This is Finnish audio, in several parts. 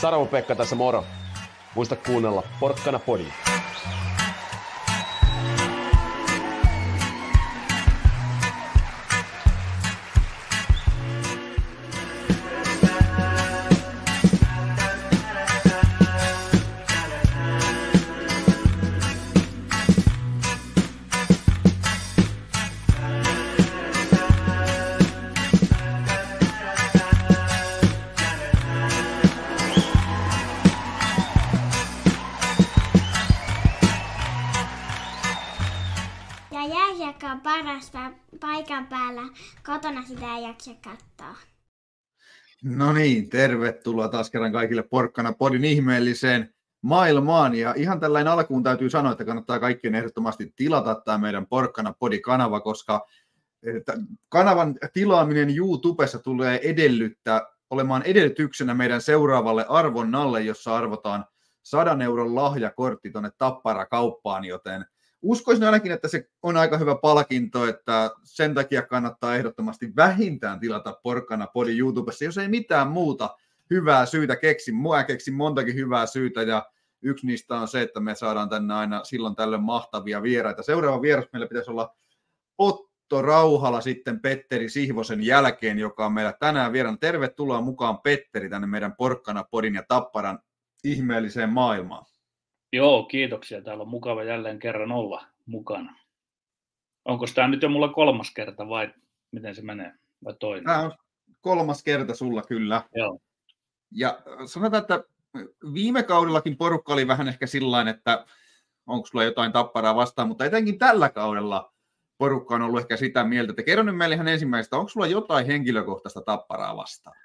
Saravo Pekka tässä moro. Muista kuunnella Porkkana Podi. Jaksa katsoa. No niin, tervetuloa taas kerran kaikille Porkkana Podin ihmeelliseen maailmaan. Ja ihan tällainen alkuun täytyy sanoa, että kannattaa kaikkien ehdottomasti tilata tämä meidän Porkkana Podi-kanava, koska eh, kanavan tilaaminen YouTubessa tulee edellyttää olemaan edellytyksenä meidän seuraavalle arvonnalle, jossa arvotaan 100 euron lahjakortti tuonne Tappara-kauppaan, joten uskoisin ainakin, että se on aika hyvä palkinto, että sen takia kannattaa ehdottomasti vähintään tilata Porkkana Podi YouTubessa, jos ei mitään muuta hyvää syytä keksi. Mua keksin montakin hyvää syytä ja yksi niistä on se, että me saadaan tänne aina silloin tällöin mahtavia vieraita. Seuraava vieras meillä pitäisi olla Otto Rauhala sitten Petteri Sihvosen jälkeen, joka on meillä tänään vieraana. Tervetuloa mukaan Petteri tänne meidän Porkkana Podin ja Tapparan ihmeelliseen maailmaan. Joo, kiitoksia. Täällä on mukava jälleen kerran olla mukana. Onko tämä nyt jo mulla kolmas kerta vai miten se menee? Vai toinen? Tämä on kolmas kerta sulla kyllä. Joo. Ja sanotaan, että viime kaudellakin porukka oli vähän ehkä sillä että onko sulla jotain tapparaa vastaan, mutta etenkin tällä kaudella porukka on ollut ehkä sitä mieltä, että kerro nyt meille ihan ensimmäistä, onko sulla jotain henkilökohtaista tapparaa vastaan?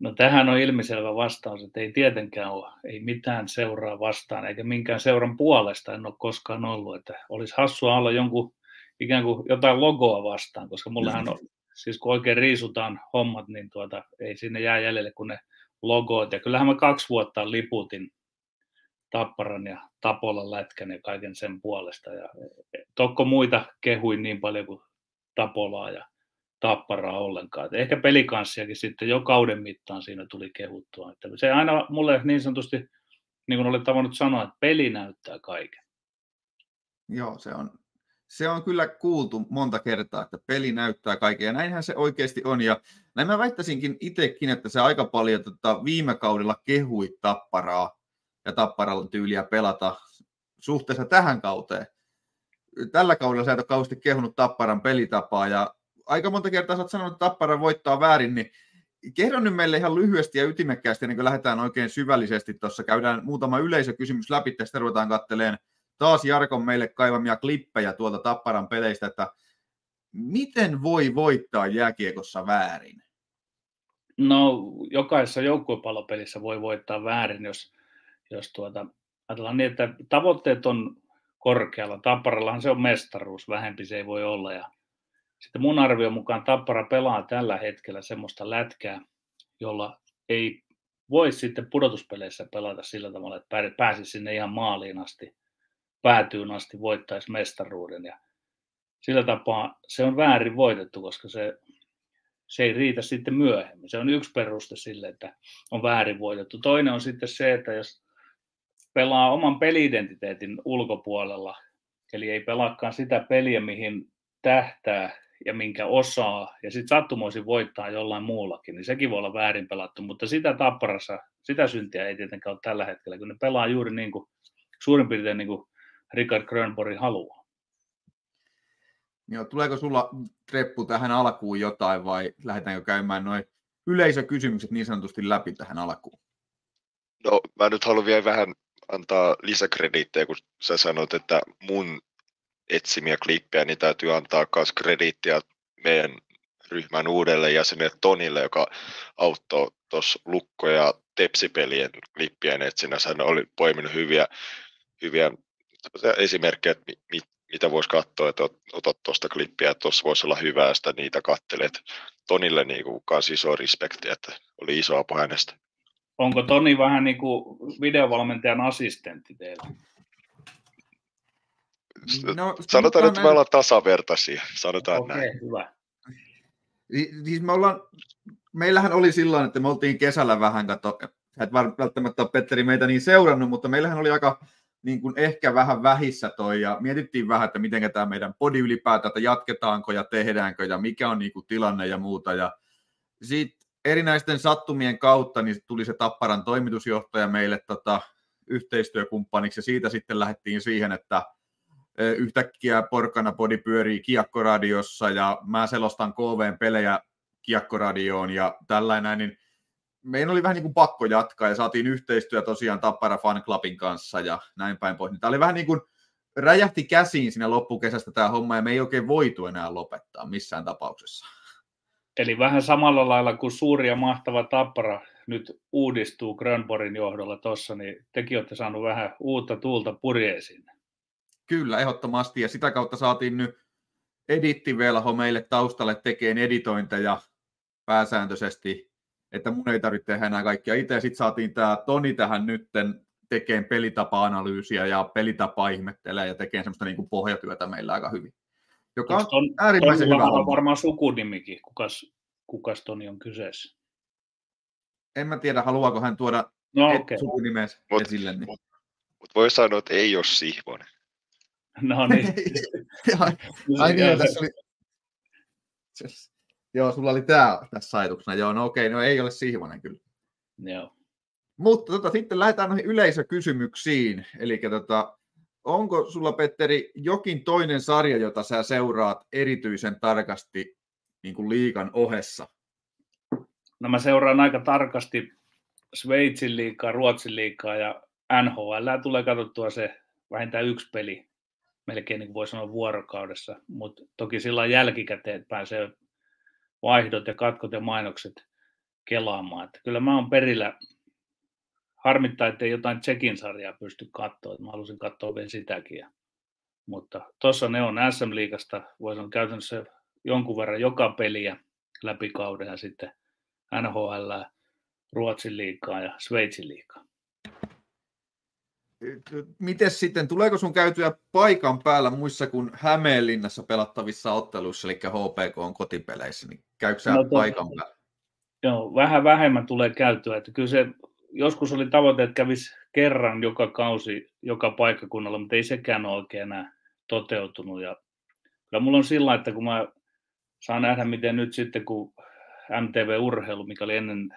No tähän on ilmiselvä vastaus, että ei tietenkään ole. Ei mitään seuraa vastaan, eikä minkään seuran puolesta en ole koskaan ollut. Että olisi hassua olla jonkun ikään kuin jotain logoa vastaan, koska mullehan on, siis kun oikein riisutaan hommat, niin tuota, ei sinne jää jäljelle kuin ne logoot. Ja kyllähän mä kaksi vuotta liputin Tapparan ja Tapolan lätkän ja kaiken sen puolesta. Ja tokko muita kehuin niin paljon kuin Tapolaa ja Tapparaa ollenkaan. Et ehkä pelikanssiakin sitten jo kauden mittaan siinä tuli kehuttua. Että se aina mulle niin sanotusti, niin kuin olet tavannut sanoa, että peli näyttää kaiken. Joo, se on, se on kyllä kuultu monta kertaa, että peli näyttää kaiken, ja näinhän se oikeasti on. Ja näin mä väittäisinkin itsekin, että se aika paljon tota, viime kaudella kehui tapparaa ja tapparalla tyyliä pelata suhteessa tähän kauteen. Tällä kaudella sä et ole kauheasti kehunut tapparan pelitapaa, ja aika monta kertaa sä oot sanonut, että tappara voittaa väärin, niin kerro nyt meille ihan lyhyesti ja ytimekkäästi, ennen kuin lähdetään oikein syvällisesti tuossa. Käydään muutama yleisökysymys läpi, tästä ruvetaan katteleen taas Jarkon meille kaivamia klippejä tuolta Tapparan peleistä, että miten voi voittaa jääkiekossa väärin? No, jokaisessa joukkuepallopelissä voi voittaa väärin, jos, jos tuota, ajatellaan niin, että tavoitteet on korkealla. Tapparallahan se on mestaruus, vähempi se ei voi olla. Ja sitten mun arvion mukaan Tappara pelaa tällä hetkellä semmoista lätkää, jolla ei voi sitten pudotuspeleissä pelata sillä tavalla, että pääsisi sinne ihan maaliin asti, päätyyn asti, voittaisi mestaruuden. Ja sillä tapaa se on väärin voitettu, koska se, se ei riitä sitten myöhemmin. Se on yksi peruste sille, että on väärin voitettu. Toinen on sitten se, että jos pelaa oman peliidentiteetin ulkopuolella, eli ei pelaakaan sitä peliä, mihin tähtää ja minkä osaa, ja sitten sattumoisin voittaa jollain muullakin, niin sekin voi olla väärin pelattu, mutta sitä tapparassa, sitä syntiä ei tietenkään ole tällä hetkellä, kun ne pelaa juuri niin kuin, suurin piirtein niin kuin Richard Grönborg haluaa. Joo, tuleeko sulla Treppu tähän alkuun jotain vai lähdetäänkö käymään noin yleisökysymykset niin sanotusti läpi tähän alkuun? No mä nyt haluan vielä vähän antaa lisäkrediittejä, kun sä sanoit, että mun etsimiä klippejä, niin täytyy antaa myös krediittiä meidän ryhmän uudelle jäsenelle Tonille, joka auttoi tuossa lukko- ja tepsipelien klippien etsinnässä. Hän oli poiminut hyviä, hyviä esimerkkejä, että mi, mitä voisi katsoa, että otat tuosta klippiä, että tuossa voisi olla hyvää, sitä niitä kattelet. Tonille niin kuin, kans iso respekti, että oli iso apu hänestä. Onko Toni vähän niin kuin videovalmentajan assistentti teillä? No, sanotaan, että me ollaan tasavertaisia, sanotaan Okei, näin. hyvä. Siis me ollaan, meillähän oli silloin, että me oltiin kesällä vähän, kato, et välttämättä ole Petteri meitä niin seurannut, mutta meillähän oli aika niin kuin ehkä vähän vähissä toi ja mietittiin vähän, että miten tämä meidän podi ylipäätään, että jatketaanko ja tehdäänkö ja mikä on niin kuin tilanne ja muuta. Ja siitä erinäisten sattumien kautta niin tuli se Tapparan toimitusjohtaja meille tota, yhteistyökumppaniksi ja siitä sitten lähdettiin siihen, että yhtäkkiä Porkana Podi pyörii Kiekkoradiossa ja mä selostan KVn pelejä Kiekkoradioon ja tällainen, niin meidän oli vähän niin kuin pakko jatkaa ja saatiin yhteistyö tosiaan Tappara Fan Clubin kanssa ja näin päin pois. Tämä oli vähän niin kuin räjähti käsiin siinä loppukesästä tämä homma ja me ei oikein voitu enää lopettaa missään tapauksessa. Eli vähän samalla lailla kuin suuri ja mahtava Tappara nyt uudistuu Grönborin johdolla tuossa, niin tekin olette saanut vähän uutta tuulta purjeisiin. Kyllä, ehdottomasti. Ja sitä kautta saatiin nyt edittivelho meille taustalle tekeen editointeja pääsääntöisesti, että mun ei tarvitse tehdä enää kaikkia itse. Sitten saatiin tämä Toni tähän nytten tekemään pelitapa-analyysiä ja pelitapa ihmettelee ja tekee semmoista niin kuin pohjatyötä meillä aika hyvin. Joka on ton, äärimmäisen hyvä. On varmaan sukunimikin, kukas, kukas Toni on kyseessä. En mä tiedä, haluaako hän tuoda no, okay. sukunimensä mut, esille. Niin. Mutta mut voi sanoa, että ei ole Sihvonen. No niin. Ai niin, tässä oli... Joo, sulla oli tämä tässä ajatuksena. Joo, no okei, no ei ole Sihvonen kyllä. Joo. Mutta tota, sitten lähdetään noihin yleisökysymyksiin. Eli tota, onko sulla, Petteri, jokin toinen sarja, jota sä seuraat erityisen tarkasti niin kuin liikan ohessa? No mä seuraan aika tarkasti Sveitsin liikaa, Ruotsin liikaa ja NHL tulee katsottua se vähintään yksi peli melkein niin voi sanoa vuorokaudessa, mutta toki sillä jälkikäteen pääsee vaihdot ja katkot ja mainokset kelaamaan. Että kyllä mä oon perillä, harmittaa, että jotain Tsekin sarjaa pysty katsoa, mä halusin katsoa vielä sitäkin. Mutta tuossa ne on SM-liigasta, voi sanoa käytännössä jonkun verran joka peliä läpi kauden ja sitten NHL, Ruotsin liikaa ja Sveitsin liikaa. Miten sitten, tuleeko sun käytyä paikan päällä muissa kuin Hämeenlinnassa pelattavissa otteluissa, eli HPK on kotipeleissä, niin käykö sä no, paikan päällä? Joo, vähän vähemmän tulee käytyä. Että kyllä se, joskus oli tavoite, että kävisi kerran joka kausi, joka paikkakunnalla, mutta ei sekään ole oikein enää toteutunut. Ja kyllä mulla on sillä, että kun mä saan nähdä, miten nyt sitten, kun MTV-urheilu, mikä oli ennen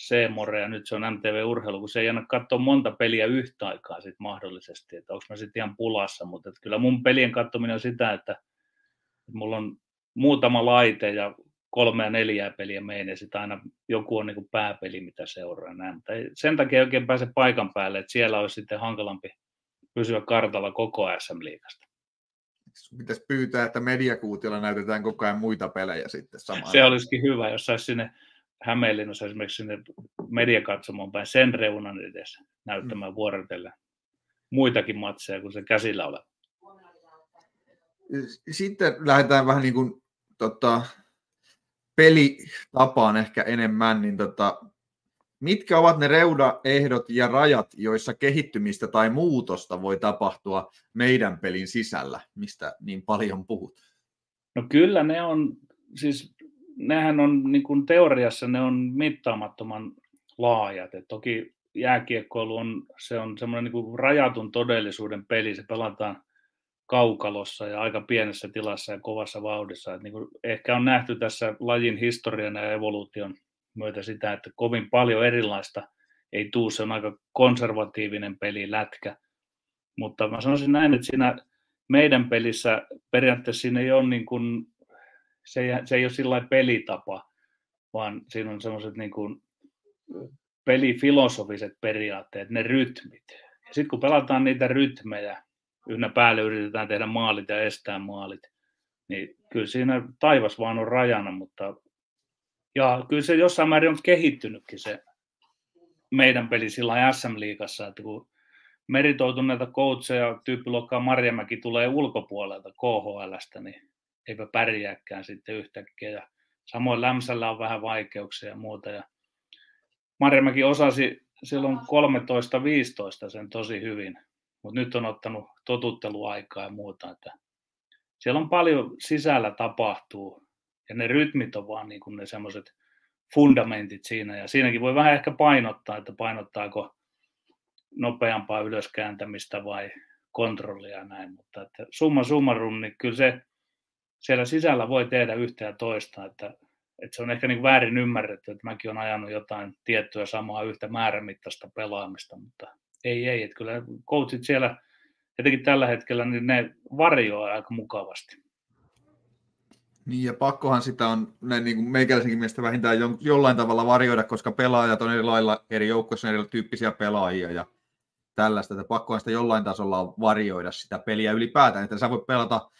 C-more ja nyt se on MTV-urheilu, kun se ei anna katsoa monta peliä yhtä aikaa sit mahdollisesti, että onko mä sitten ihan pulassa, mutta kyllä mun pelien katsominen on sitä, että, että mulla on muutama laite ja kolme ja neljää peliä mein ja sitten aina joku on niin pääpeli, mitä seuraa. Näin. Mutta sen takia ei oikein pääse paikan päälle, että siellä olisi sitten hankalampi pysyä kartalla koko SM-liigasta. Pitäisi pyytää, että mediakuutiolla näytetään koko ajan muita pelejä sitten samalla. Se olisikin hyvä, jos saisi sinne Hämeenlinnassa esimerkiksi sinne mediakatsomoon päin sen reunan edes näyttämään mm. vuorotellen muitakin matseja kuin se käsillä oleva. Sitten lähdetään vähän niin kuin tota, pelitapaan ehkä enemmän, niin tota, mitkä ovat ne reunaehdot ja rajat, joissa kehittymistä tai muutosta voi tapahtua meidän pelin sisällä, mistä niin paljon puhut? No kyllä ne on, siis nehän on niin kuin teoriassa ne on mittaamattoman laajat. Et toki jääkiekkoilu on, se on semmoinen niin kuin rajatun todellisuuden peli, se pelataan kaukalossa ja aika pienessä tilassa ja kovassa vauhdissa. Et niin kuin ehkä on nähty tässä lajin historian ja evoluution myötä sitä, että kovin paljon erilaista ei tuu, se on aika konservatiivinen peli, lätkä. Mutta mä sanoisin näin, että siinä meidän pelissä periaatteessa siinä ei ole niin kuin se ei, se ei ole sillä pelitapa, vaan siinä on semmoiset niin kuin pelifilosofiset periaatteet, ne rytmit. Sitten kun pelataan niitä rytmejä, ynnä päälle yritetään tehdä maalit ja estää maalit, niin kyllä siinä taivas vaan on rajana, mutta ja kyllä se jossain määrin on kehittynytkin se meidän peli sillä SM-liigassa, että kun meritoituneita coacheja tyyppiluokkaa Marjamäki tulee ulkopuolelta KHLstä, niin eipä pärjääkään sitten yhtäkkiä. Ja samoin Lämsällä on vähän vaikeuksia ja muuta. Ja Marjamäki osasi silloin 13-15 sen tosi hyvin, mutta nyt on ottanut totutteluaikaa ja muuta. Että siellä on paljon sisällä tapahtuu ja ne rytmit on vaan niin kuin ne semmoiset fundamentit siinä. Ja siinäkin voi vähän ehkä painottaa, että painottaako nopeampaa ylöskääntämistä vai kontrollia ja näin. Mutta että summa summarum, niin kyllä se siellä sisällä voi tehdä yhtä ja toista. Että, että se on ehkä niin väärin ymmärretty, että mäkin olen ajanut jotain tiettyä samaa yhtä määrämittaista pelaamista, mutta ei, ei. Että kyllä coachit siellä, etenkin tällä hetkellä, niin ne varjoaa aika mukavasti. Niin ja pakkohan sitä on näin niin kuin meikäläisenkin mielestä vähintään jollain tavalla varjoida, koska pelaajat on eri lailla eri joukkoissa erityyppisiä pelaajia ja tällaista, että pakkohan sitä jollain tasolla varjoida sitä peliä ylipäätään, että sä voit pelata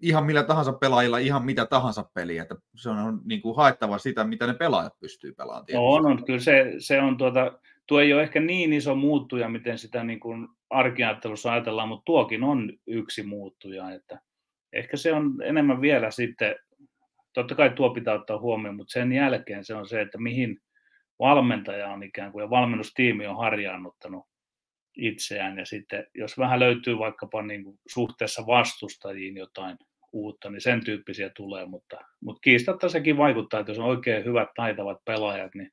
ihan millä tahansa pelaajilla ihan mitä tahansa peliä, että se on niin kuin haettava sitä, mitä ne pelaajat pystyy pelaamaan. Tietysti. On, on, kyllä se, se on tuota, tuo ei ole ehkä niin iso muuttuja, miten sitä niin kuin arkiajattelussa ajatellaan, mutta tuokin on yksi muuttuja, että ehkä se on enemmän vielä sitten, totta kai tuo pitää ottaa huomioon, mutta sen jälkeen se on se, että mihin valmentaja on ikään kuin ja valmennustiimi on harjaannuttanut itseään ja sitten jos vähän löytyy vaikkapa niin kuin suhteessa vastustajiin jotain uutta, niin sen tyyppisiä tulee, mutta, mutta kiistatta sekin vaikuttaa, että jos on oikein hyvät taitavat pelaajat, niin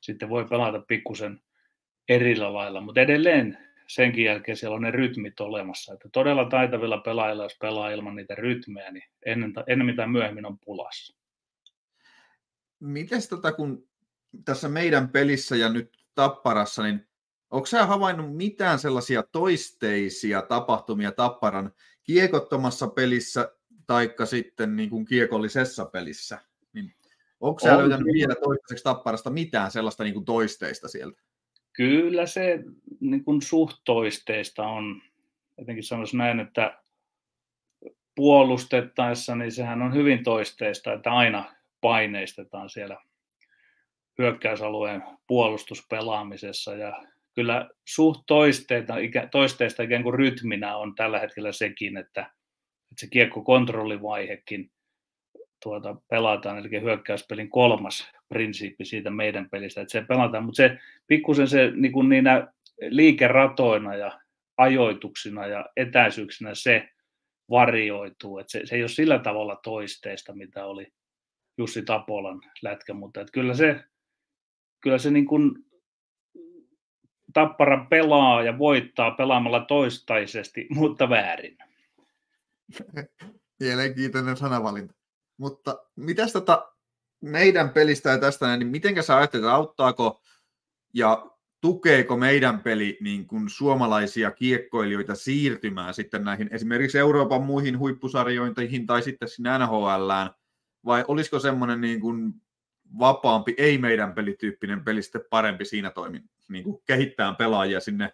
sitten voi pelata pikkusen erillä lailla, mutta edelleen senkin jälkeen siellä on ne rytmit olemassa. Että todella taitavilla pelaajilla, jos pelaa ilman niitä rytmejä, niin ennen, ennen mitä myöhemmin on pulassa. Miten tota, kun tässä meidän pelissä ja nyt Tapparassa, niin onko sä havainnut mitään sellaisia toisteisia tapahtumia Tapparan kiekottomassa pelissä taikka sitten niin kuin kiekollisessa pelissä? Niin onko sä on, löytänyt vielä toistaiseksi Tapparasta mitään sellaista niin kuin toisteista sieltä? Kyllä se niin kuin suht toisteista on. Jotenkin sanoisin näin, että puolustettaessa, niin sehän on hyvin toisteista, että aina paineistetaan siellä hyökkäysalueen puolustuspelaamisessa ja kyllä suht toisteista, toisteista ikään kuin rytminä on tällä hetkellä sekin, että, että se kiekko-kontrollivaihekin tuota, pelataan, eli hyökkäyspelin kolmas prinsiippi siitä meidän pelistä, että se pelataan, mutta se pikkusen se niin kuin niinä liikeratoina ja ajoituksina ja etäisyyksinä se varioituu, että se, se ei ole sillä tavalla toisteista, mitä oli Jussi Tapolan lätkä, mutta että kyllä se, kyllä se niin kuin Tappara pelaa ja voittaa pelaamalla toistaisesti, mutta väärin. Mielenkiintoinen sanavalinta. Mutta mitäs tota meidän pelistä ja tästä niin miten sä ajattelet, auttaako ja tukeeko meidän peli niin kuin suomalaisia kiekkoilijoita siirtymään sitten näihin esimerkiksi Euroopan muihin huippusarjointiin tai sitten sinne NHLään, vai olisiko semmoinen niin kuin vapaampi, ei meidän pelityyppinen peli sitten parempi siinä toimin, niin kuin kehittää pelaajia sinne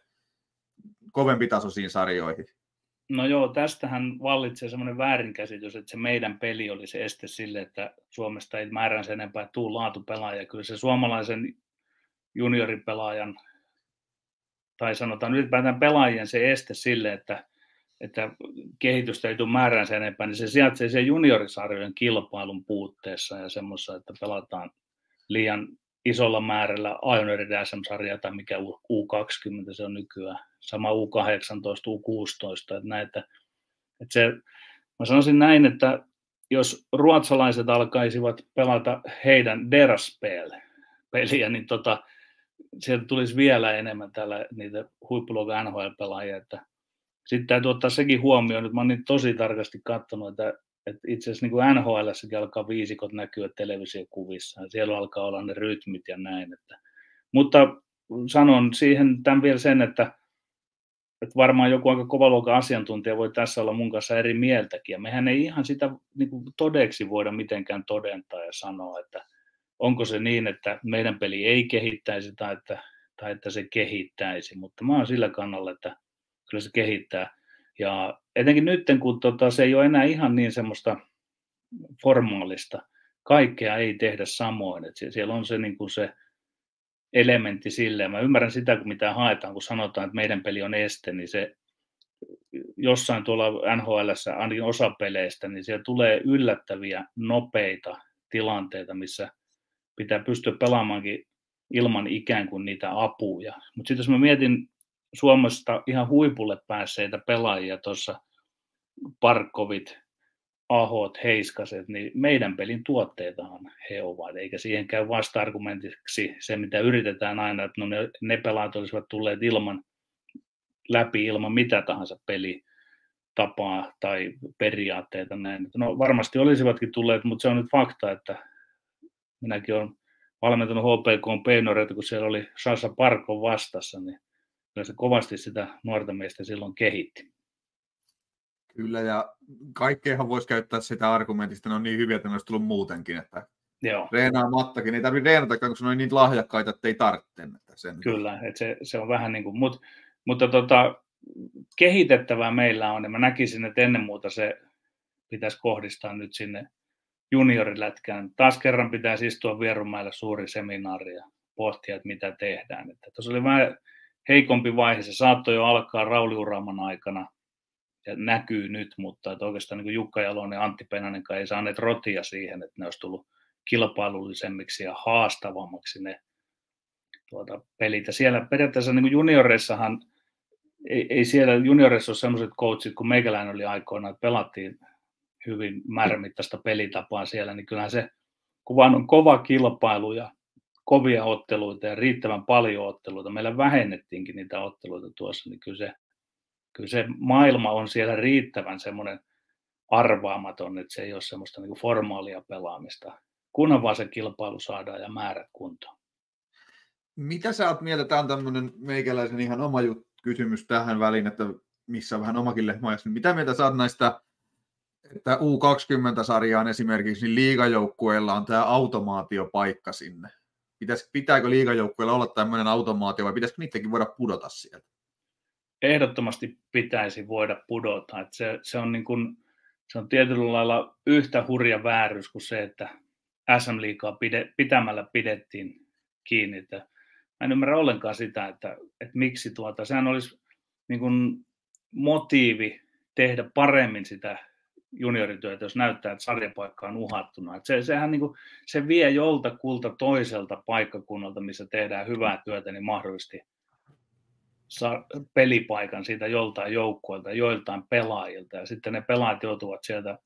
kovempi tasoisiin sarjoihin? No joo, tästähän vallitsee semmoinen väärinkäsitys, että se meidän peli oli se este sille, että Suomesta ei määrän sen enempää tuu laatupelaaja. Kyllä se suomalaisen junioripelaajan, tai sanotaan ylipäätään pelaajien se este sille, että, että kehitystä ei tule määrän sen enempää, niin se sijaitsee sen juniorisarjojen kilpailun puutteessa ja semmoisessa, että pelataan liian isolla määrällä Ionerin SM-sarjaa tai mikä U20 se on nykyään, sama U18, U16, että näitä, että se, mä sanoisin näin, että jos ruotsalaiset alkaisivat pelata heidän Deraspel peliä, niin tota, sieltä tulisi vielä enemmän täällä niitä huippuluokan NHL-pelaajia, että sitten täytyy ottaa sekin huomioon, että mä oon niin tosi tarkasti katsonut, että et itse asiassa niin NHL alkaa viisikot näkyä televisiokuvissa ja siellä alkaa olla ne rytmit ja näin. Että, mutta sanon siihen tämän vielä sen, että, että varmaan joku aika kovaluokan asiantuntija voi tässä olla mun kanssa eri mieltäkin. Ja mehän ei ihan sitä niin kuin todeksi voida mitenkään todentaa ja sanoa, että onko se niin, että meidän peli ei kehittäisi tai että, tai että se kehittäisi. Mutta mä oon sillä kannalla, että kyllä se kehittää. Ja etenkin nyt, kun tota, se ei ole enää ihan niin semmoista formaalista, kaikkea ei tehdä samoin. Et siellä on se, niin kuin se elementti sille. Mä ymmärrän sitä, kun mitä haetaan, kun sanotaan, että meidän peli on este, niin se jossain tuolla NHL, ainakin osa peleistä, niin siellä tulee yllättäviä, nopeita tilanteita, missä pitää pystyä pelaamaankin ilman ikään kuin niitä apuja. Mutta sitten jos mä mietin Suomesta ihan huipulle päässeitä pelaajia tuossa Parkovit, Ahot, Heiskaset, niin meidän pelin tuotteitahan he ovat, eikä siihen käy vasta-argumentiksi se, mitä yritetään aina, että no ne, ne pelaat olisivat tulleet ilman, läpi ilman mitä tahansa peli tapaa tai periaatteita näin. No varmasti olisivatkin tulleet, mutta se on nyt fakta, että minäkin olen valmentanut HPK Peinoreita, kun siellä oli Sasa Parko vastassa, niin kyllä se kovasti sitä nuorta miestä silloin kehitti. Kyllä, ja kaikkeahan voisi käyttää sitä argumentista, ne on niin hyviä, että ne olisi tullut muutenkin, että Joo. Reenaa Mattakin, ei tarvitse reenata, koska ne on niin lahjakkaita, että ei tarvitse. Että sen... Kyllä, että se, se, on vähän niin kuin, mut, mutta tota, kehitettävää meillä on, ja mä näkisin, että ennen muuta se pitäisi kohdistaa nyt sinne juniorilätkään. Taas kerran pitäisi istua Vierumäellä suuri seminaari ja pohtia, että mitä tehdään. Että tuossa oli vähän heikompi vaihe, se saattoi jo alkaa Rauli Uraman aikana, ja näkyy nyt, mutta että oikeastaan niin kuin Jukka Jalonen ja Antti Penanen ei saaneet rotia siihen, että ne olisi tullut kilpailullisemmiksi ja haastavammaksi ne tuota, pelit. Ja siellä periaatteessa niin kuin junioreissahan, ei, ei siellä junioreissa ole sellaiset coachit, kun meikäläinen oli aikoina, että pelattiin hyvin määrämittaista pelitapaa siellä, niin kyllähän se, kun vaan on kova kilpailu ja kovia otteluita ja riittävän paljon otteluita, meillä vähennettiinkin niitä otteluita tuossa, niin kyllä se kyllä se maailma on siellä riittävän semmoinen arvaamaton, että se ei ole semmoista niin formaalia pelaamista, kunhan vaan se kilpailu saadaan ja määrät kuntoon. Mitä sä oot mieltä, tämä on tämmöinen meikäläisen ihan oma kysymys tähän väliin, että missä on vähän omakin lehmäjäs, mitä mieltä sä oot näistä, että U20-sarjaan esimerkiksi niin liigajoukkueella on tämä automaatiopaikka sinne. Pitäis, pitääkö liigajoukkueella olla tämmöinen automaatio vai pitäisikö niidenkin voida pudota sieltä? ehdottomasti pitäisi voida pudota. Että se, se, on niin kuin, se on tietyllä lailla yhtä hurja vääryys kuin se, että SM Liikaa pide, pitämällä pidettiin kiinni. Että mä en ymmärrä ollenkaan sitä, että, että miksi tuota, sehän olisi niin kuin motiivi tehdä paremmin sitä juniorityötä, jos näyttää, että sarjapaikka on uhattuna. Että se, sehän niin kuin, se vie joltakulta toiselta paikkakunnalta, missä tehdään hyvää työtä, niin mahdollisesti pelipaikan siitä joltain joukkueelta, joiltain pelaajilta, ja sitten ne pelaajat joutuvat sieltä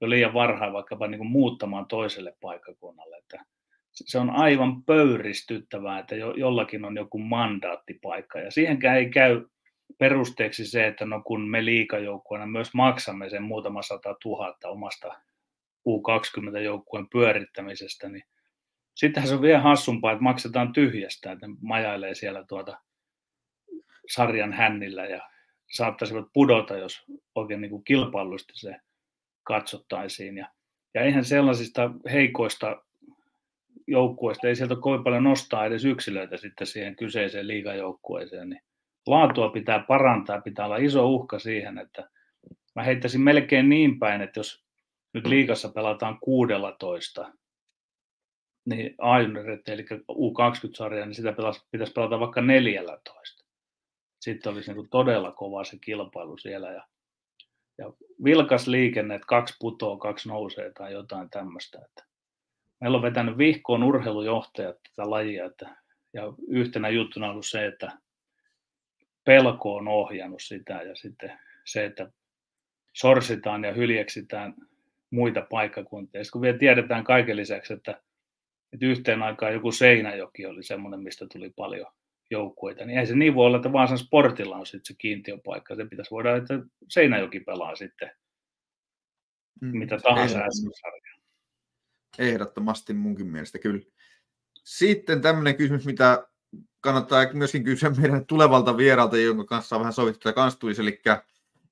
jo liian varhain vaikkapa niin kuin muuttamaan toiselle paikkakunnalle. Että se on aivan pöyristyttävää, että jo, jollakin on joku mandaattipaikka, ja siihenkään ei käy perusteeksi se, että no kun me liikajoukkueena myös maksamme sen muutama sata tuhatta omasta U20-joukkueen pyörittämisestä, niin sittenhän se on vielä hassumpaa, että maksetaan tyhjästä, että majailee siellä tuota sarjan hännillä ja saattaisivat pudota, jos oikein niin kuin kilpailusti se katsottaisiin. Ja, ja eihän sellaisista heikoista joukkueista, ei sieltä kovin paljon nostaa edes yksilöitä sitten siihen kyseiseen liigajoukkueeseen, niin laatua pitää parantaa, pitää olla iso uhka siihen, että mä heittäisin melkein niin päin, että jos nyt liigassa pelataan 16, niin a eli U20-sarja, niin sitä pitäisi pelata vaikka 14 sitten olisi niin todella kova se kilpailu siellä ja, ja vilkas liikenne, että kaksi putoa, kaksi nousee tai jotain tämmöistä. Että meillä on vetänyt vihkoon urheilujohtajat tätä lajia, että, ja yhtenä juttuna on ollut se, että pelko on ohjannut sitä ja sitten se, että sorsitaan ja hyljeksitään muita paikkakuntia. Sitten kun vielä tiedetään kaiken lisäksi, että, että yhteen aikaan joku Seinäjoki oli semmoinen, mistä tuli paljon joukkueita, niin ei se niin voi olla, että Vaasan sportilla on sitten se kiintiöpaikka. Se pitäisi voida, että Seinäjoki pelaa sitten mm, mitä tahansa SM-sarjaa. Ehdottomasti munkin mielestä kyllä. Sitten tämmöinen kysymys, mitä kannattaa myöskin kysyä meidän tulevalta vieralta, jonka kanssa on vähän sovittu tätä kanssa eli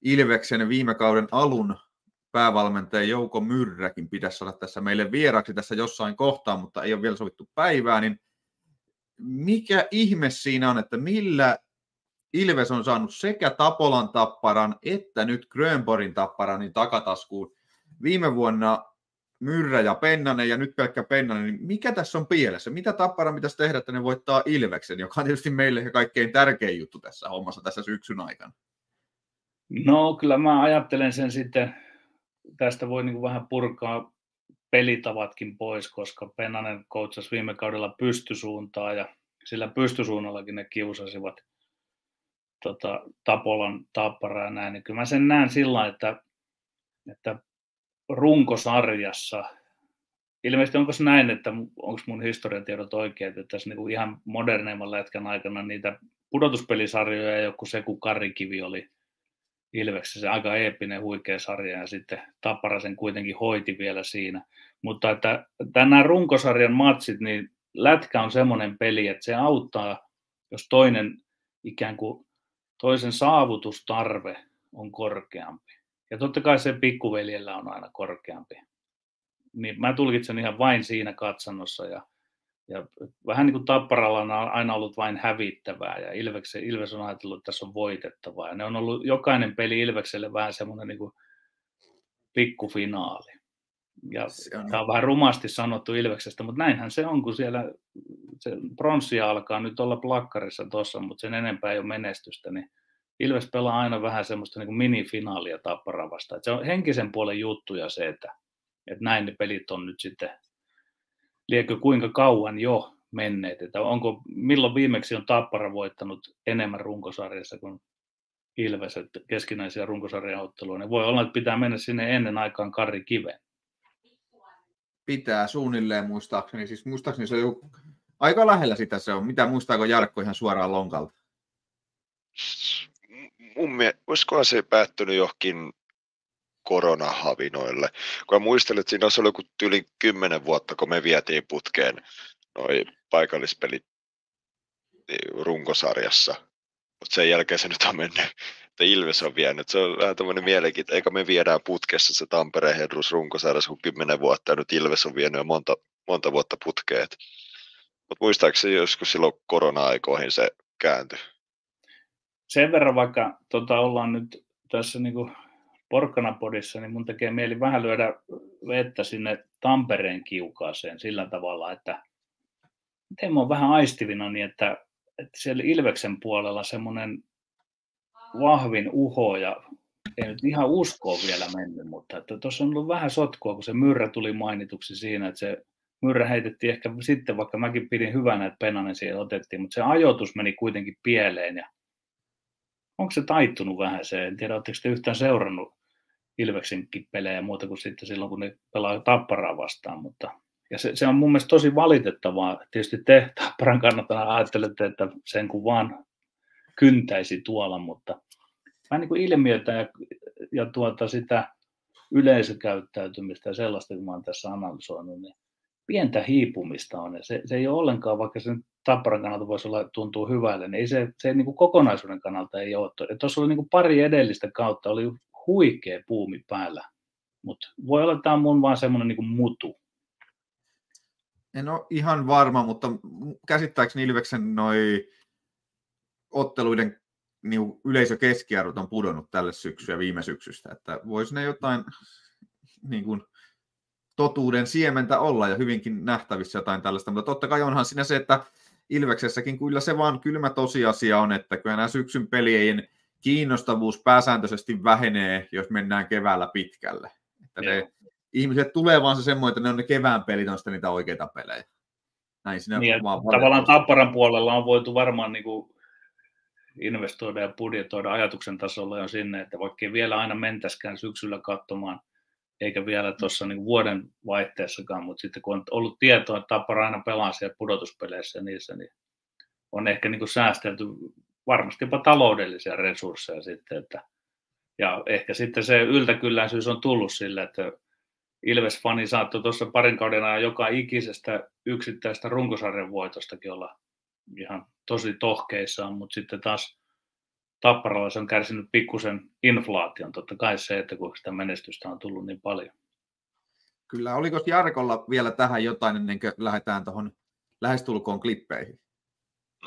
Ilveksen viime kauden alun päävalmentaja Jouko Myrräkin pitäisi saada tässä meille vieraksi tässä jossain kohtaa, mutta ei ole vielä sovittu päivää, niin mikä ihme siinä on, että millä Ilves on saanut sekä Tapolan tapparan että nyt Grönborgin tapparan niin takataskuun. Viime vuonna Myrrä ja Pennanen ja nyt pelkkä Pennanen, niin mikä tässä on pielessä? Mitä tappara pitäisi tehdä, että ne voittaa Ilveksen, joka on tietysti meille kaikkein tärkein juttu tässä hommassa tässä syksyn aikana? No kyllä mä ajattelen sen sitten, tästä voi niin vähän purkaa pelitavatkin pois, koska Pennanen koutsasi viime kaudella pystysuuntaa ja sillä pystysuunnallakin ne kiusasivat tota, Tapolan tapparaa näin, niin kyllä mä sen näen sillä että, että runkosarjassa, ilmeisesti onko se näin, että onko mun historiatiedot oikeat, että tässä niin ihan moderneimman lätkän aikana niitä pudotuspelisarjoja, joku se kun Karikivi oli Ilveksessä, se aika eeppinen huikea sarja ja sitten Tappara sen kuitenkin hoiti vielä siinä. Mutta että nämä runkosarjan matsit, niin lätkä on semmoinen peli, että se auttaa, jos toinen ikään kuin toisen saavutustarve on korkeampi. Ja totta kai se pikkuveljellä on aina korkeampi. Niin mä tulkitsen ihan vain siinä katsannossa ja, ja vähän niin kuin Tapparalla on aina ollut vain hävittävää ja Ilves, Ilves on ajatellut, että tässä on voitettavaa. Ja ne on ollut jokainen peli Ilvekselle vähän semmoinen niin kuin pikkufinaali. Ja se on... tämä on vähän rumasti sanottu Ilveksestä, mutta näinhän se on, kun siellä se pronssi alkaa nyt olla plakkarissa tuossa, mutta sen enempää ei ole menestystä, niin Ilves pelaa aina vähän semmoista niin kuin minifinaalia tappara vastaan. se on henkisen puolen juttuja se, että, että näin ne pelit on nyt sitten, liekö kuinka kauan jo menneet, että onko, milloin viimeksi on Tappara voittanut enemmän runkosarjassa kuin Ilves, että keskinäisiä runkosarjan otteluja, niin voi olla, että pitää mennä sinne ennen aikaan Karri Kiveen. Pitää suunnilleen muistaakseni, siis muistaakseni se on aika lähellä sitä se on. Mitä muistaako Jarkko ihan suoraan lonkalta? mun mielestä, olisikohan se päättynyt johonkin koronahavinoille. Kun mä muistelin, että siinä olisi ollut joku yli kymmenen vuotta, kun me vietiin putkeen noi paikallispelit niin runkosarjassa. Mutta sen jälkeen se nyt on mennyt, että Ilves on vienyt. Se on vähän tämmöinen mielenkiintoinen, eikä me viedään putkessa se Tampereen Hedrus runkosarjassa kuin kymmenen vuotta, ja nyt Ilves on vienyt jo monta, monta vuotta putkeet. Mutta muistaakseni joskus silloin korona-aikoihin se kääntyi sen verran vaikka tota, ollaan nyt tässä niin kuin porkkanapodissa, niin mun tekee mieli vähän lyödä vettä sinne Tampereen kiukaaseen sillä tavalla, että miten mä oon vähän aistivina niin, että, että siellä Ilveksen puolella semmoinen vahvin uho ja ei nyt ihan uskoa vielä mennyt, mutta tuossa on ollut vähän sotkua, kun se myrrä tuli mainituksi siinä, että se myrrä heitettiin ehkä sitten, vaikka mäkin pidin hyvänä, että Penanen siihen otettiin, mutta se ajoitus meni kuitenkin pieleen ja onko se taittunut vähän se, en tiedä, oletteko te yhtään seurannut Ilveksenkin pelejä muuta kuin sitten silloin, kun ne pelaa tapparaa vastaan, mutta ja se, se, on mun mielestä tosi valitettavaa. Tietysti te Tapparan kannattaa ajattelette, että sen kun vaan kyntäisi tuolla, mutta vähän niin kuin ilmiötä ja, ja tuota sitä yleisökäyttäytymistä ja sellaista, kun mä oon tässä analysoinut, niin pientä hiipumista on. Ja se, se ei ole ollenkaan, vaikka se Tapparan kannalta voisi olla, tuntuu hyvälle, niin ei se, se niin kuin kokonaisuuden kannalta ei ole. Tuossa oli niin kuin pari edellistä kautta, oli huikea puumi päällä. Mutta voi olla, että tämä on mun vaan semmoinen niin mutu. En ole ihan varma, mutta käsittääkseni Ilveksen noi otteluiden niin yleisökeskiarvot on pudonnut tälle syksyä viime syksystä, että voisi ne jotain niin kuin, totuuden siementä olla ja hyvinkin nähtävissä jotain tällaista, mutta totta kai onhan siinä se, että Ilveksessäkin kyllä se vaan kylmä tosiasia on, että kyllä nämä syksyn pelien kiinnostavuus pääsääntöisesti vähenee, jos mennään keväällä pitkälle. Että ne, ihmiset tulee vaan se semmoinen, että ne on ne kevään pelit, on niitä oikeita pelejä. Näin siinä niin, vaan tavallaan Tapparan puolella on voitu varmaan niin kuin investoida ja budjetoida ajatuksen tasolla jo sinne, että vaikka vielä aina mentäskään syksyllä katsomaan – eikä vielä tuossa niin vuoden vaihteessakaan, mutta sitten kun on ollut tietoa, että Tappara aina pelaa siellä pudotuspeleissä ja niissä, niin on ehkä niin kuin säästelty varmasti jopa taloudellisia resursseja sitten, että, ja ehkä sitten se yltäkylläisyys on tullut sille, että Ilves-fani saattoi tuossa parin kauden ajan joka ikisestä yksittäistä runkosarjan voitostakin olla ihan tosi tohkeissaan, mutta sitten taas Tapparalla se on kärsinyt pikkusen inflaation, totta kai se, että kun sitä menestystä on tullut niin paljon. Kyllä, oliko Jarkolla vielä tähän jotain ennen kuin lähdetään tuohon lähestulkoon klippeihin?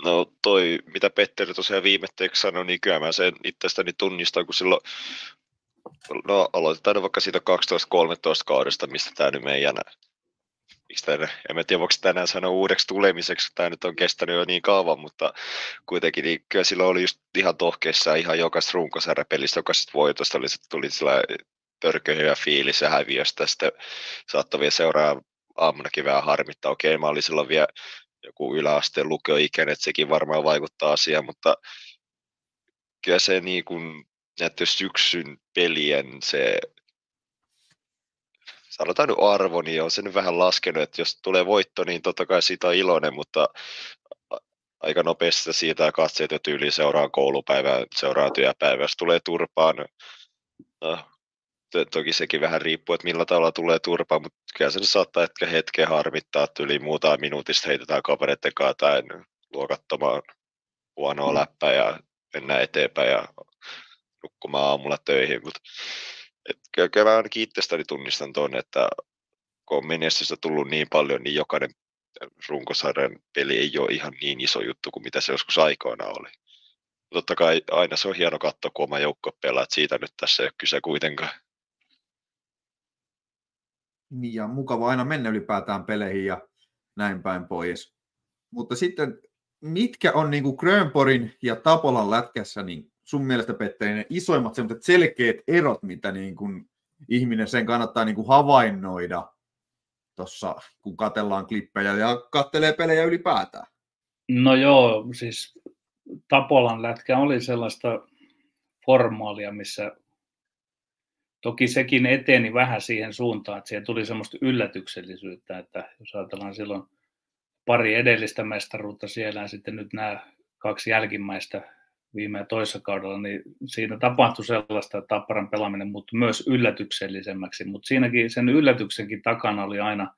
No toi, mitä Petteri tosiaan viimetteeksi sanoi, niin kyllä mä sen itsestäni tunnistan, kun silloin, no aloitetaan vaikka siitä 12-13 kaudesta, mistä tämä nyt meidän miksi tänne, en mä tiedä, voiko tänään sanoa uudeksi tulemiseksi, tämä nyt on kestänyt jo niin kauan, mutta kuitenkin niin kyllä sillä oli just ihan tohkeissa ihan jokaisesta runkosarjapelistä, jokaisesta voitosta oli, tuli sillä törkeä hyvä fiilis ja häviöstä, sitten saattoi vielä seuraa aamunakin vähän harmittaa, okei mä olin silloin vielä joku yläasteen lukioikäinen, että sekin varmaan vaikuttaa asiaan, mutta kyllä se niin kuin, näiden syksyn pelien se sanotaan nyt arvo, niin on se nyt vähän laskenut, että jos tulee voitto, niin totta kai siitä on iloinen, mutta aika nopeasti siitä katseet jo tyyliin seuraa koulupäivää, seuraa työpäivää, jos tulee turpaan, no, toki sekin vähän riippuu, että millä tavalla tulee turpaan, mutta kyllä se saattaa ehkä hetken harmittaa, että yli muutama minuutista heitetään kavereiden kanssa tai luokattomaan huonoa läppää ja mennään eteenpäin ja nukkumaan aamulla töihin, mutta et kyllä, mä ainakin itsestäni tunnistan tuon, että kun on menestystä tullut niin paljon, niin jokainen runkosarjan peli ei ole ihan niin iso juttu kuin mitä se joskus aikoina oli. Totta kai aina se on hieno katsoa, kun oma joukko pelaa, että siitä nyt tässä ei ole kyse kuitenkaan. Niin, ja mukava aina mennä ylipäätään peleihin ja näin päin pois. Mutta sitten, mitkä on niin kuin Grönporin ja Tapolan lätkässä niin sun mielestä, Petteri, ne isoimmat selkeät erot, mitä niin kuin ihminen sen kannattaa niin kuin havainnoida tuossa, kun katellaan klippejä ja kattelee pelejä ylipäätään? No joo, siis Tapolan lätkä oli sellaista formaalia, missä toki sekin eteni vähän siihen suuntaan, että siihen tuli semmoista yllätyksellisyyttä, että jos ajatellaan silloin pari edellistä mestaruutta siellä ja sitten nyt nämä kaksi jälkimmäistä viime toisessa kaudella, niin siinä tapahtui sellaista, että Tapparan pelaaminen muuttui myös yllätyksellisemmäksi, mutta siinäkin sen yllätyksenkin takana oli aina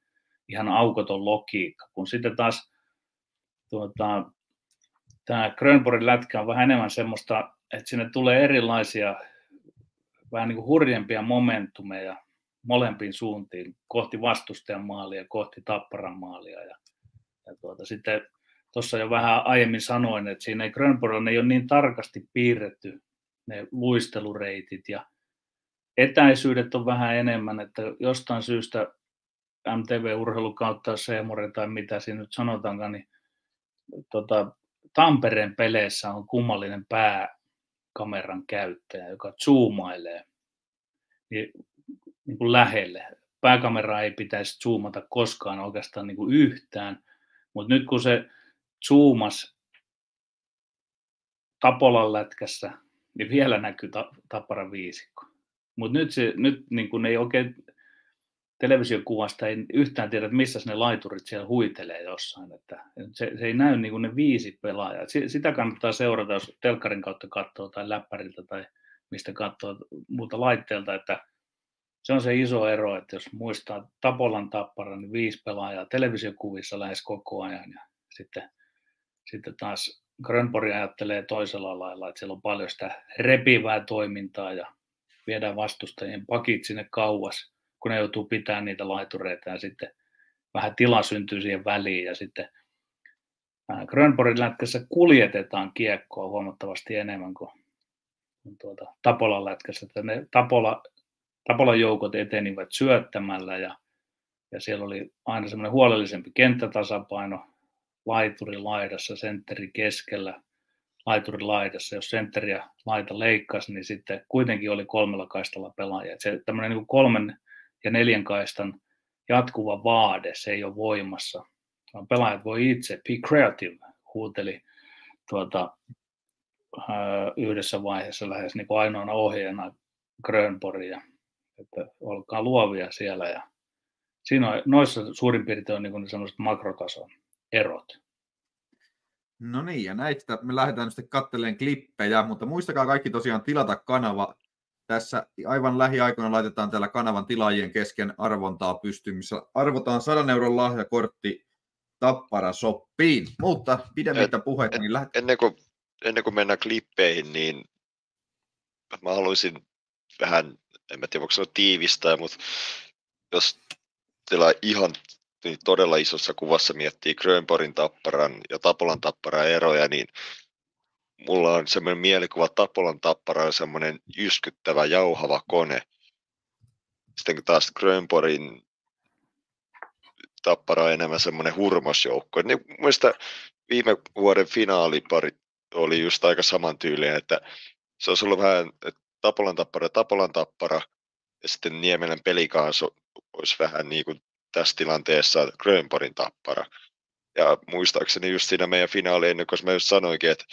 ihan aukoton logiikka, kun sitten taas tuota, tämä Grönborgin lätkä on vähän enemmän semmoista, että sinne tulee erilaisia vähän niin kuin hurjempia momentumeja molempiin suuntiin, kohti vastustajan maalia, kohti Tapparan maalia. Ja, ja tuota, sitten tuossa jo vähän aiemmin sanoin, että siinä ei Grönborgilla ei ole niin tarkasti piirretty ne luistelureitit ja etäisyydet on vähän enemmän, että jostain syystä MTV-urheilu kautta Seemore tai mitä siinä nyt sanotaankaan, niin tota, Tampereen peleissä on kummallinen pääkameran käyttäjä, joka zoomailee niin, niin kuin lähelle. Pääkamera ei pitäisi zoomata koskaan oikeastaan niin kuin yhtään, mutta nyt kun se zoomas Tapolan lätkässä, niin vielä näkyy ta- Tapparan viisikko. Mutta nyt, se, nyt niin kun ei oikein televisiokuvasta ei yhtään tiedä, missä ne laiturit siellä huitelee jossain. Että se, se ei näy niin kuin ne viisi pelaajaa. Sitä kannattaa seurata, jos telkkarin kautta katsoo tai läppäriltä tai mistä katsoo muuta laitteelta, että se on se iso ero, että jos muistaa Tapolan tappara, niin viisi pelaajaa televisiokuvissa lähes koko ajan ja sitten sitten taas Grönborg ajattelee toisella lailla, että siellä on paljon sitä repivää toimintaa ja viedään vastustajien pakit sinne kauas, kun ne joutuu pitämään niitä laitureita ja sitten vähän tila syntyy siihen väliin ja sitten Grönborgin lätkässä kuljetetaan kiekkoa huomattavasti enemmän kuin tuota, Tapolan lätkässä. Että ne Tapola, Tapolan joukot etenivät syöttämällä ja, ja siellä oli aina semmoinen huolellisempi kenttätasapaino, laituri laidassa, sentteri keskellä, laituri laidassa. Jos sentteri ja laita leikkasi, niin sitten kuitenkin oli kolmella kaistalla pelaajia. Se tämmöinen niin kolmen ja neljän kaistan jatkuva vaade, se ei ole voimassa. Pelaajat voi itse, be creative, huuteli tuota, yhdessä vaiheessa lähes niin kuin ainoana ohjeena Grönborgia, että olkaa luovia siellä. Ja siinä on, noissa suurin piirtein on niin sellaiset makrotason erot. No niin, ja näistä me lähdetään sitten katteleen klippejä, mutta muistakaa kaikki tosiaan tilata kanava. Tässä aivan lähiaikoina laitetaan täällä kanavan tilaajien kesken arvontaa pystyyn, missä arvotaan 100 euron lahjakortti Tappara soppiin. Mutta pidemmittä puheita, niin lähdet... ennen, kuin, ennen kuin mennään klippeihin, niin mä haluaisin vähän, en mä tiedä voiko sanoa tiivistää, mutta jos teillä ihan niin todella isossa kuvassa miettii Grönborin tapparan ja Tapolan tapparan eroja, niin mulla on semmoinen mielikuva, Tapolan tappara on semmoinen yskyttävä, jauhava kone. Sitten taas Grönborin tappara on enemmän semmoinen hurmosjoukko. Niin Mielestäni viime vuoden finaalipari oli just aika samantyylinen, että se olisi ollut vähän Tapolan tappara, Tapolan tappara, ja sitten Niemelän pelikaas olisi vähän niin kuin tässä tilanteessa Grönborin tappara. Ja muistaakseni just siinä meidän finaali ennen kuin mä just sanoinkin, että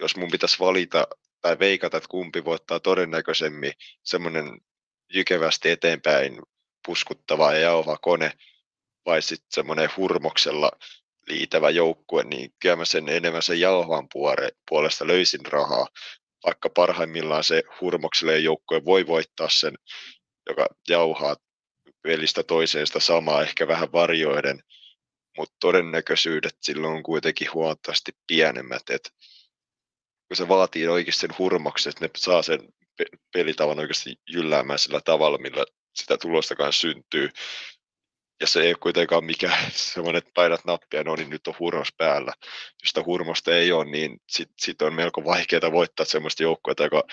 jos mun pitäisi valita tai veikata, että kumpi voittaa todennäköisemmin semmoinen jykevästi eteenpäin puskuttava ja jauha kone, vai sitten semmoinen hurmoksella liitävä joukkue, niin kyllä mä sen enemmän sen jauhan puolesta löysin rahaa, vaikka parhaimmillaan se hurmokselle joukkue voi voittaa sen, joka jauhaa pelistä toiseen sitä samaa, ehkä vähän varjoiden, mutta todennäköisyydet silloin on kuitenkin huomattavasti pienemmät, että kun se vaatii oikeasti sen hurmoksen, että ne saa sen pelitavan oikeasti jylläämään sillä tavalla, millä sitä tulostakaan syntyy. Ja se ei ole kuitenkaan mikään semmoinen, että painat nappia, no niin nyt on hurmos päällä. Jos sitä hurmosta ei ole, niin sitten sit on melko vaikeaa voittaa semmoista joukkuetta, joka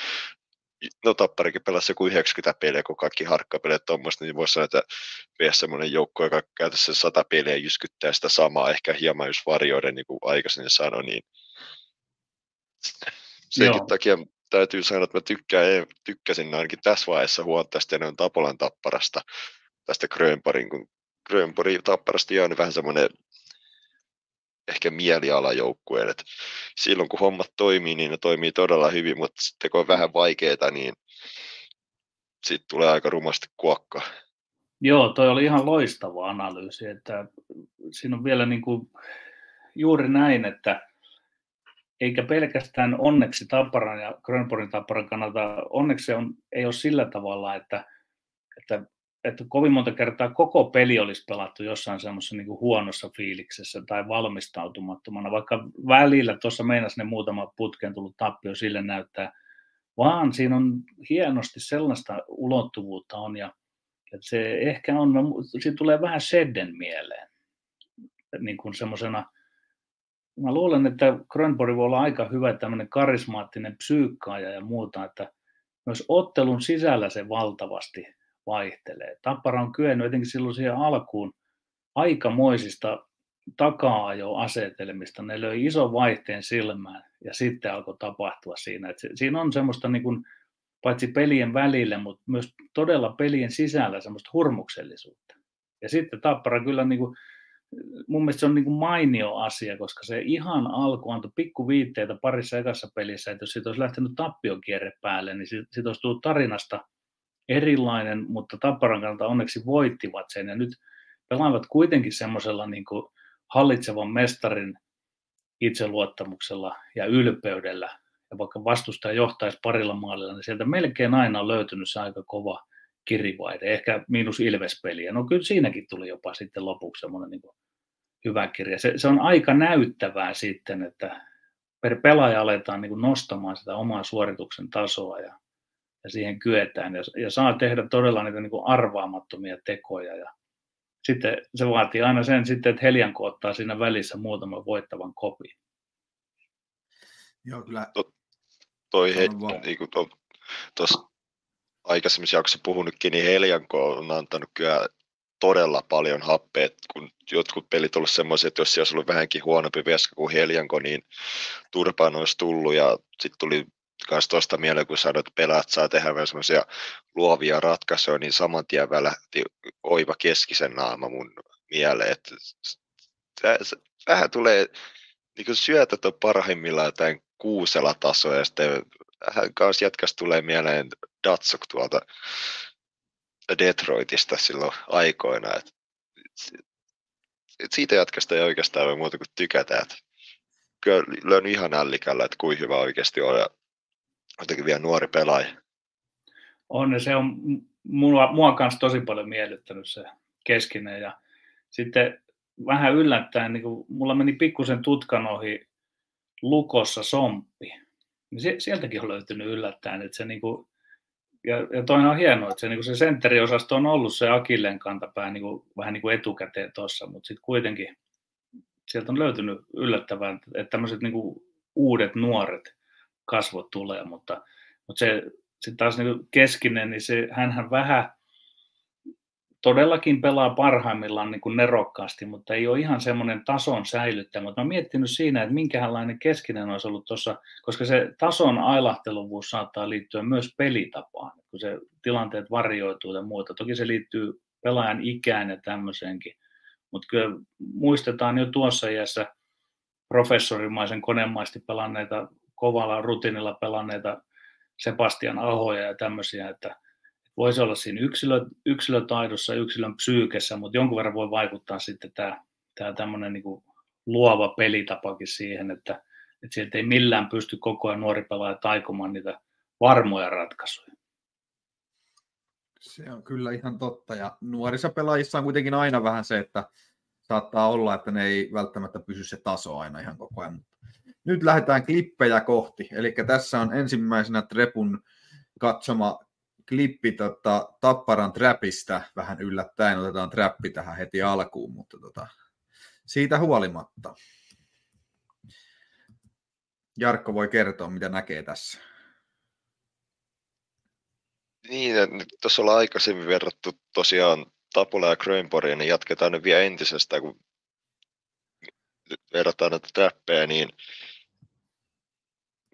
no Tapparikin pelasi joku 90 peliä, kun kaikki harkkapelit tuommoista, niin voisi sanoa, että vielä semmoinen joukko, joka käytännössä 100 peliä jyskyttää sitä samaa, ehkä hieman just varjoiden, niin kuin aikaisemmin sanoi, niin senkin Joo. takia täytyy sanoa, että mä tykkään, tykkäsin ainakin tässä vaiheessa huomattavasti enemmän Tapolan tapparasta tästä Grönparin, kun Grönpori tapparasta jäänyt vähän semmoinen ehkä mielialajoukkueen, että silloin kun hommat toimii, niin ne toimii todella hyvin, mutta sitten kun on vähän vaikeaa, niin sitten tulee aika rumasti kuokka. Joo, toi oli ihan loistava analyysi, että siinä on vielä niin kuin juuri näin, että eikä pelkästään onneksi Tapparan ja Grönborgin Tapparan kannalta, onneksi on, ei ole sillä tavalla, että, että, että kovin monta kertaa koko peli olisi pelattu jossain semmoisessa niin huonossa fiiliksessä tai valmistautumattomana, vaikka välillä tuossa meinas ne muutama putken tullut tappio sille näyttää, vaan siinä on hienosti sellaista ulottuvuutta on ja että se ehkä on, siitä tulee vähän Sedden mieleen, niin kuin semmoisena. Mä luulen, että Grönborg voi olla aika hyvä tämmöinen karismaattinen psyykkaaja ja muuta, että myös ottelun sisällä se valtavasti vaihtelee. Tappara on kyennyt jotenkin silloin siihen alkuun aikamoisista takaa-asetelmista. Ne löi ison vaihteen silmään ja sitten alkoi tapahtua siinä. Että siinä on semmoista niin kuin, paitsi pelien välillä, mutta myös todella pelien sisällä semmoista hurmuksellisuutta. Ja sitten Tappara kyllä niin kuin, mun mielestä se on niin kuin mainio asia, koska se ihan alku antoi pikkuviitteitä parissa ekassa pelissä, että jos siitä olisi lähtenyt tappiokierre päälle, niin siitä olisi tullut tarinasta erilainen, mutta Tapparan kannalta onneksi voittivat sen, ja nyt pelaavat kuitenkin semmoisella niin hallitsevan mestarin itseluottamuksella ja ylpeydellä, ja vaikka vastustaja johtaisi parilla maalilla, niin sieltä melkein aina on löytynyt se aika kova kirivaide, ehkä miinus Ilves-peliä. No kyllä siinäkin tuli jopa sitten lopuksi semmoinen niin hyvä kirja. Se, se on aika näyttävää sitten, että per pelaaja aletaan niin nostamaan sitä omaa suorituksen tasoa ja, ja siihen kyetään ja, ja saa tehdä todella niitä niin arvaamattomia tekoja ja sitten se vaatii aina sen sitten, että Helianko ottaa siinä välissä muutaman voittavan kopin. Joo, kyllä. To, toi he, niin kuin to, tuossa aikaisemmissa jaksoissa puhunutkin, niin Helianko on antanut kyllä todella paljon happea, kun jotkut pelit ollut semmoisia, että jos siellä olisi ollut vähänkin huonompi veska kuin Helianko, niin turpaan olisi tullut ja sitten tuli myös tuosta mieleen, kun sanoit, että pelaat saa tehdä myös semmoisia luovia ratkaisuja, niin saman tien välähti oiva keskisen naama mun mieleen, että vähän tulee, niin kuin syötät on parhaimmillaan jotain kuusella tasoa ja sitten vähän kanssa jatkas tulee mieleen Datsuk tuolta Detroitista silloin aikoina. Et, et siitä jatkasta ei oikeastaan voi muuta kuin tykätä. Et kyllä löynyt ihan ällikällä, että kuin hyvä oikeasti on ja jotenkin vielä nuori pelaaja. On ja se on mua, mua kanssa tosi paljon miellyttänyt se keskinen ja sitten vähän yllättäen, niin kun mulla meni pikkusen tutkan ohi Lukossa Somppi. Niin sieltäkin on löytynyt yllättäen, että se niin kuin, ja, ja toinen on hienoa, että se, niin se sentteriosasto on ollut se Akilleen kantapää niin kuin, vähän niin kuin etukäteen tuossa, mutta sitten kuitenkin sieltä on löytynyt yllättävän, että tämmöiset niin kuin uudet nuoret kasvot tulee, mutta, mutta se sitten taas niin keskinen, niin se, hänhän vähän todellakin pelaa parhaimmillaan niin kuin nerokkaasti, mutta ei ole ihan semmoinen tason säilyttämä. Mutta mä miettinyt siinä, että minkälainen keskinen olisi ollut tuossa, koska se tason ailahteluvuus saattaa liittyä myös pelitapaan, kun se tilanteet varjoituu ja muuta. Toki se liittyy pelaajan ikään ja tämmöiseenkin, mutta kyllä muistetaan jo tuossa iässä professorimaisen konemaisesti pelanneita, kovalla rutinilla pelanneita Sebastian Ahoja ja tämmöisiä, että voisi olla siinä yksilö, yksilötaidossa, yksilön psyykessä, mutta jonkun verran voi vaikuttaa sitten tämä, tämä tämmöinen niin luova pelitapakin siihen, että, että sieltä ei millään pysty koko ajan nuori pelaaja taikomaan niitä varmoja ratkaisuja. Se on kyllä ihan totta. Ja nuorissa pelaajissa on kuitenkin aina vähän se, että saattaa olla, että ne ei välttämättä pysy se taso aina ihan koko ajan. Nyt lähdetään klippejä kohti. Eli tässä on ensimmäisenä Trepun katsoma klippi tota, Tapparan trapista. Vähän yllättäen otetaan trappi tähän heti alkuun, mutta tota, siitä huolimatta. Jarkko voi kertoa, mitä näkee tässä. Niin, tuossa ollaan aikaisemmin verrattu tosiaan Tapula ja Grönborgia, niin jatketaan nyt vielä entisestä, kun verrataan näitä trappeja, niin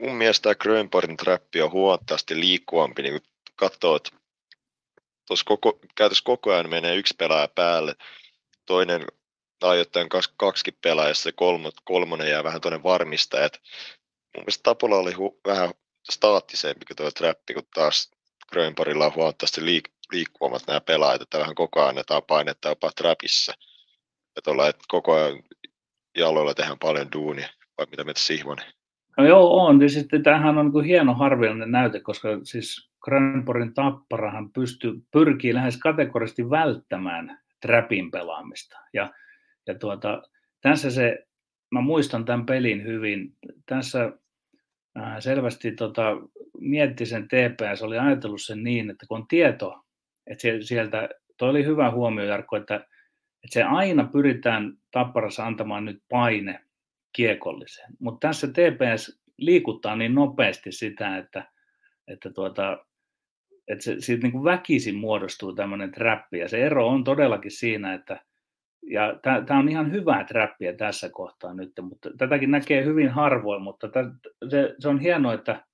mun mielestä tämä Grönborgin trappi on huomattavasti liikkuvampi, niin kun katsoo, että koko, käytössä koko ajan menee yksi pelaaja päälle, toinen ajoittain kaksi, kaksi pelaajaa, se kolmo, kolmonen jää vähän tuonne varmistaja. Mun mielestä Tapula oli hu, vähän staattisempi kuin tuo trappi, kun taas Grönborgilla on huomattavasti liik- liikkuvammat nämä pelaajat, että vähän koko ajan annetaan painetta jopa trapissa. Että ollaan, että koko ajan jaloilla tehdään paljon duunia, vai mitä mieltä Sihvonen? No joo, on. Ja sitten tämähän on niin hieno harvinainen näyte, koska siis Grönborgin tapparahan pystyy, pyrkii lähes kategorisesti välttämään trapin pelaamista. Ja, ja tuota, tässä se, mä muistan tämän pelin hyvin, tässä äh, selvästi tota, mietti sen TPS, oli ajatellut sen niin, että kun on tieto, että sieltä, toi oli hyvä huomio Jarkko, että, että se aina pyritään tapparassa antamaan nyt paine kiekolliseen. Mutta tässä TPS liikuttaa niin nopeasti sitä, että, että, tuota, että se, siitä niin kuin väkisin muodostuu tämmöinen trappi. Ja se ero on todellakin siinä, että ja tämä on ihan hyvää trappia tässä kohtaa nyt, mutta tätäkin näkee hyvin harvoin, mutta tätä, se, se on hienoa, että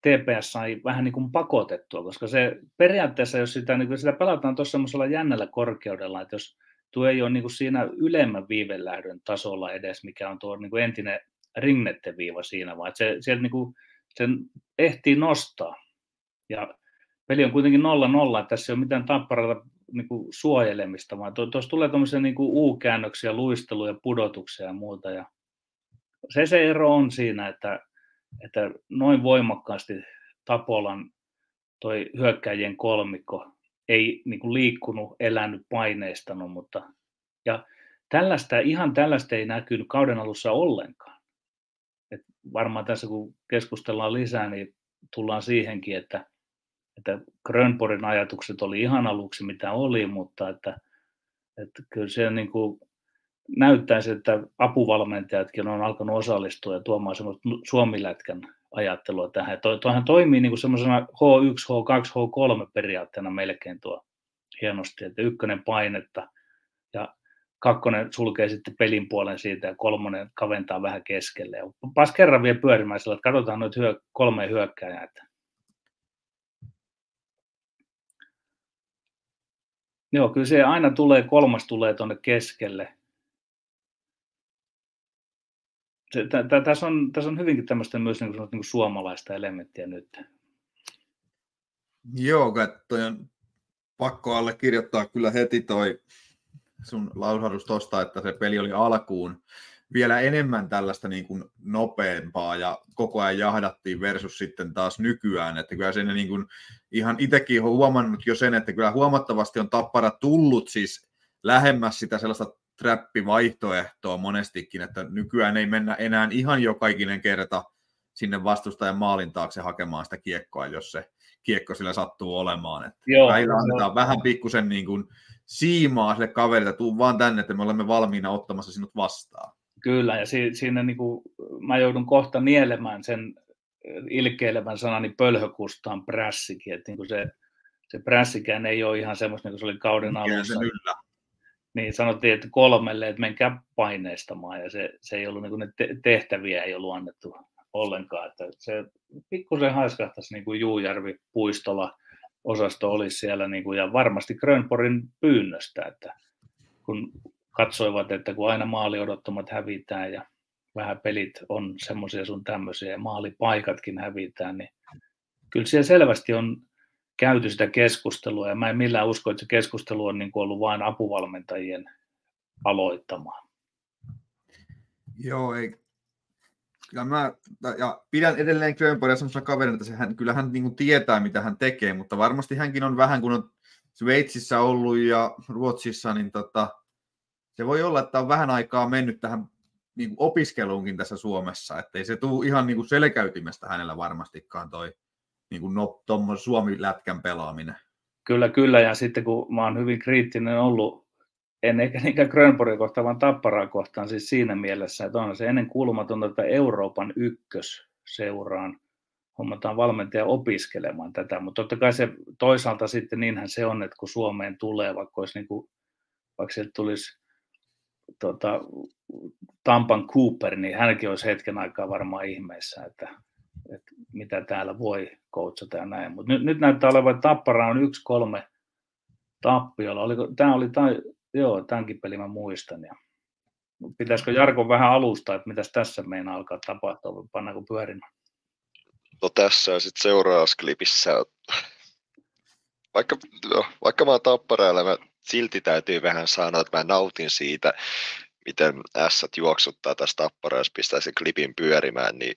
TPS sai vähän niin kuin pakotettua, koska se periaatteessa, jos sitä, niin sitä pelataan tuossa semmoisella jännällä korkeudella, että jos tuo ei ole niin kuin siinä ylemmän viivelähdön tasolla edes, mikä on tuo niin kuin entinen ringnetteviiva siinä, vaan se, sieltä niin kuin, sen ehtii nostaa. Ja peli on kuitenkin 0-0, että tässä ei ole mitään tapparata niin kuin suojelemista, vaan tuossa tulee tuommoisia niin kuin U-käännöksiä, luisteluja, pudotuksia ja muuta. Ja se se ero on siinä, että että noin voimakkaasti Tapolan toi hyökkäjien kolmikko ei niin kuin liikkunut, elänyt, paineistanut, mutta ja tällaista, ihan tällaista ei näkynyt kauden alussa ollenkaan. Et varmaan tässä kun keskustellaan lisää, niin tullaan siihenkin, että, että Grönporin ajatukset oli ihan aluksi mitä oli, mutta että, että kyllä se niin kuin näyttäisi, että apuvalmentajatkin on alkanut osallistua ja tuomaan semmoista suomilätkän ajattelua tähän. Tuo, tuohan toimii niin semmoisena H1, H2, H3 periaatteena melkein tuo hienosti, että ykkönen painetta ja kakkonen sulkee sitten pelin puolen siitä ja kolmonen kaventaa vähän keskelle. Pas kerran vielä pyörimään sillä, että katsotaan noita hyö, kolme hyökkääjää. Että Joo, kyllä se aina tulee, kolmas tulee tuonne keskelle tässä on, tässä on hyvinkin tämmöistä myös niin kuin, niin kuin suomalaista elementtiä nyt. Joo, toi on pakko allekirjoittaa kyllä heti toi sun lausahdus tosta, että se peli oli alkuun vielä enemmän tällaista niin kuin nopeampaa ja koko ajan jahdattiin versus sitten taas nykyään, että kyllä sen niin kuin, ihan itsekin huomannut jo sen, että kyllä huomattavasti on tappara tullut siis lähemmäs sitä sellaista trappivaihtoehtoa monestikin, että nykyään ei mennä enää ihan jokaikinen kerta sinne vastustajan maalin taakse hakemaan sitä kiekkoa, jos se kiekko sillä sattuu olemaan. Että Joo, välillä annetaan vähän pikkusen niin kuin siimaa sille kaverille, tuu vaan tänne, että me olemme valmiina ottamassa sinut vastaan. Kyllä, ja si- siinä niin kuin, mä joudun kohta nielemään sen ilkeilevän sanani pölhökustaan prässikin, että niin kuin se, se prässikään ei ole ihan semmoista, niin kuin se oli kauden alussa. Yllä niin sanottiin, että kolmelle, että menkää paineistamaan, ja se, se ei ollut, niin kuin ne tehtäviä ei ollut annettu ollenkaan. Että se pikkusen haiskahtaisi niin kuin Juujärvi puistola osasto olisi siellä, niin kuin, ja varmasti Grönporin pyynnöstä, että kun katsoivat, että kun aina maali odottamat hävitään ja vähän pelit on semmoisia sun tämmöisiä ja maalipaikatkin hävitään, niin kyllä siellä selvästi on käyty sitä keskustelua, ja mä en millään usko, että se keskustelu on niin kuin ollut vain apuvalmentajien aloittamaan. Joo, ei. Kyllä mä, ja pidän edelleen Grönborgia sellaisena kaverina, että hän, kyllä hän niin tietää, mitä hän tekee, mutta varmasti hänkin on vähän, kun on Sveitsissä ollut ja Ruotsissa, niin tota, se voi olla, että on vähän aikaa mennyt tähän niin kuin opiskeluunkin tässä Suomessa, että ei se tule ihan niin kuin selkäytimestä hänellä varmastikaan toi niin kuin no, Suomi-lätkän pelaaminen. Kyllä, kyllä, ja sitten kun mä oon hyvin kriittinen ollut, en eikä niinkään Grönborgia kohtaan, vaan Tapparaa kohtaan siis siinä mielessä, että on se ennen kuulumatonta, että Euroopan ykkös seuraan hommataan valmentaja opiskelemaan tätä, mutta totta kai se toisaalta sitten niinhän se on, että kun Suomeen tulee, vaikka olisi niin kuin, vaikka sieltä tulisi tota, Tampan Cooper, niin hänkin olisi hetken aikaa varmaan ihmeessä, että, että mitä täällä voi coachata ja näin. Mutta nyt, nyt näyttää olevan, että Tappara on yksi kolme tappiolla. Oliko, tämä oli, tai, joo, tämänkin pelin mä muistan. Ja pitäisikö Jarko vähän alustaa, että mitä tässä meinaa alkaa tapahtua, pannaanko pyörimään? No tässä ja sitten seuraavassa klipissä, vaikka, no, vaikka mä oon tapparailla, mä silti täytyy vähän sanoa, että mä nautin siitä, miten S juoksuttaa tästä tapparaa, jos pistää sen klipin pyörimään, niin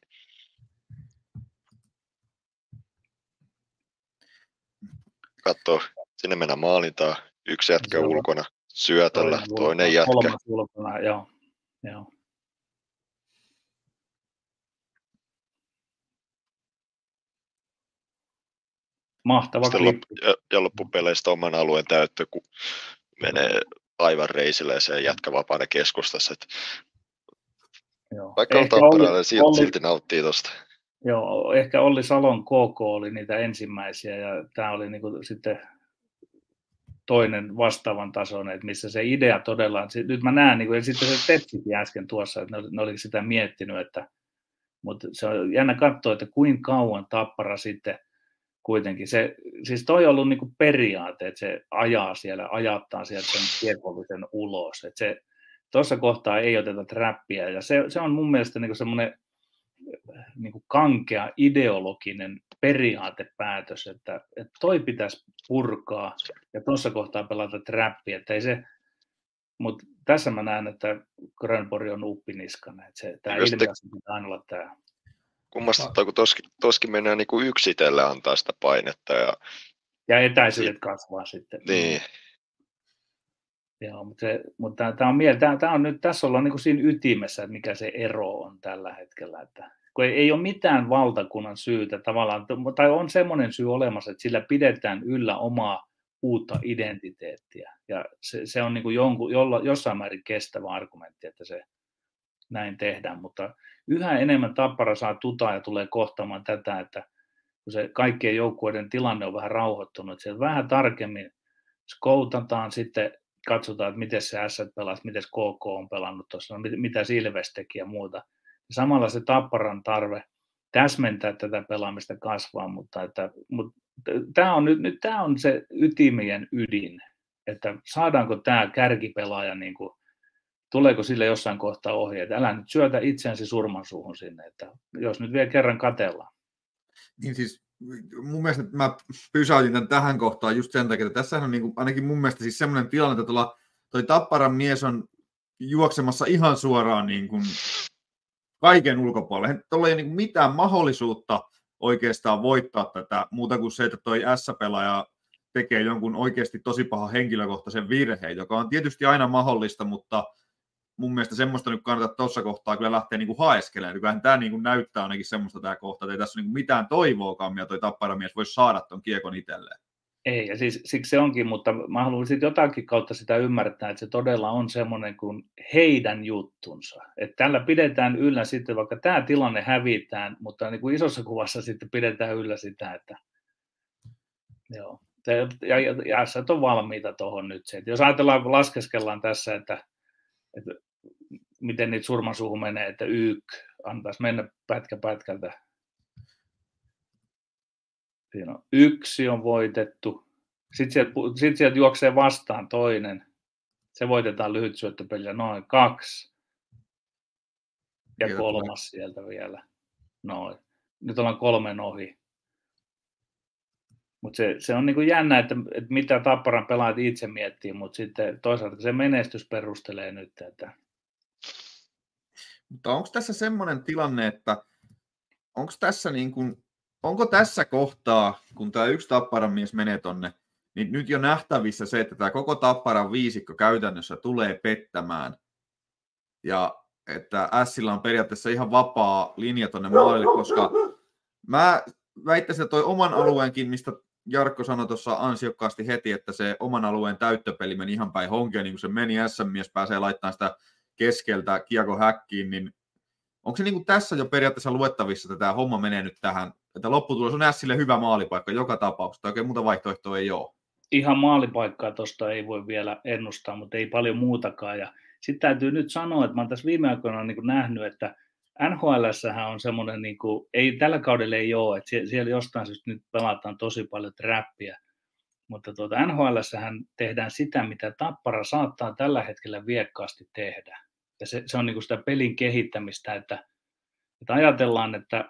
katso, sinne mennään maalintaan, yksi jätkä ulkona syötöllä, toinen, toinen jätkä. ulkona, joo. joo. Mahtava Sitten loppu, ja, ja loppupeleistä oman alueen täyttö, kun menee aivan reisille ja se jätkä vapaana keskustassa. Että Joo. Vaikka on tapparainen, silti, silti nauttii tuosta. Joo, ehkä Olli Salon KK oli niitä ensimmäisiä ja tämä oli niinku sitten toinen vastaavan tasoinen, että missä se idea todella, nyt mä näen, niin kuin, ja sitten se Tepsikin äsken tuossa, että ne, ne oli sitä miettinyt, että, mutta se on jännä katsoa, että kuinka kauan Tappara sitten kuitenkin. Se, siis toi on ollut niin kuin periaate, että se ajaa siellä, ajattaa sieltä sen kiekollisen ulos. Että se, tuossa kohtaa ei oteta trappia ja se, se on mun mielestä niin semmoinen niin kuin kankea ideologinen periaatepäätös, että, että toi pitäisi purkaa ja tuossa kohtaa pelata trappia, että ei se, mutta tässä mä näen, että Grönborg on uppiniskana, että se, tämä ilmiö pitää aina olla tämä kummastuttaa, kun toskin, toskin mennään niin kuin yksitellen antaa sitä painetta. Ja, ja etäisyydet kasvaa sitten. Niin. Joo, mutta, se, mutta tämä on, tämä, tämä on nyt, tässä ollaan niin kuin siinä ytimessä, että mikä se ero on tällä hetkellä. Että, kun ei, ei ole mitään valtakunnan syytä tavallaan, tai on semmoinen syy olemassa, että sillä pidetään yllä omaa uutta identiteettiä. Ja se, se on niin kuin jonkun, jolla, jossain määrin kestävä argumentti, että se näin tehdään, mutta yhä enemmän Tappara saa tutaa ja tulee kohtaamaan tätä, että kun se kaikkien joukkueiden tilanne on vähän rauhoittunut, että vähän tarkemmin skoutataan, sitten katsotaan, että miten se S pelasi, miten KK on pelannut tuossa, no, mitä Silves teki ja muuta. Samalla se Tapparan tarve täsmentää tätä pelaamista kasvaa, mutta, että, mutta tämä on nyt, nyt tämä on se ytimien ydin, että saadaanko tämä kärkipelaaja niin kuin tuleeko sille jossain kohtaa ohje, että älä nyt syötä itseäsi surman suuhun sinne, että jos nyt vielä kerran katellaan. Niin siis mun mielestä mä pysäytin tämän tähän kohtaan just sen takia, että tässä on niin kuin, ainakin mun mielestä siis semmoinen tilanne, että tuolla toi Tapparan mies on juoksemassa ihan suoraan niin kuin kaiken ulkopuolelle. Tuolla ei ole niin mitään mahdollisuutta oikeastaan voittaa tätä muuta kuin se, että toi S-pelaaja tekee jonkun oikeasti tosi paha henkilökohtaisen virheen, joka on tietysti aina mahdollista, mutta mun mielestä semmoista nyt kannattaa tuossa kohtaa kyllä lähteä niin kuin haeskelemaan. Kyllähän tämä niin kuin näyttää ainakin semmoista tämä kohta, että ei tässä ole niin mitään toivoakaan, mitä toi tapparamies voisi saada tuon kiekon itselleen. Ei, ja siis, siksi se onkin, mutta mä haluan sitten jotakin kautta sitä ymmärtää, että se todella on semmoinen kuin heidän juttunsa. Että tällä pidetään yllä sitten, vaikka tämä tilanne hävitään, mutta niin kuin isossa kuvassa sitten pidetään yllä sitä, että joo. Ja, ja, ja on valmiita tuohon nyt se. Että jos ajatellaan, laskeskellaan tässä, että, että miten niitä surmansuuhun menee, että YK antaisi mennä pätkä pätkältä. Siinä on yksi on voitettu. Sitten sieltä, sit sieltä juoksee vastaan toinen. Se voitetaan lyhyt syöttöpeliä noin kaksi. Ja kolmas sieltä vielä. Noin. Nyt ollaan kolmen ohi. Mutta se, se on niinku jännä, että, että mitä Tapparan pelaajat itse miettii, mutta sitten toisaalta se menestys perustelee nyt, että Mutta onko tässä semmoinen tilanne, että onko tässä, niin kuin, onko tässä kohtaa, kun tämä yksi Tapparan mies menee tonne, niin nyt jo nähtävissä se, että tämä koko Tapparan viisikko käytännössä tulee pettämään. Ja että Sillä on periaatteessa ihan vapaa linja tuonne maalille, koska mä väittäisin, että toi oman alueenkin, mistä Jarkko sanoi tuossa ansiokkaasti heti, että se oman alueen täyttöpeli meni ihan päin honkia, niin kuin se meni, SM-mies pääsee laittamaan sitä keskeltä kiekko häkkiin, niin onko se niin kuin tässä jo periaatteessa luettavissa, että tämä homma menee nyt tähän, että lopputulos on Sille hyvä maalipaikka joka tapauksessa, oikein muuta vaihtoehtoa ei ole. Ihan maalipaikkaa tuosta ei voi vielä ennustaa, mutta ei paljon muutakaan. Ja sitten täytyy nyt sanoa, että mä olen tässä viime aikoina niin nähnyt, että nhl on semmoinen, niin kuin, ei tällä kaudella ei ole, että siellä jostain syystä nyt pelataan tosi paljon trappia, mutta tuota, nhl tehdään sitä, mitä Tappara saattaa tällä hetkellä viekkaasti tehdä. Ja se, se on niin kuin sitä pelin kehittämistä, että, että ajatellaan, että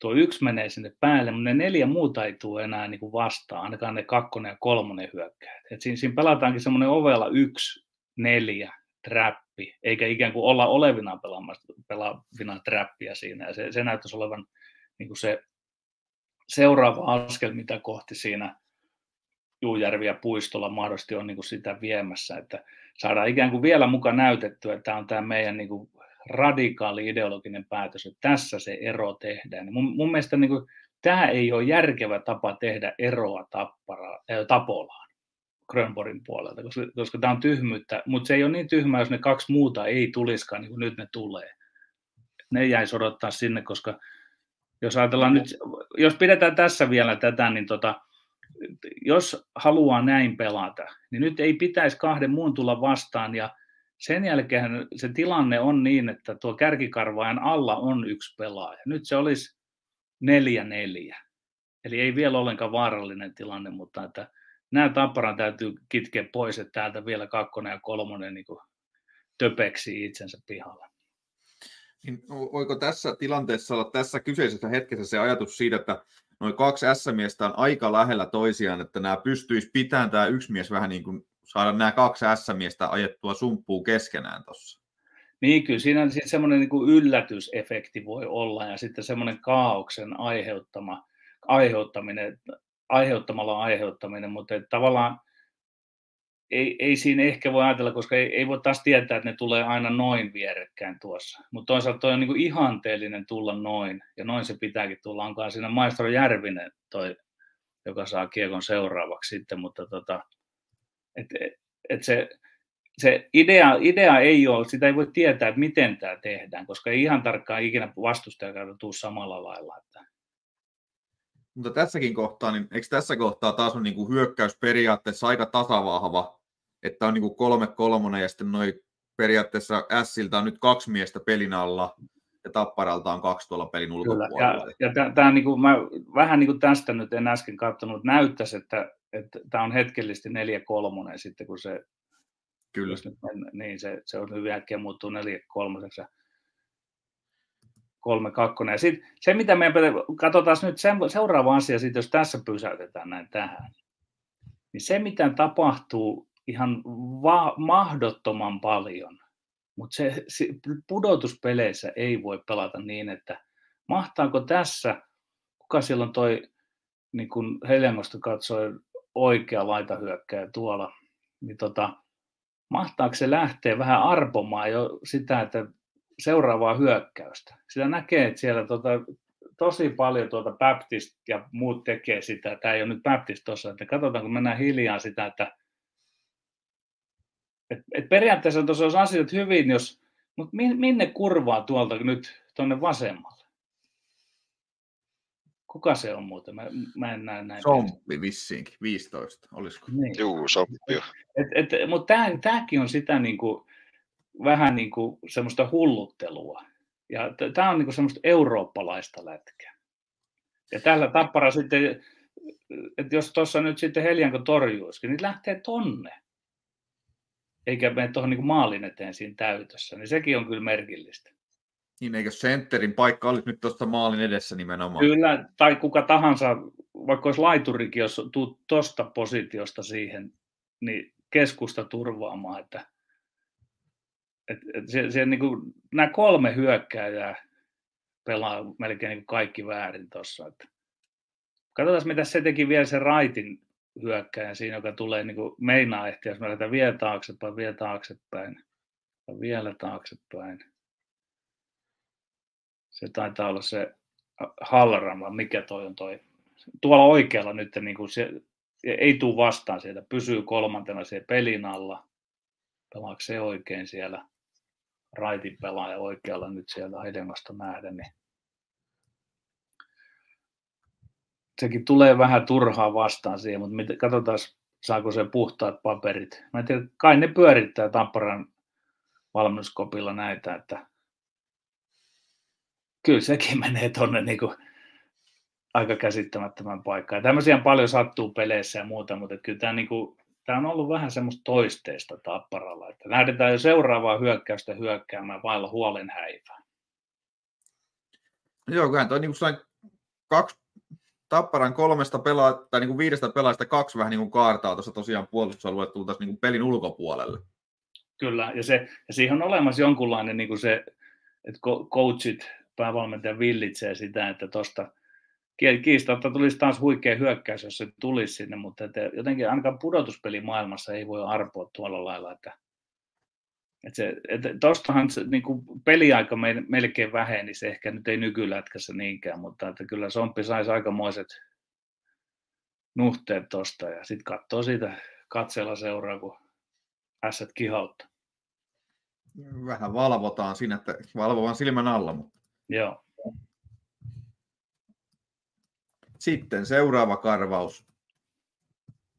tuo yksi menee sinne päälle, mutta ne neljä muuta ei tule enää niin kuin vastaan, ainakaan ne kakkonen ja kolmonen hyökkäät. Et siinä, siinä pelataankin semmoinen ovella yksi, neljä, trappi, eikä ikään kuin olla olevina pelaavina trappia siinä. Ja se, se näyttäisi olevan niin kuin se seuraava askel, mitä kohti siinä Juujärvi ja Puistolla mahdollisesti on niin kuin sitä viemässä, että saadaan ikään kuin vielä mukaan näytettyä, että tämä on tämä meidän niin kuin radikaali ideologinen päätös, että tässä se ero tehdään. Mun, mun mielestä niin kuin, tämä ei ole järkevä tapa tehdä eroa tappara, äh, Tapolaan Grönborgin puolelta, koska, koska tämä on tyhmyyttä, mutta se ei ole niin tyhmää, jos ne kaksi muuta ei tulisikaan, niin kuin nyt ne tulee. Ne jäisi odottaa sinne, koska jos ajatellaan nyt, jos pidetään tässä vielä tätä, niin tota, jos haluaa näin pelata, niin nyt ei pitäisi kahden muun tulla vastaan ja sen jälkeen se tilanne on niin, että tuo kärkikarvaajan alla on yksi pelaaja. Nyt se olisi neljä neljä. Eli ei vielä ollenkaan vaarallinen tilanne, mutta että nämä Tapparan täytyy kitkeä pois, että täältä vielä kakkonen ja kolmonen niin töpeksi itsensä pihalle. Niin, voiko tässä tilanteessa olla tässä kyseisessä hetkessä se ajatus siitä, että noin kaksi S-miestä on aika lähellä toisiaan, että nämä pystyisi pitämään tämä yksi mies vähän niin kuin saada nämä kaksi S-miestä ajettua sumppuun keskenään tuossa? Niin, kyllä siinä semmoinen niin yllätysefekti voi olla ja sitten semmoinen kaauksen aiheuttama, aiheuttaminen, aiheuttamalla aiheuttaminen, mutta tavallaan ei, ei siinä ehkä voi ajatella, koska ei, ei voi taas tietää, että ne tulee aina noin vierekkäin tuossa. Mutta toisaalta toi on niin ihanteellinen tulla noin, ja noin se pitääkin tulla. Onkaan siinä Maestro Järvinen, toi, joka saa kiekon seuraavaksi sitten, mutta tota, et, et, se, se idea, idea ei ole, sitä ei voi tietää, että miten tämä tehdään, koska ei ihan tarkkaan ikinä vastustajakaan tule samalla lailla. Että mutta tässäkin kohtaa, niin eikö tässä kohtaa taas on niin kuin hyökkäys periaatteessa aika tasavahva, että on niin kuin kolme kolmonen ja sitten noin periaatteessa Siltä on nyt kaksi miestä pelin alla ja Tapparalta on kaksi tuolla pelin ulkopuolella. Kyllä, ja, ja tämä, niin mä vähän niin tästä nyt en äsken katsonut, näyttäisi, että, tämä on hetkellisesti neljä kolmonen sitten, kun se Kyllä. Nyt, niin se, se on hyvin äkkiä muuttuu neljä kolmoseksi kolme kakkonen. Ja sit, se, mitä meidän pitää, katsotaan nyt sen, seuraava asia, sit, jos tässä pysäytetään näin tähän, niin se, mitä tapahtuu ihan va- mahdottoman paljon, mutta se, se pudotuspeleissä ei voi pelata niin, että mahtaako tässä, kuka on toi, niin kun Heljangosta katsoi oikea laitahyökkäjä tuolla, niin tota, mahtaako se lähteä vähän arpomaan jo sitä, että seuraavaa hyökkäystä. Sitä näkee, että siellä tota, tosi paljon tuota Baptist ja muut tekee sitä. Tämä ei ole nyt Baptist tuossa, että katsotaan, kun mennään hiljaa sitä, että et, et periaatteessa tuossa olisi asiat hyvin, jos, mutta minne kurvaa tuolta nyt tuonne vasemmalle? Kuka se on muuten? Mä, mä en näe näin. Somppi vissiinkin, 15, olisiko? Niin. Juu, somppi. Et, mutta tämäkin on sitä niin kuin, vähän niin kuin semmoista hulluttelua. Ja tämä on niin kuin semmoista eurooppalaista lätkää. Ja tällä tappara sitten, että jos tuossa nyt sitten Heljanko torjuisikin, niin lähtee tonne. Eikä mene tuohon niin maalin eteen siinä täytössä, niin sekin on kyllä merkillistä. Niin eikö sentterin paikka olisi nyt tuosta maalin edessä nimenomaan? Kyllä, tai kuka tahansa, vaikka olisi laiturikin, jos tuu tuosta positiosta siihen, niin keskusta turvaamaan, että, että, että se, se, niin kuin, nämä kolme hyökkääjää pelaa melkein niin kaikki väärin tuossa. Katsotaan, mitä se teki vielä se raitin hyökkäjä siinä, joka tulee niin kuin meinaa ehtiä, jos me lähdetään vielä taaksepäin, vielä taaksepäin, vielä taaksepäin. Se taitaa olla se Hallaran, vai mikä toi on toi. Tuolla oikealla nyt niin kuin se, ei tule vastaan sieltä, pysyy kolmantena siellä pelin alla. Pelaako se oikein siellä? Raitin pelaaja oikealla nyt sieltä Hedemasta nähdä, niin sekin tulee vähän turhaa vastaan siihen, mutta katsotaan, saako se puhtaat paperit. Mä en tiedä, kai ne pyörittää Tampereen valmennuskopilla näitä, että kyllä sekin menee tuonne niin aika käsittämättömän paikkaan. Tämmöisiä paljon sattuu peleissä ja muuta, mutta kyllä tämä, niin kuin, tämä on ollut vähän semmoista toisteista tapparalla, että lähdetään jo seuraavaa hyökkäystä hyökkäämään vailla huolen häivää. Joo, kyllähän toi niin kuin kaksi Tapparan kolmesta pelaa, tai niin kuin viidestä pelaajasta kaksi vähän niin kuin kaartaa tuossa tosiaan puolustusalueelle tultaisiin niin pelin ulkopuolelle. Kyllä, ja, se, ja siihen on olemassa jonkunlainen niin kuin se, että coachit, päävalmentaja villitsee sitä, että tuosta kiistatta tulisi taas huikea hyökkäys, jos se tulisi sinne, mutta että jotenkin ainakaan pudotuspelimaailmassa ei voi arpoa tuolla lailla, että että se, että tostahan se, niin kuin peliaika me, melkein väheni, niin se ehkä nyt ei nykylätkässä niinkään, mutta että kyllä Somppi saisi aikamoiset nuhteet tosta ja sitten katsoo siitä katsella seuraa, kun ässät kihautta. Vähän valvotaan siinä, että valvovan silmän alla. Mutta... Joo. Sitten seuraava karvaus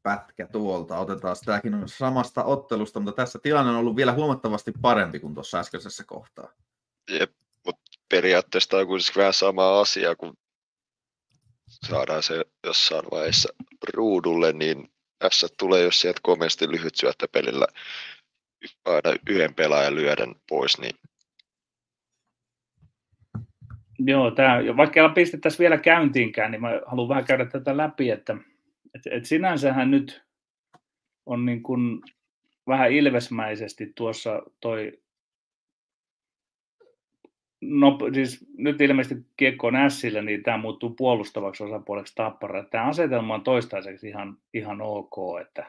pätkä tuolta. Otetaan tämäkin on samasta ottelusta, mutta tässä tilanne on ollut vielä huomattavasti parempi kuin tuossa äskeisessä kohtaa. Jep, mutta periaatteessa on kuitenkin vähän sama asia, kun saadaan se jossain vaiheessa ruudulle, niin tässä tulee, jos sieltä komeasti lyhyt syöttöpelillä aina yhden pelaajan lyödän pois, niin Joo, tämä, vaikka pistettäisiin vielä käyntiinkään, niin mä haluan vähän käydä tätä läpi, että et, et sinänsähän nyt on niin kuin vähän ilvesmäisesti tuossa toi No siis nyt ilmeisesti kiekko on ässillä, niin tämä muuttuu puolustavaksi osapuoleksi tappara. Tämä asetelma on toistaiseksi ihan, ihan ok, että,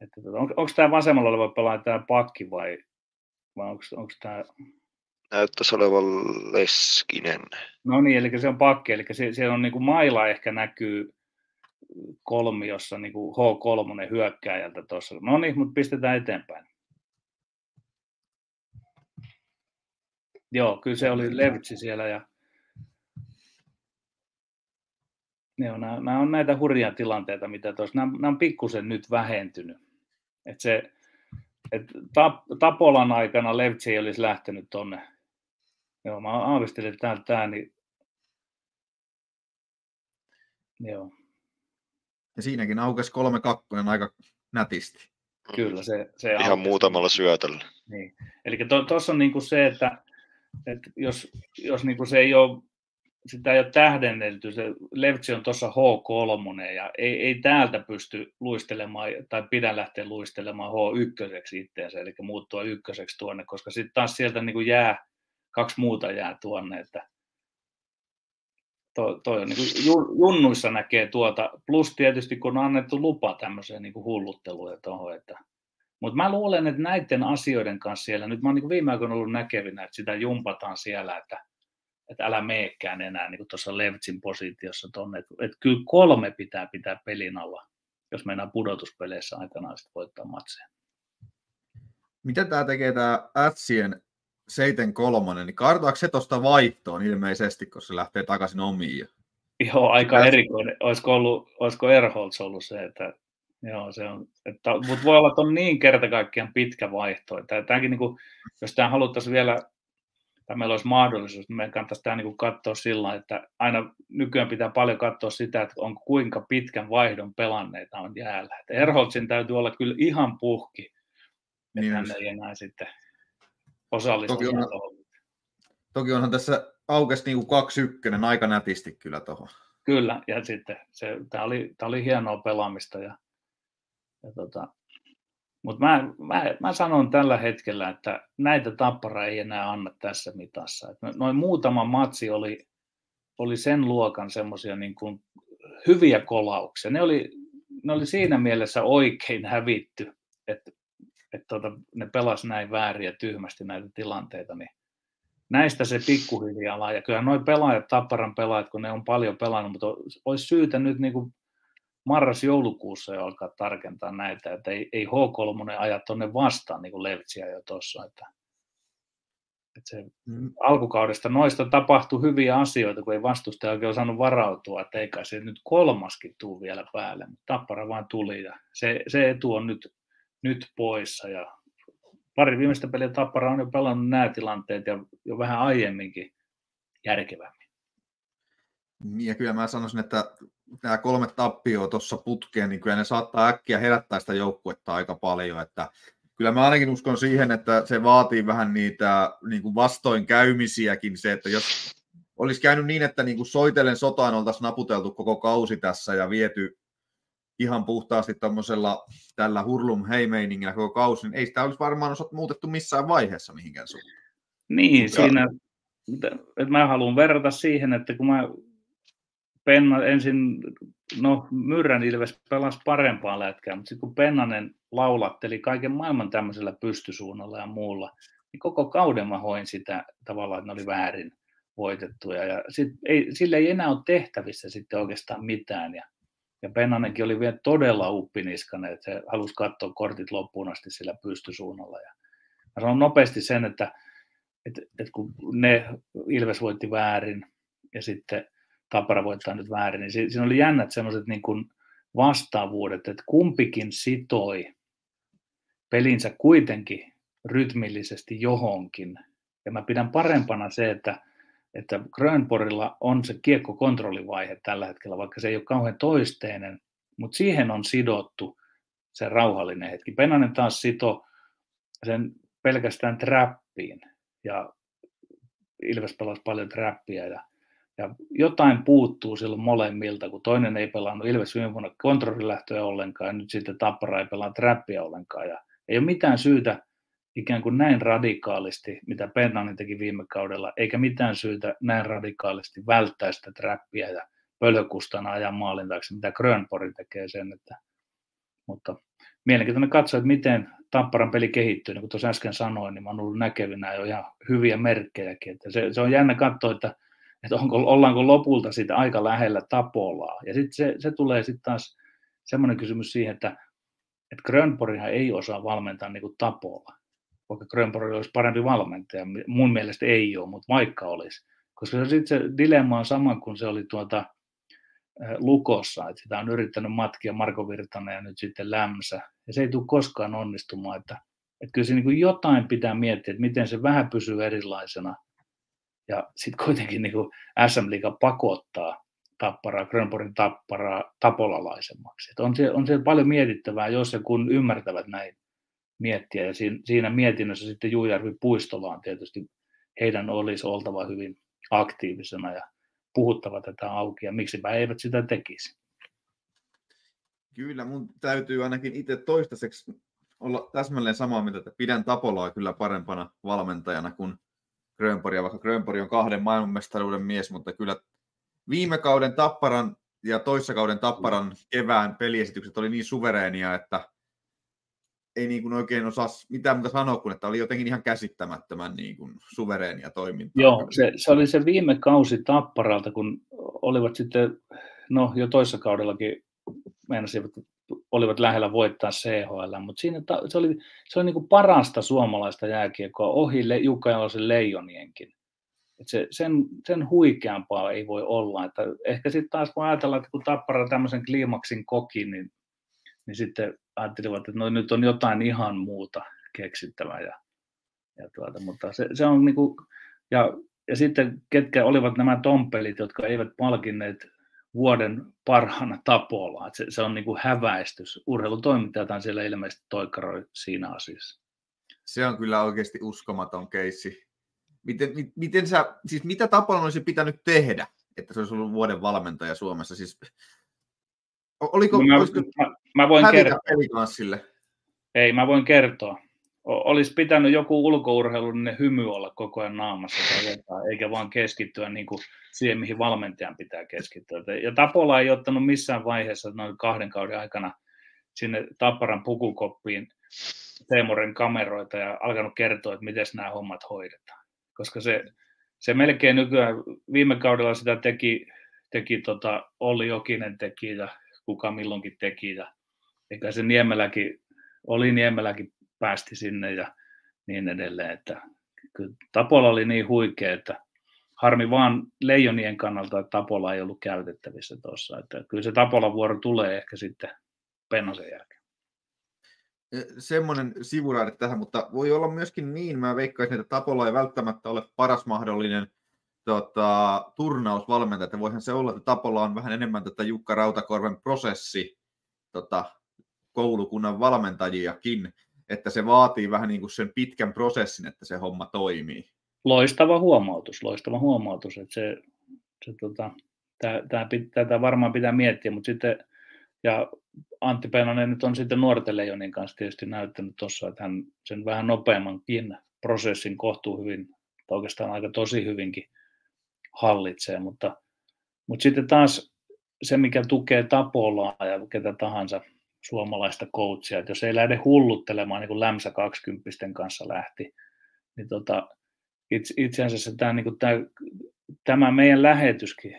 että tota, on, onko tämä vasemmalla oleva pelaaja tämä pakki vai, vai onko, onko tämä... Näyttäisi olevan Leskinen. No niin, eli se on pakki, eli se, siellä on niin kuin maila ehkä näkyy kolmiossa niin kuin H3 hyökkääjältä tuossa. No niin, mutta pistetään eteenpäin. Joo, kyllä se oli Levtsi siellä ja Joo, nämä, nämä on näitä hurjia tilanteita, mitä tuossa, nämä, nämä on pikkusen nyt vähentynyt. Et se, et tap, Tapolan aikana Levtsi ei olisi lähtenyt tonne. Joo, mä aavistelin täältä tämä, niin joo. Ja siinäkin aukesi 3-2 aika nätisti. Kyllä, se, se Ihan aukesi. muutamalla syötöllä. Niin. Eli tuossa on niinku se, että, että jos, jos niinku se ei ole, sitä ei ole tähdennelty, se Levtsi on tuossa H3 ja ei, ei täältä pysty luistelemaan tai pidä lähteä luistelemaan H1 itseensä, eli muuttua ykköseksi tuonne, koska sitten taas sieltä niinku jää, kaksi muuta jää tuonne, että toi, toi on niin kuin junnuissa näkee tuota, plus tietysti kun on annettu lupa tämmöiseen niin kuin hullutteluun tuohon, että mutta mä luulen, että näiden asioiden kanssa siellä, nyt mä oon niin viime aikoina ollut näkevinä, että sitä jumpataan siellä, että, että älä meekään enää niin tuossa Levtsin positiossa tonne, että, että kyllä kolme pitää pitää pelin alla, jos mennään pudotuspeleissä aikanaan sitten voittaa matseja. Miten tämä tekee tämä Ätsien seiten kolmonen, niin kartaako se tuosta vaihtoon ilmeisesti, kun se lähtee takaisin omiin? Joo, aika Äs... erikoinen. Olisiko, ollut, olisiko Erholz ollut se, että Joo, se on, että, mutta voi olla, että on niin kerta kaikkiaan pitkä vaihto. Että tämäkin, niin kuin, jos tämä haluttaisiin vielä, tai meillä olisi mahdollisuus, niin meidän kannattaisi tämä niin kuin katsoa sillä että aina nykyään pitää paljon katsoa sitä, että on kuinka pitkän vaihdon pelanneita on jäällä. Että Erholzin täytyy olla kyllä ihan puhki, että niin hän ei enää sitten osallistua. Toki onhan tässä aukes niin kuin 2-1 aika nätisti kyllä tuohon. Kyllä, ja sitten se, tämä, oli, tämä oli hienoa pelaamista. Ja, ja tota, mutta mä, mä, mä, sanon tällä hetkellä, että näitä tappara ei enää anna tässä mitassa. Et noin muutama matsi oli, oli sen luokan semmoisia niin kuin hyviä kolauksia. Ne oli, ne oli siinä mielessä oikein hävitty, että, että tota, ne pelas näin väärin ja tyhmästi näitä tilanteita, niin näistä se pikkuhiljaa Ja kyllä noin pelaajat, Tapparan pelaajat, kun ne on paljon pelannut, mutta olisi syytä nyt niin kuin marras-joulukuussa jo alkaa tarkentaa näitä, että ei, ei H3 aja tuonne vastaan niin kuin Levtsiä jo tuossa, että, että se mm. alkukaudesta noista tapahtui hyviä asioita, kun ei vastustaja oikein osannut varautua, että eikä se nyt kolmaskin tuu vielä päälle, mutta Tappara vaan tuli ja se, se etu on nyt, nyt poissa ja pari viimeistä peliä Tappara on jo pelannut nämä tilanteet ja jo vähän aiemminkin järkevämmin. Ja kyllä mä sanoisin, että nämä kolme tappioa tuossa putkeen, niin kyllä ne saattaa äkkiä herättää sitä joukkuetta aika paljon, että kyllä mä ainakin uskon siihen, että se vaatii vähän niitä niin kuin vastoinkäymisiäkin se, että jos olisi käynyt niin, että niin kuin soitellen sotaan oltaisiin naputeltu koko kausi tässä ja viety ihan puhtaasti tuommoisella tällä hurlum heimeiningillä koko kausi, niin ei sitä olisi varmaan osat muutettu missään vaiheessa mihinkään suuntaan. Niin, Mutta... siinä, että mä haluan verrata siihen, että kun mä Penna ensin, no Myrrän Ilves pelasi parempaa lätkää, mutta sitten kun Pennanen laulatteli kaiken maailman tämmöisellä pystysuunnalla ja muulla, niin koko kauden mä hoin sitä tavallaan, että ne oli väärin voitettuja. Ja sit ei, sillä ei enää ole tehtävissä sitten oikeastaan mitään. Ja, ja Pennanenkin oli vielä todella uppiniskainen, että se halusi katsoa kortit loppuun asti sillä pystysuunnalla. Ja mä sanon nopeasti sen, että, että, että kun ne Ilves voitti väärin ja sitten Tappara voittaa nyt väärin, niin siinä oli jännät semmoiset niin kuin vastaavuudet, että kumpikin sitoi pelinsä kuitenkin rytmillisesti johonkin. Ja mä pidän parempana se, että, että Grönporilla on se kiekkokontrollivaihe tällä hetkellä, vaikka se ei ole kauhean toisteinen, mutta siihen on sidottu se rauhallinen hetki. Penanen taas sito sen pelkästään trappiin ja Ilves pelasi paljon trappia ja ja jotain puuttuu silloin molemmilta, kun toinen ei pelannut Ilves viime vuonna kontrollilähtöä ollenkaan, ja nyt sitten Tappara ei pelaa trappia ollenkaan. Ja ei ole mitään syytä ikään kuin näin radikaalisti, mitä Pennanen teki viime kaudella, eikä mitään syytä näin radikaalisti välttää sitä trappia ja pölhökustana ajaa maalin taakse, mitä Grönpori tekee sen. Että, mutta mielenkiintoinen katsoa, että miten Tapparan peli kehittyy, niin kuin tuossa äsken sanoin, niin mä oon ollut näkevinä jo ihan hyviä merkkejäkin. Että se, se on jännä katsoa, että että onko, ollaanko lopulta sitä aika lähellä Tapolaa. Ja sitten se, se tulee sitten taas semmoinen kysymys siihen, että, että Grönporihan ei osaa valmentaa niin kuin Tapola, vaikka Grönpori olisi parempi valmentaja. Mun mielestä ei ole, mutta vaikka olisi. Koska sitten se dilemma on sama kuin se oli tuota, Lukossa, että sitä on yrittänyt matkia Marko Virtanen ja nyt sitten Lämsä. Ja se ei tule koskaan onnistumaan, että, että kyllä se niin kuin jotain pitää miettiä, että miten se vähän pysyy erilaisena – ja sitten kuitenkin niin kuin SM Liiga pakottaa tapparaa, Grönborgin tapparaa tapolalaisemmaksi. On, siellä, on siellä paljon mietittävää, jos ja kun ymmärtävät näin miettiä. Ja siinä, mietinnössä sitten Juujärvi Puistola on tietysti, heidän olisi oltava hyvin aktiivisena ja puhuttava tätä auki, ja miksipä eivät sitä tekisi. Kyllä, mun täytyy ainakin itse toistaiseksi olla täsmälleen samaa mieltä, että pidän Tapolaa kyllä parempana valmentajana kuin Grönporia, vaikka Grönpori on kahden maailmanmestaruuden mies, mutta kyllä viime kauden Tapparan ja toissakauden Tapparan kevään peliesitykset oli niin suvereenia, että ei niin kuin oikein osaa mitään muuta sanoa kuin, että oli jotenkin ihan käsittämättömän niin kuin suvereenia toimintaa. Joo, se, se, oli se viime kausi Tapparalta, kun olivat sitten, no jo toissa kaudellakin meinasivat olivat lähellä voittaa CHL, mutta siinä se oli, se oli niin kuin parasta suomalaista jääkiekkoa ohi Le, Jukka Jalosen leijonienkin. Et se, sen, sen huikeampaa ei voi olla. Että ehkä sitten taas kun ajatellaan, että kun Tappara tämmöisen kliimaksin koki, niin, niin sitten ajattelivat, että no, nyt on jotain ihan muuta keksittävää. Ja, ja tuota, mutta se, se on niin kuin, ja, ja sitten ketkä olivat nämä tompelit, jotka eivät palkinneet vuoden parhaana tapolla. Se, se on niin kuin häväistys. Urheilutoimittajat siellä ilmeisesti toikaroi siinä asiassa. Se on kyllä oikeasti uskomaton keissi. Miten, miten sä, siis mitä Tapolan olisi pitänyt tehdä, että se olisi ollut vuoden valmentaja Suomessa? Siis, oliko, No mä, olisiko mä, mä voin hävitä kertoa. pelikanssille? Ei, mä voin kertoa. Olisi pitänyt joku ulkourheilullinen hymy olla koko ajan naamassa tai jotain, eikä vaan keskittyä niin kuin siihen, mihin valmentajan pitää keskittyä. Ja Tapola ei ottanut missään vaiheessa noin kahden kauden aikana sinne Tapparan pukukoppiin Teemoren kameroita ja alkanut kertoa, että miten nämä hommat hoidetaan. Koska se, se melkein nykyään, viime kaudella sitä teki, teki tota, Olli Jokinen teki ja kuka milloinkin teki ja eikä se Niemeläkin, oli Niemeläkin päästi sinne ja niin edelleen, että Tapola oli niin huikea, että harmi vaan leijonien kannalta, että Tapola ei ollut käytettävissä tuossa, että kyllä se Tapolan vuoro tulee ehkä sitten Pennasen jälkeen. semmoinen sivuraide tähän, mutta voi olla myöskin niin, mä veikkaisin, että Tapola ei välttämättä ole paras mahdollinen tota, turnausvalmentaja, että voihan se olla, että Tapola on vähän enemmän tätä Jukka Rautakorven prosessi tota, koulukunnan valmentajiakin, että se vaatii vähän niin kuin sen pitkän prosessin, että se homma toimii. Loistava huomautus, loistava huomautus, että se, se tota, tää, tää, tätä varmaan pitää miettiä, mutta sitten, ja Antti Peinonen nyt on sitten nuorten leijonin kanssa tietysti näyttänyt tuossa, että hän sen vähän nopeammankin prosessin kohtuu hyvin, tai oikeastaan aika tosi hyvinkin hallitsee, mutta, mutta sitten taas se, mikä tukee Tapolaa ja ketä tahansa suomalaista coachia, että jos ei lähde hulluttelemaan niin kuin Lämsä 20 kanssa lähti, niin tota, itse, itse asiassa tämä, niin kuin tämä, tämä meidän lähetyskin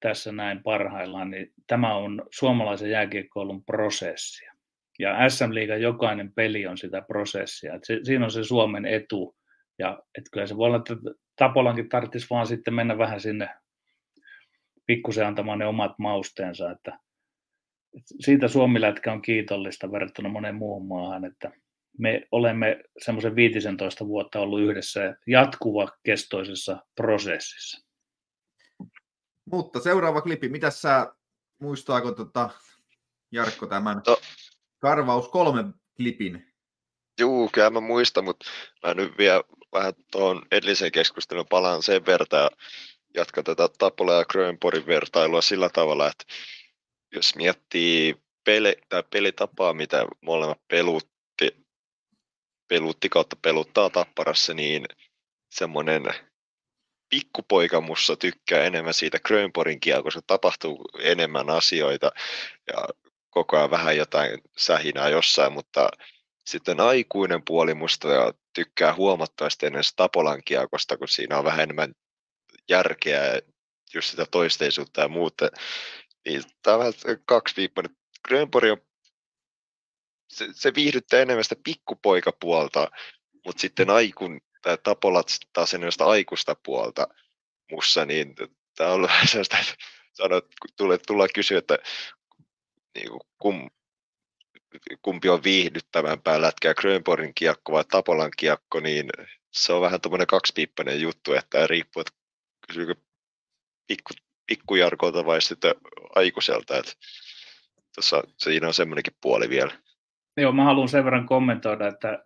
tässä näin parhaillaan, niin tämä on suomalaisen jääkiekkoilun prosessia. Ja SM-liigan jokainen peli on sitä prosessia. Et se, siinä on se Suomen etu. Ja et kyllä se voi olla, että Tapolankin tarvitsisi vaan sitten mennä vähän sinne pikkusen antamaan ne omat mausteensa. Että, et siitä Suomilätkä on kiitollista verrattuna moneen muuhun maahan, että me olemme semmoisen 15 vuotta ollut yhdessä jatkuva kestoisessa prosessissa. Mutta seuraava klipi, mitä sä muistaako tota, Jarkko tämän No. Karvaus kolme klipin? Juu, kyllä mä muistan, mutta mä nyt vielä vähän tuohon edelliseen keskusteluun palaan sen verran ja jatkan tätä Tapola ja Grönporin vertailua sillä tavalla, että jos miettii peli, tai pelitapaa, mitä molemmat pelutti, pelutti kautta peluttaa Tapparassa, niin semmoinen pikkupoika mussa tykkää enemmän siitä Grönporin kiekosta, tapahtuu enemmän asioita ja koko ajan vähän jotain sähinää jossain, mutta sitten aikuinen puoli musta ja tykkää huomattavasti ennen Tapolan kiekosta, kun siinä on vähän enemmän järkeä just sitä toisteisuutta ja muuta. Niin tämä on vähän kaksiviippainen. Grönborg on, se, se viihdyttää enemmän sitä pikkupoikapuolta, mutta sitten aikun, tai Tapolat taas enemmän sitä aikuista puolta mussa, niin tämä on vähän sellaista, että kun tulee, tullaan kysyä, että niin kuin, kum, kumpi on viihdyttävämpää lätkää, Grönborgin kiekko vai Tapolan kiekko, niin se on vähän tuommoinen kaksipiippainen juttu, että riippuu, että kysyykö pikku, pikkujarkolta vai sitten aikuiselta, että tuossa, siinä on semmoinenkin puoli vielä. Joo, mä haluan sen verran kommentoida, että,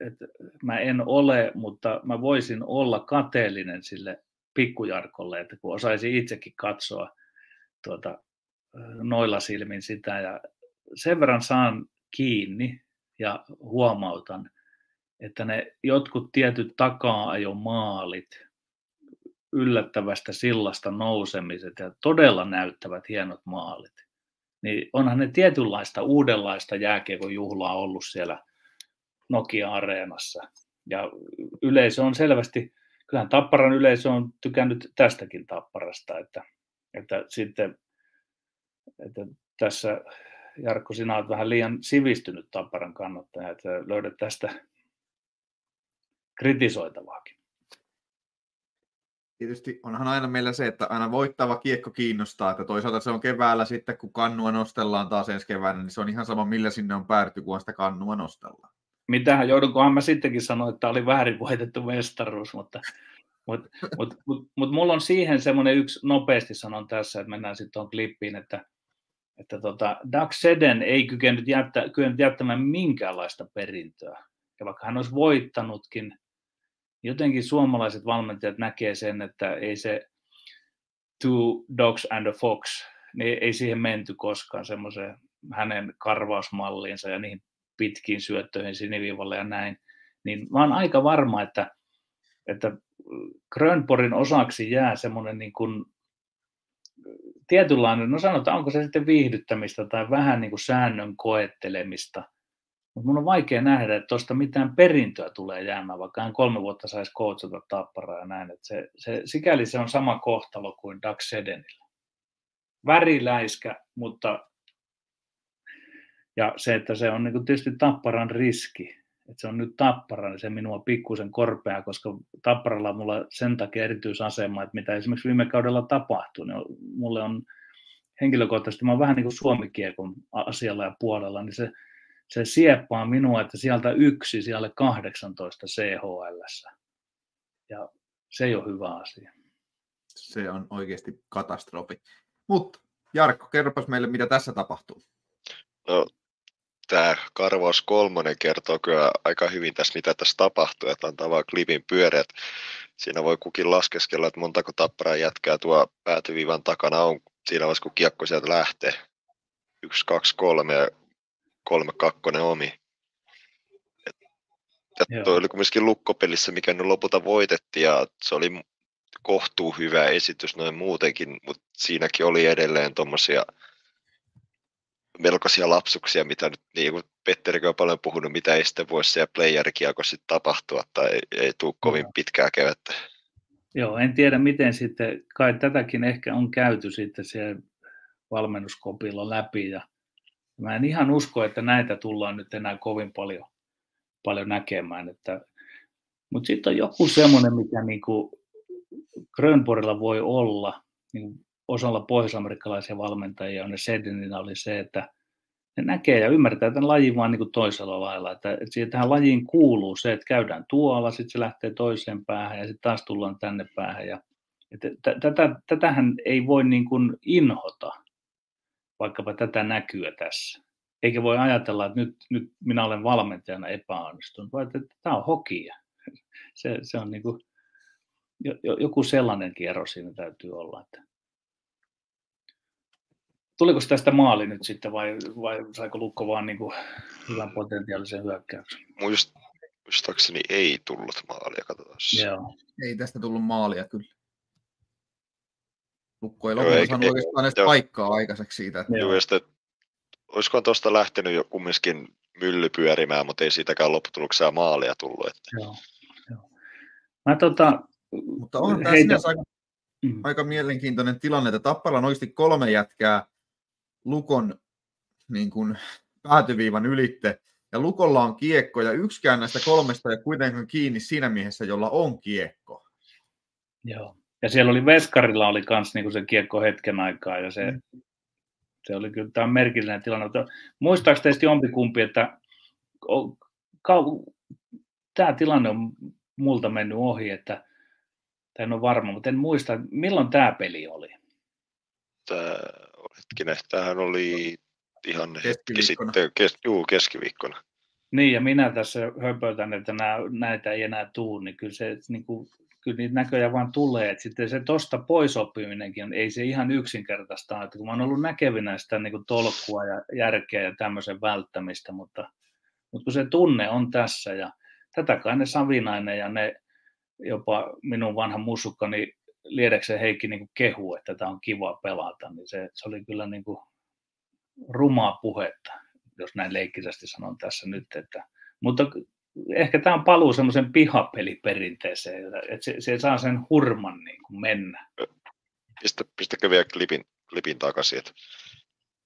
että mä en ole, mutta mä voisin olla kateellinen sille pikkujarkolle, että kun osaisi itsekin katsoa tuota, noilla silmin sitä ja sen verran saan kiinni ja huomautan, että ne jotkut tietyt takaa-ajon maalit, yllättävästä sillasta nousemiset ja todella näyttävät hienot maalit, niin onhan ne tietynlaista uudenlaista jääkiekon juhlaa ollut siellä Nokia-areenassa. Ja yleisö on selvästi, kyllähän Tapparan yleisö on tykännyt tästäkin Tapparasta, että, että sitten että tässä Jarkko, sinä olet vähän liian sivistynyt Tapparan kannattaja, että löydät tästä kritisoitavaakin. Tietysti onhan aina meillä se, että aina voittava kiekko kiinnostaa, että toisaalta se on keväällä sitten, kun kannua nostellaan taas ensi keväänä, niin se on ihan sama, millä sinne on päädytty, kun sitä kannua nostellaan. Mitähän joudunkohan mä sittenkin sanoa, että oli väärin voitettu mestaruus, mutta mutta mut, mut, mut mulla on siihen semmoinen yksi, nopeasti sanon tässä, että mennään sitten tuon klippiin, että, että tota, Doug Seden ei kykennyt, jättä, kykennyt jättämään minkäänlaista perintöä. Ja vaikka hän olisi voittanutkin, jotenkin suomalaiset valmentajat näkee sen, että ei se two dogs and a fox, niin ei siihen menty koskaan semmoiseen hänen karvausmalliinsa ja niihin pitkiin syöttöihin siniviivalle ja näin. Niin mä oon aika varma, että, että Grönporin osaksi jää semmoinen niin kuin tietynlainen, no sanotaan, onko se sitten viihdyttämistä tai vähän niin kuin säännön koettelemista. Mutta mun on vaikea nähdä, että tuosta mitään perintöä tulee jäämään, vaikka hän kolme vuotta saisi coachata tapparaa ja näin. Että se, se, sikäli se on sama kohtalo kuin Doug Sedenillä. Väriläiskä, mutta ja se, että se on niin tietysti tapparan riski, että se on nyt tappara, niin se minua pikkusen korpea, koska tapparalla on mulla sen takia erityisasema, että mitä esimerkiksi viime kaudella tapahtui, niin mulle on henkilökohtaisesti, mä oon vähän niin kuin suomikiekon asialla ja puolella, niin se, se sieppaa minua, että sieltä yksi, siellä 18 CHL. Ja se ei ole hyvä asia. Se on oikeasti katastrofi. Mutta Jarkko, kerropas meille, mitä tässä tapahtuu. No, tämä Karvaus kolmonen kertoo kyllä aika hyvin tässä, mitä tässä tapahtuu, että antaa vaan klipin pyöreät. Siinä voi kukin laskeskella, että montako tapparaa jätkää tuo päätyviivan takana on siinä vaiheessa, kun kiekko sieltä lähtee. Yksi, kaksi, kolme ja kolme, kakkonen omi. Ja toi oli kumminkin lukkopelissä, mikä nyt lopulta voitettiin ja se oli kohtuu hyvä esitys noin muutenkin, mutta siinäkin oli edelleen tuommoisia melkoisia lapsuksia, mitä nyt, niin kuin Petterikin on paljon puhunut, mitä ei sitten voi siellä playerikiekossa tapahtua tai ei, ei tule kovin pitkää kevättä. Joo, en tiedä miten sitten, kai tätäkin ehkä on käyty sitten siellä valmennuskopilla läpi ja mä en ihan usko, että näitä tullaan nyt enää kovin paljon, paljon näkemään, että, mutta sitten on joku semmoinen, mikä niinku Grönborilla voi olla, niin osalla pohjoisamerikkalaisia valmentajia on Sedinina oli se, että ne näkee ja ymmärtää tämän lajin vaan niin toisella lailla. Että, että siihen tähän lajiin kuuluu se, että käydään tuolla, sitten se lähtee toiseen päähän ja sitten taas tullaan tänne päähän. Ja, että tätä, tätähän ei voi niin kuin inhota, vaikkapa tätä näkyä tässä. Eikä voi ajatella, että nyt, nyt minä olen valmentajana epäonnistunut, vaan että, että tämä on hokia. Se, se on niin kuin, joku sellainen kierros siinä täytyy olla. Että Tuliko tästä maali nyt sitten vai, vai saiko Lukko vaan niin kuin hyvän potentiaalisen hyökkäyksen? Muist, muistaakseni ei tullut maalia, katsotaan. Joo. Ei tästä tullut maalia kyllä. Lukko ei lopulta saanut oikeastaan edes jo. paikkaa aikaiseksi siitä. Että... Joo, ja sitten, olisiko tuosta lähtenyt jo kumminkin mylly pyörimään, mutta ei siitäkään lopputuloksena maalia tullut. Että... Joo, joo. Mä tota, mutta on tämä heitä... aika, mm. aika mielenkiintoinen tilanne, että Tappara on oikeasti kolme jätkää Lukon niin kuin, päätyviivan ylitte, ja Lukolla on kiekko, ja yksikään näistä kolmesta ei kuitenkaan kiinni siinä miehessä, jolla on kiekko. Joo. Ja siellä oli Veskarilla oli kans niin se kiekko hetken aikaa, ja se, mm. se oli kyllä tämä merkillinen tilanne. Muistaako teistä jompikumpi, että tämä tilanne on multa mennyt ohi, että en ole varma, mutta en muista, milloin tämä peli oli. Tämä hetkinen, tämähän oli ihan hetki sitten, kes, juu, keskiviikkona. Niin, ja minä tässä höpötän, että nää, näitä ei enää tuu, niin kyllä, se, niin kuin, kyllä niitä näköjään vaan tulee. Että sitten se tosta pois oppiminenkin, ei se ihan yksinkertaista että kun mä oon ollut näkevinä sitä niin kuin tolkkua ja järkeä ja tämmöisen välttämistä, mutta, mutta kun se tunne on tässä ja tätä kai ne Savinainen ja ne jopa minun vanha musukkani Liedeksen Heikki niin kehu, että tämä on kiva pelata, niin se, se oli kyllä niin kuin rumaa puhetta, jos näin leikkisästi sanon tässä nyt. Että, mutta ehkä tämä on paluu semmoisen pihapeliperinteeseen, että se, se saa sen hurman niin kuin mennä. Pistä, pistäkö vielä klipin, klipin takaisin, että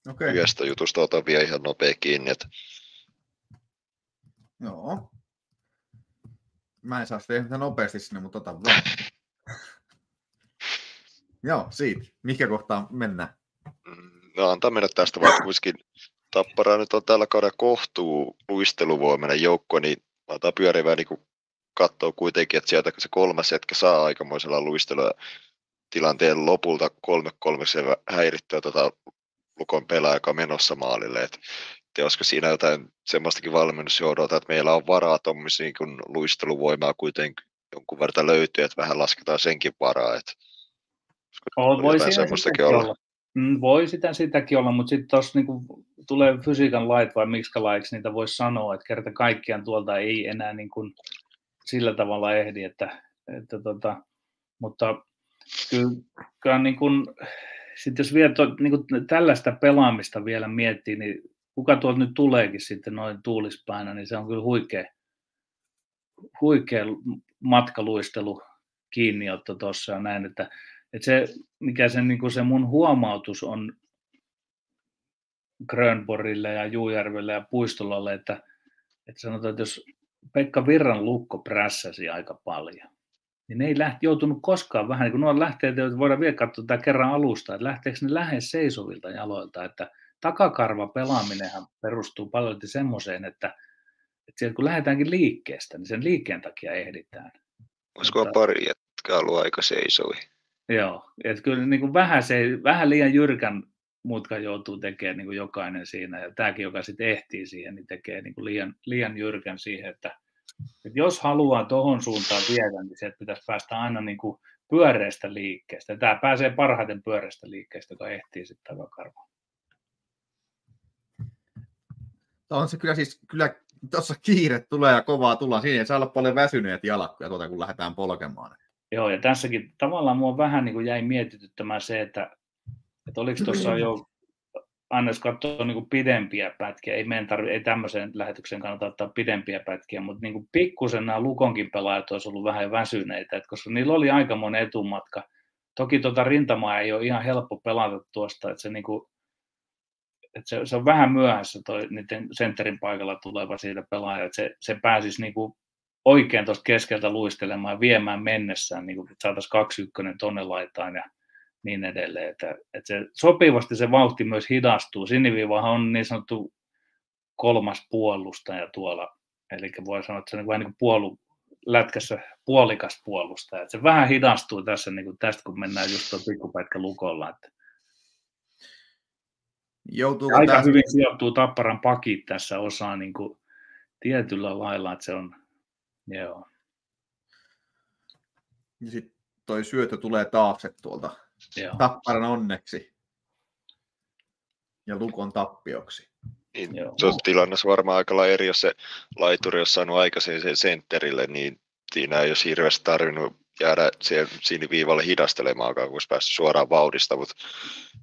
okay. yhdestä jutusta otan vielä ihan nopea kiinni. Että... Joo. Mä en saa sitä nopeasti sinne, mutta otan vaan. Joo, siitä. Mikä kohtaan mennään? Mm, no antaa mennä tästä, vaikka kuitenkin Tappara nyt on tällä kaudella kohtuu luisteluvoimainen joukko, niin antaa pyörivää niin katsoa kuitenkin, että sieltä se kolmas jätkä saa aikamoisella luistella tilanteen lopulta kolme kolmeksi häirittyä tota Lukon pelaaja, joka on menossa maalille. Et, et olisiko siinä jotain semmoistakin valmennusjohdolta, että meillä on varaa tuommoisiin niin luisteluvoimaa kuitenkin jonkun verran löytyy, että vähän lasketaan senkin varaa. Että, oh, voi semmoistakin olla. olla. Mm, voi sitä sitäkin olla, mutta sitten tuossa niinku tulee fysiikan lait vai miksi laiksi niitä voisi sanoa, että kerta kaikkiaan tuolta ei enää niinku sillä tavalla ehdi, että, että tota, mutta kyllä niin kuin, sit jos vielä to, niin kuin tällaista pelaamista vielä miettii, niin kuka tuolta nyt tuleekin sitten noin tuulispäinä, niin se on kyllä huikea, huikea matkaluistelu kiinniotto tuossa ja näin, että, että se, mikä se, niin kuin se mun huomautus on Grönborille ja Juujärvelle ja Puistolalle, että, että sanotaan, että jos Pekka Virran lukko prässäsi aika paljon, niin ne ei lähti, joutunut koskaan vähän, niin kun nuo lähtee, että voidaan vielä katsoa tämä kerran alusta, että lähteekö ne lähes seisovilta jaloilta, että takakarva pelaaminenhan perustuu paljon semmoiseen, että, että sieltä kun lähdetäänkin liikkeestä, niin sen liikkeen takia ehditään. Olisiko Mutta, pari jätkää ollut aika seisoi? Joo, että kyllä niin kuin vähän, se, vähän liian jyrkän mutkan joutuu tekemään niin kuin jokainen siinä, ja tämäkin, joka sitten ehtii siihen, niin tekee niin kuin liian, liian jyrkän siihen, että, että jos haluaa tuohon suuntaan viedä, niin sieltä pitäisi päästä aina niin kuin pyöreästä liikkeestä. Tämä pääsee parhaiten pyöreästä liikkeestä, joka ehtii sitten takakarvaan. On se kyllä siis, kyllä tuossa kiire tulee ja kovaa tullaan siinä, että saa olla paljon väsyneet jalat, tuota, kun lähdetään polkemaan. Joo, ja tässäkin tavallaan mua vähän niin kuin jäi mietityttämään se, että, että oliko tuossa jo, aina jos katsoo niin pidempiä pätkiä, ei, meidän tarvi, ei tämmöiseen lähetykseen kannata ottaa pidempiä pätkiä, mutta niin pikkusen nämä Lukonkin pelaajat olisi ollut vähän väsyneitä, että koska niillä oli aikamoinen etumatka. Toki tuota rintamaa ei ole ihan helppo pelata tuosta, että se niin kuin, että se, se, on vähän myöhässä toi niiden sentterin paikalla tuleva siitä pelaaja, että se, se pääsisi niin kuin oikein tuosta keskeltä luistelemaan ja viemään mennessään, niin kuin, että saataisiin kaksi ykkönen tonne laitaan ja niin edelleen. Että, että se, sopivasti se vauhti myös hidastuu. Siniviivahan on niin sanottu kolmas puolustaja tuolla, eli voi sanoa, että se on vähän niin kuin puolu, lätkässä puolikas puolustaja. Että se vähän hidastuu tässä niin kuin tästä, kun mennään just tuon pikkupätkä lukolla. Että Joutuuko aika tästä... hyvin sijoittuu Tapparan pakit tässä osaa niin kuin tietyllä lailla, että se on, joo. Ja sitten toi syötö tulee taakse tuolta joo. Tapparan onneksi ja Lukon tappioksi. Niin, se on tilannessa varmaan aika eri, jos se laituri olisi saanut aikaisemmin sen sentterille, niin siinä ei olisi hirveästi tarvinnut jäädä siihen viivalle hidastelemaan, kun olisi päässyt suoraan vauhdista, mutta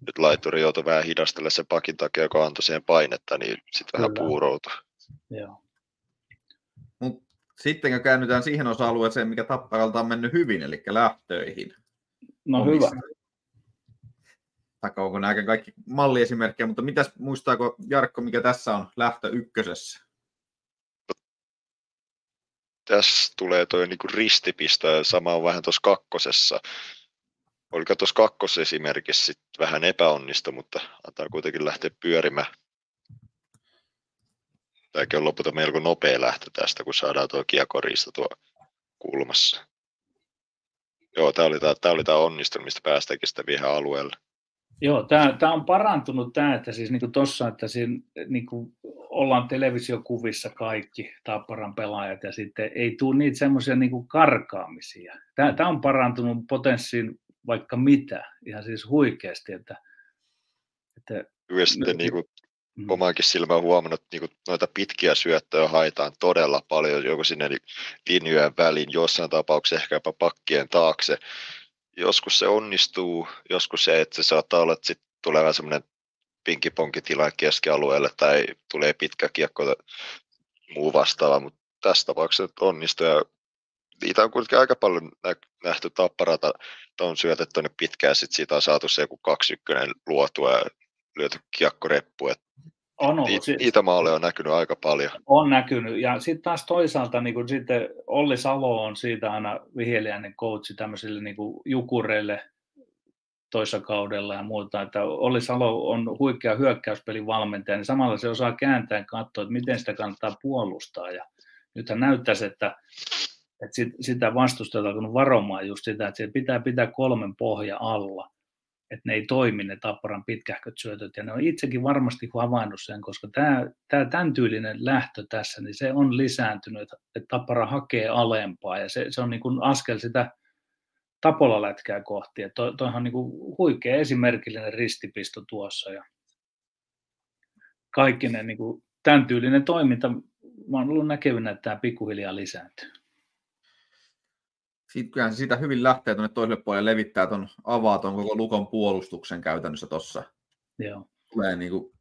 nyt laituri joutui vähän hidastelemaan sen pakin takia, joka antoi siihen painetta, niin sitten vähän puuroutui. Joo. Mut sitten kun käännytään siihen osa-alueeseen, mikä Tapparalta on mennyt hyvin, eli lähtöihin. No Omissa. hyvä. Taikka onko nämä kaikki malliesimerkkejä, mutta mitäs muistaako Jarkko, mikä tässä on lähtö ykkösessä? tässä tulee toi niinku ristipistä sama on vähän tuossa kakkosessa. Oliko tuossa kakkosesimerkissä sit vähän epäonnistu, mutta antaa kuitenkin lähteä pyörimään. Tämäkin on lopulta melko nopea lähtö tästä, kun saadaan tuo kiekoriista tuo kulmassa. Joo, tämä oli tämä, oli tämä onnistunut, mistä päästäänkin sitä vielä alueelle. Joo, tämä, on parantunut tämä, että siis niin tuossa, että siinä niin kuin ollaan televisiokuvissa kaikki Tapparan pelaajat ja sitten ei tule niitä semmoisia niin karkaamisia. Tämä, tämä on parantunut potenssiin vaikka mitä, ihan siis huikeasti, että, että Kyllä sitten niin kuin mm. omaankin silmään huomannut, että niin noita pitkiä syöttöjä haetaan todella paljon, joko sinne linjojen väliin, jossain tapauksessa ehkä jopa pakkien taakse. Joskus se onnistuu, joskus se, että se saattaa olla, että sitten tulee vähän semmoinen pinkiponkitila keskialueelle tai tulee pitkä kiekko muu vastaava, mutta tässä tapauksessa onnistuu ja niitä on kuitenkin aika paljon nähty tapparata, että on syötetty pitkään, sitten siitä on saatu se joku kaksi ykkönen luotua ja lyöty kiekkoreppu, että on ollut. Niitä, niitä maaleja on näkynyt aika paljon. On näkynyt. Ja sitten taas toisaalta niin kun sitten Olli Salo on siitä aina viheliäinen coachi tämmöisille niin jukureille, toissa kaudella ja muuta, että Olli Salo on huikea hyökkäyspelin valmentaja, niin samalla se osaa kääntää ja katsoa, että miten sitä kannattaa puolustaa. Ja nythän näyttäisi, että, että sitä vastustajaa kun varomaan just sitä, että se pitää pitää kolmen pohja alla. Että ne ei toimi ne Tapparan pitkähköt syötöt. Ja ne on itsekin varmasti havainnut sen, koska tämä, tämä tämän tyylinen lähtö tässä, niin se on lisääntynyt, että Tappara hakee alempaa ja se, se on niin kuin askel sitä Tapola-lätkää kohti. Ja toi, toihan on niin kuin huikea esimerkillinen ristipisto tuossa ja kaikki ne niin kuin, tämän tyylinen toiminta, mä oon ollut näkevinä, että tämä pikkuhiljaa lisääntyy. Sitten kyllähän se siitä hyvin lähtee tuonne toiselle puolelle levittää tuon avaa tuon koko Lukon puolustuksen käytännössä tuossa. Joo. Tulee niin kuin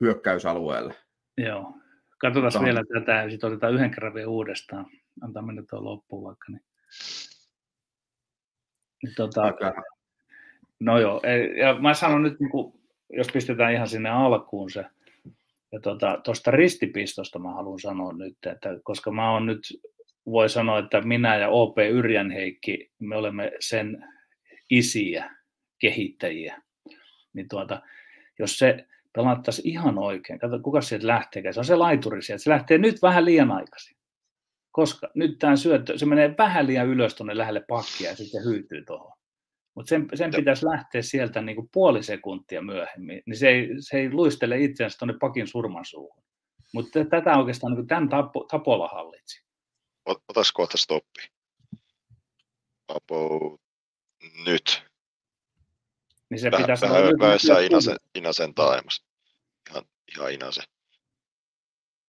hyökkäysalueelle. Joo. Katsotaan Tämä. vielä tätä ja sitten otetaan yhden kerran vielä uudestaan. Antaa mennä tuo loppuun vaikka. Niin. niin tota, no joo, ja mä sanon nyt, niin kuin, jos pistetään ihan sinne alkuun se, ja tuosta tota, ristipistosta mä haluan sanoa nyt, että koska mä oon nyt voi sanoa, että minä ja OP Yrjänheikki, me olemme sen isiä, kehittäjiä. Niin tuota, jos se pelattaisi ihan oikein, kato kuka sieltä lähtee, se on se laituri sieltä, se lähtee nyt vähän liian aikaisin. Koska nyt tämä syöttö, se menee vähän liian ylös tuonne lähelle pakkia ja sitten hyytyy tuohon. Mutta sen, sen pitäisi lähteä sieltä niin kuin puoli sekuntia myöhemmin, niin se ei, se ei luistele itseänsä tuonne pakin surman suuhun. Mutta tätä oikeastaan niin tämän tapo, Tapola hallitsi. Otas kohta stoppi. About nyt. Niin se vähän, pitäisi vähän, vähän Inasen, Inasen taimas. Ihan, ihan Inasen.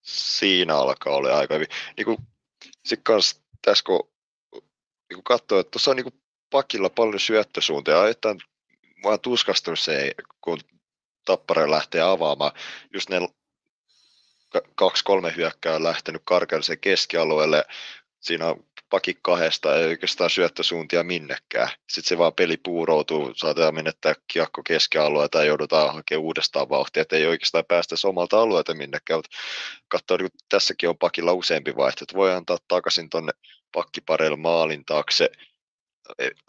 Siinä alkaa olla aika hyvin. Niin kuin, sit kans tässä kun niin kuin katsoo, että tuossa on niin kuin pakilla paljon syöttösuuntia, että mä oon tuskastunut se, kun Tappara lähtee avaamaan, just ne kaksi-kolme hyökkää on lähtenyt karkealliseen keskialueelle. Siinä on pakki kahdesta, ei oikeastaan syöttösuuntia minnekään. Sitten se vaan peli puuroutuu, saatetaan menettää kiekko keskialueella tai joudutaan hakemaan uudestaan vauhtia, että ei oikeastaan päästä omalta alueelta minnekään. Mutta katsoo, niin tässäkin on pakilla useampi vaihtoehto. Voi antaa takaisin tuonne pakkipareille maalin taakse.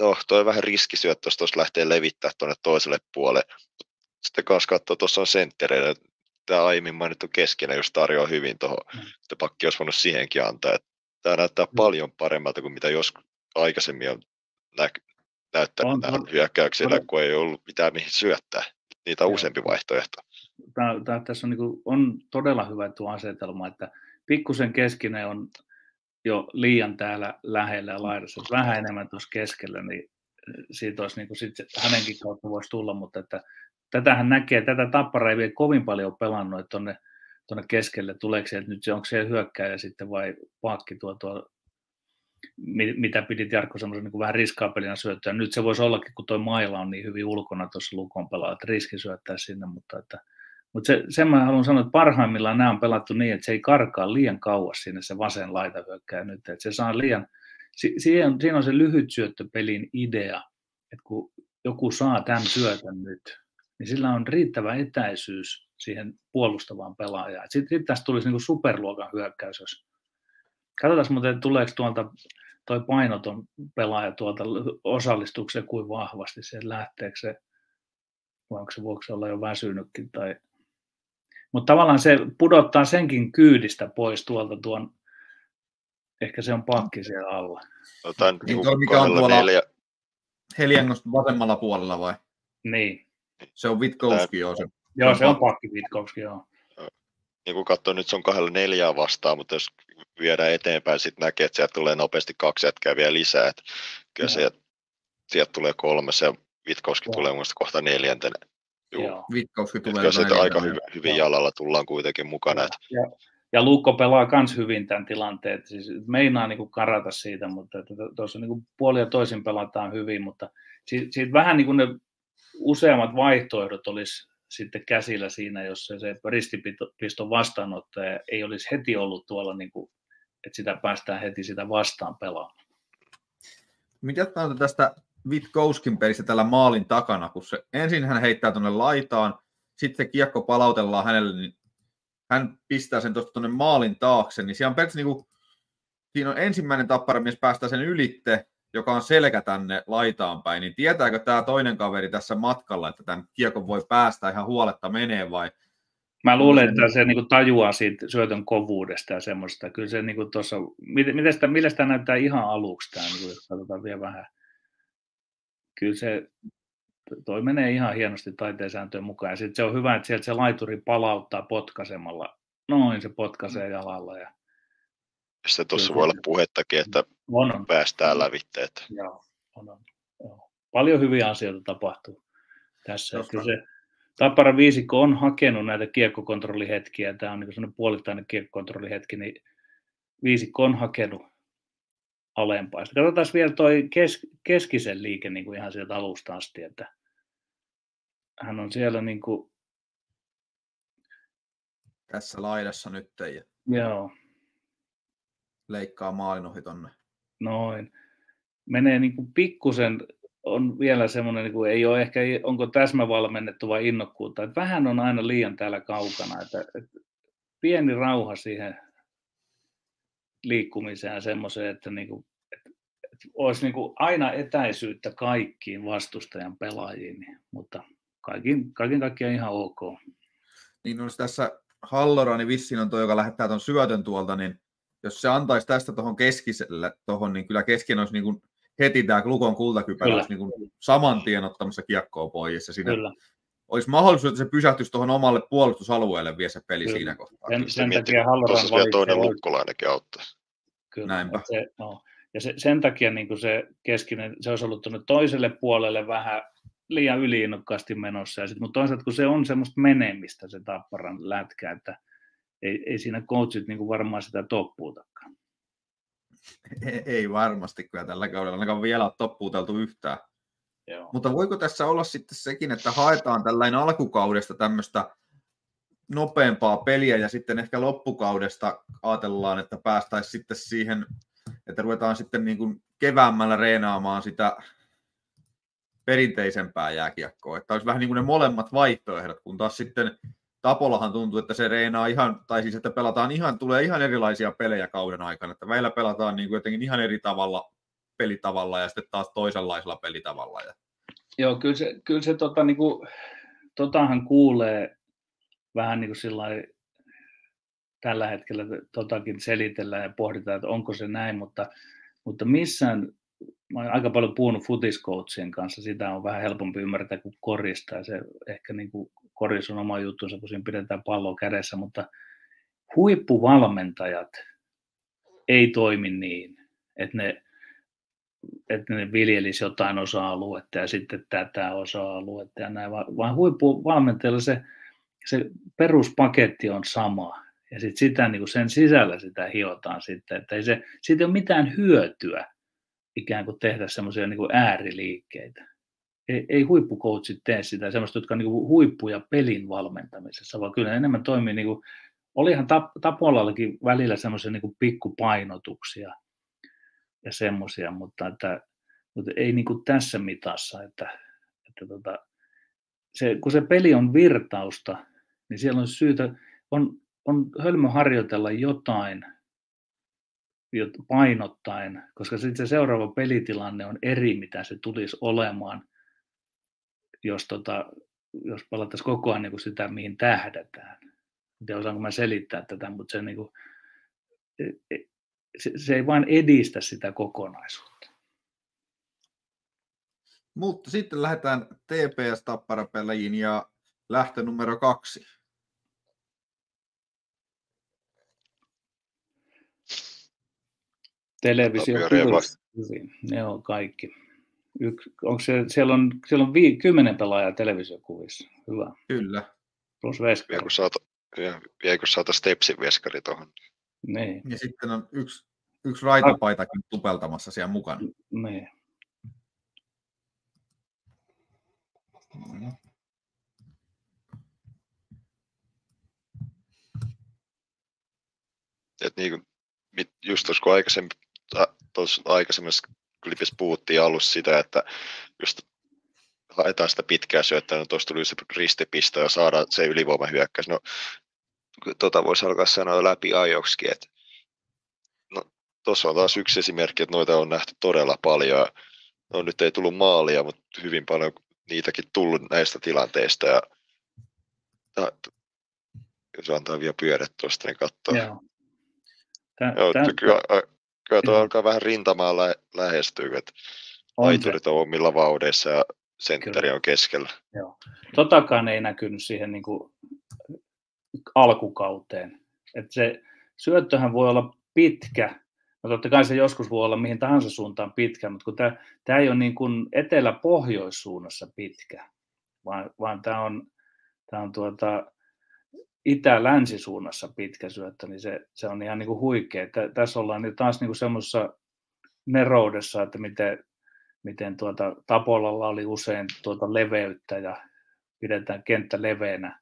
No, toi vähän riskisyöttö, jos lähtee levittää tuonne toiselle puolelle. Sitten kanssa katsoo, tuossa on senttereillä, tämä aiemmin mainittu keskinen just tarjoaa hyvin tuohon, mm. että pakki olisi voinut siihenkin antaa. Että tämä näyttää mm. paljon paremmalta kuin mitä jos aikaisemmin on nä- näyttänyt on, hyökkäyksillä, on, kun ei ollut mitään mihin syöttää. Niitä on useampi vaihtoehto. Tämä, tämä, tässä on, niin kuin, on todella hyvä tuo asetelma, että pikkusen keskinen on jo liian täällä lähellä ja laidassa, vähän enemmän tuossa keskellä, niin siitä olisi niin kuin sit hänenkin kautta voisi tulla, mutta että tätähän näkee, tätä Tappara ei vielä kovin paljon pelannut, tuonne, tuonne keskelle tuleeko se, että nyt se onko se hyökkäjä sitten vai pakki tuo, tuo mitä pidit Jarkko semmoisen niin vähän riskaapelina syöttöä. Nyt se voisi ollakin, kun tuo maila on niin hyvin ulkona tuossa lukon pelaa, että riski syöttää sinne, mutta että mutta se, sen mä haluan sanoa, että parhaimmillaan nämä on pelattu niin, että se ei karkaa liian kauas sinne se vasen laitahyökkäjä nyt, että se saa liian, si, siinä, on, siinä on se lyhyt syöttöpelin idea, että kun joku saa tämän syötön nyt, niin sillä on riittävä etäisyys siihen puolustavaan pelaajaan. Sitten sit tästä tulisi niin kuin superluokan hyökkäys, jos Katsotaan muuten, tuleeko tuolta toi painoton pelaaja tuolta osallistukseen kuin vahvasti, se lähteekö se, vai onko se vuoksi olla jo väsynytkin. Tai... Mutta tavallaan se pudottaa senkin kyydistä pois tuolta tuon, ehkä se on pakki siellä alla. Otan niin, mikä on tuolla neljä... Heliangosta vasemmalla puolella vai? Niin. Se on Witkowski, joo. Se, joo, se on pakki Witkowski, joo. Niin kuin katsoo, nyt se on kahdella neljää vastaan, mutta jos viedään eteenpäin, sitten näkee, että sieltä tulee nopeasti kaksi jätkää vielä lisää. Että kyllä no. sieltä, sieltä tulee kolme, se Witkowski no. tulee mielestäni kohta neljäntenä. Joo. Witkowski tulee kyllä sieltä aika hyvin, hyvin jalalla tullaan kuitenkin mukana. Että... Ja, ja Luukko pelaa myös hyvin tämän tilanteen. Siis meinaa niin kuin karata siitä, mutta tuossa niin puoli ja toisin pelataan hyvin, mutta siitä, siitä vähän niin kuin ne useammat vaihtoehdot olisi sitten käsillä siinä, jos se, se ristipiston vastaanottaja ei olisi heti ollut tuolla, niin kuin, että sitä päästään heti sitä vastaan pelaamaan. Mitä on tästä Vitkouskin pelistä tällä maalin takana, kun se ensin hän heittää tuonne laitaan, sitten se kiekko palautellaan hänelle, niin hän pistää sen tuosta tuonne maalin taakse, niin siellä on niin kuin, siinä on ensimmäinen tapparamies päästä sen ylitte, joka on selkä tänne laitaan päin, niin tietääkö tämä toinen kaveri tässä matkalla, että tämän kiekon voi päästä ihan huoletta menee vai? Mä luulen, että se niin tajuaa siitä syötön kovuudesta ja semmoista. Kyllä se niin tuossa, miten sitä, millä sitä näyttää ihan aluksi tämä, niin jos katsotaan vielä vähän. Kyllä se toi menee ihan hienosti taiteen sääntöjen mukaan. Ja sitten se on hyvä, että sieltä se laituri palauttaa potkasemalla. Noin se potkaisee jalalla. Ja... Sitten tuossa voi olla puhettakin, että on, on. päästään lävitteet. Joo, on, on. Joo. Paljon hyviä asioita tapahtuu tässä. Että se, Tappara viisikko on hakenut näitä kiekkokontrollihetkiä. Tämä on niin sellainen puolittainen kiekkokontrollihetki, niin viisikko on hakenut alempaa. Sitten katsotaan vielä toi kes, keskisen liike niin kuin ihan sieltä alusta asti, että hän on siellä niin kuin... Tässä laidassa nyt ja Joo. Leikkaa maalin ohi tonne. Noin. Menee niin kuin pikkusen, on vielä semmoinen, niin kuin ei ole ehkä, onko täsmävalmennettu vai innokkuutta, että vähän on aina liian täällä kaukana, että, että pieni rauha siihen liikkumiseen semmoiseen, että, niin kuin, että, että olisi niin kuin aina etäisyyttä kaikkiin vastustajan pelaajiin, niin, mutta kaikin, kaiken kaikkiaan ihan ok. Niin olisi tässä Hallora, niin vissiin on tuo, joka lähettää tuon syötön tuolta, niin jos se antaisi tästä tuohon keskiselle, tohon, niin kyllä kesken olisi niin kuin heti tämä Glukon kultakypärä olisi niin kuin saman tien ottamassa kiekkoa pois. Ja siinä kyllä. olisi mahdollisuus, että se pysähtyisi tuohon omalle puolustusalueelle vie se peli kyllä. siinä kohtaa. Sen, sen takia Halloran vielä toinen lukkolainenkin auttaisi. Kyllä. Näinpä. Se, no. Ja se, sen takia niin kuin se keskinen, se olisi ollut tuonne toiselle puolelle vähän liian yliinnokkaasti menossa. Ja sit, mutta toisaalta kun se on semmoista menemistä se tapparan lätkä, että ei, ei siinä coachit niin kuin varmaan sitä toppuutakaan. Ei, ei varmasti kyllä tällä kaudella ainakaan vielä ole toppuuteltu yhtään. Joo. Mutta voiko tässä olla sitten sekin, että haetaan tällainen alkukaudesta tämmöistä nopeampaa peliä ja sitten ehkä loppukaudesta ajatellaan, että päästäisiin sitten siihen, että ruvetaan sitten niin kuin keväämällä reenaamaan sitä perinteisempää jääkiekkoa, että olisi vähän niin kuin ne molemmat vaihtoehdot, kun taas sitten Tapolahan tuntuu, että se reenaa ihan, tai siis että pelataan ihan, tulee ihan erilaisia pelejä kauden aikana, että meillä pelataan niin kuin jotenkin ihan eri tavalla pelitavalla ja sitten taas toisenlaisella pelitavalla. Ja... Joo, kyllä se, kyllä se tota, niin kuin, totahan kuulee vähän niin kuin sillä tällä hetkellä totakin selitellään ja pohditaan, että onko se näin, mutta, mutta missään, mä olen aika paljon puhunut futiskoutsin kanssa, sitä on vähän helpompi ymmärtää kuin korista, ja se ehkä niin kuin koris on oma juttunsa, kun siinä pidetään palloa kädessä, mutta huippuvalmentajat ei toimi niin, että ne, että ne viljelisi jotain osa-aluetta ja sitten tätä osa-aluetta ja näin, vaan huippuvalmentajalla se, se peruspaketti on sama. Ja sitten sitä, niin sen sisällä sitä hiotaan sitten, että ei se, siitä ei ole mitään hyötyä ikään kuin tehdä semmoisia niin ääriliikkeitä. Ei, ei huippukoutsit tee sitä, semmoista, jotka on niin kuin huippuja pelin valmentamisessa, vaan kyllä enemmän toimii, niin kuin, olihan tap, Tapolallakin välillä semmoisia niin pikkupainotuksia ja semmoisia, mutta, että, mutta ei niin kuin tässä mitassa, että, että tota, se, kun se peli on virtausta, niin siellä on syytä, on, on hölmö harjoitella jotain painottaen, koska sitten se seuraava pelitilanne on eri, mitä se tulisi olemaan, jos, tota, jos palattaisiin koko ajan niin kuin sitä, mihin tähdätään. En tiedä, osaanko mä selittää tätä, mutta se, niin kuin, e, e, se, se ei vain edistä sitä kokonaisuutta. Mutta sitten lähdetään TPS Tappara ja lähtö numero kaksi. Televisio hyvin. Ne on kaikki. Yksi, onko se, siellä on, siellä on vii, kymmenen pelaajaa televisiokuvissa. Hyvä. Kyllä. Plus veskari. Vielä kun saata, kun saata stepsin veskari tuohon. Niin. Ja sitten on yksi, yksi raitapaitakin tupeltamassa siellä mukana. Niin. Mm. Et niin kuin, just tuossa kun aikaisemmin, tuossa aikaisemmassa klipissä puhuttiin alussa sitä, että just haetaan sitä pitkää syöttöä, no tuossa tuli se ristipiste ja saadaan se ylivoimahyökkäys. No, tota voisi alkaa sanoa läpi ajoksikin, että no, tuossa on taas yksi esimerkki, että noita on nähty todella paljon. No, nyt ei tullut maalia, mutta hyvin paljon niitäkin tullut näistä tilanteista. Ja, ja jos antaa vielä pyörät tuosta, niin katsoo. Joo. Tää, Joo, tää, kyllä, kyllä tuo alkaa vähän rintamaan lä- lähestyä, että aiturit on omilla vaudeissa ja sentteri on keskellä. Joo. Totakaan ei näkynyt siihen niin kuin alkukauteen. Et se syöttöhän voi olla pitkä, no totta kai se joskus voi olla mihin tahansa suuntaan pitkä, mutta kun tämä, ei ole niin kuin etelä-pohjoissuunnassa pitkä, vaan, vaan tämä on, tämä on tuota, itä-länsisuunnassa pitkä syöttö, niin se, se on ihan niin kuin huikea. Tässä ollaan nyt taas niin kuin semmoisessa neroudessa, että miten, miten tuota, Tapolalla oli usein tuota leveyttä ja pidetään kenttä leveänä.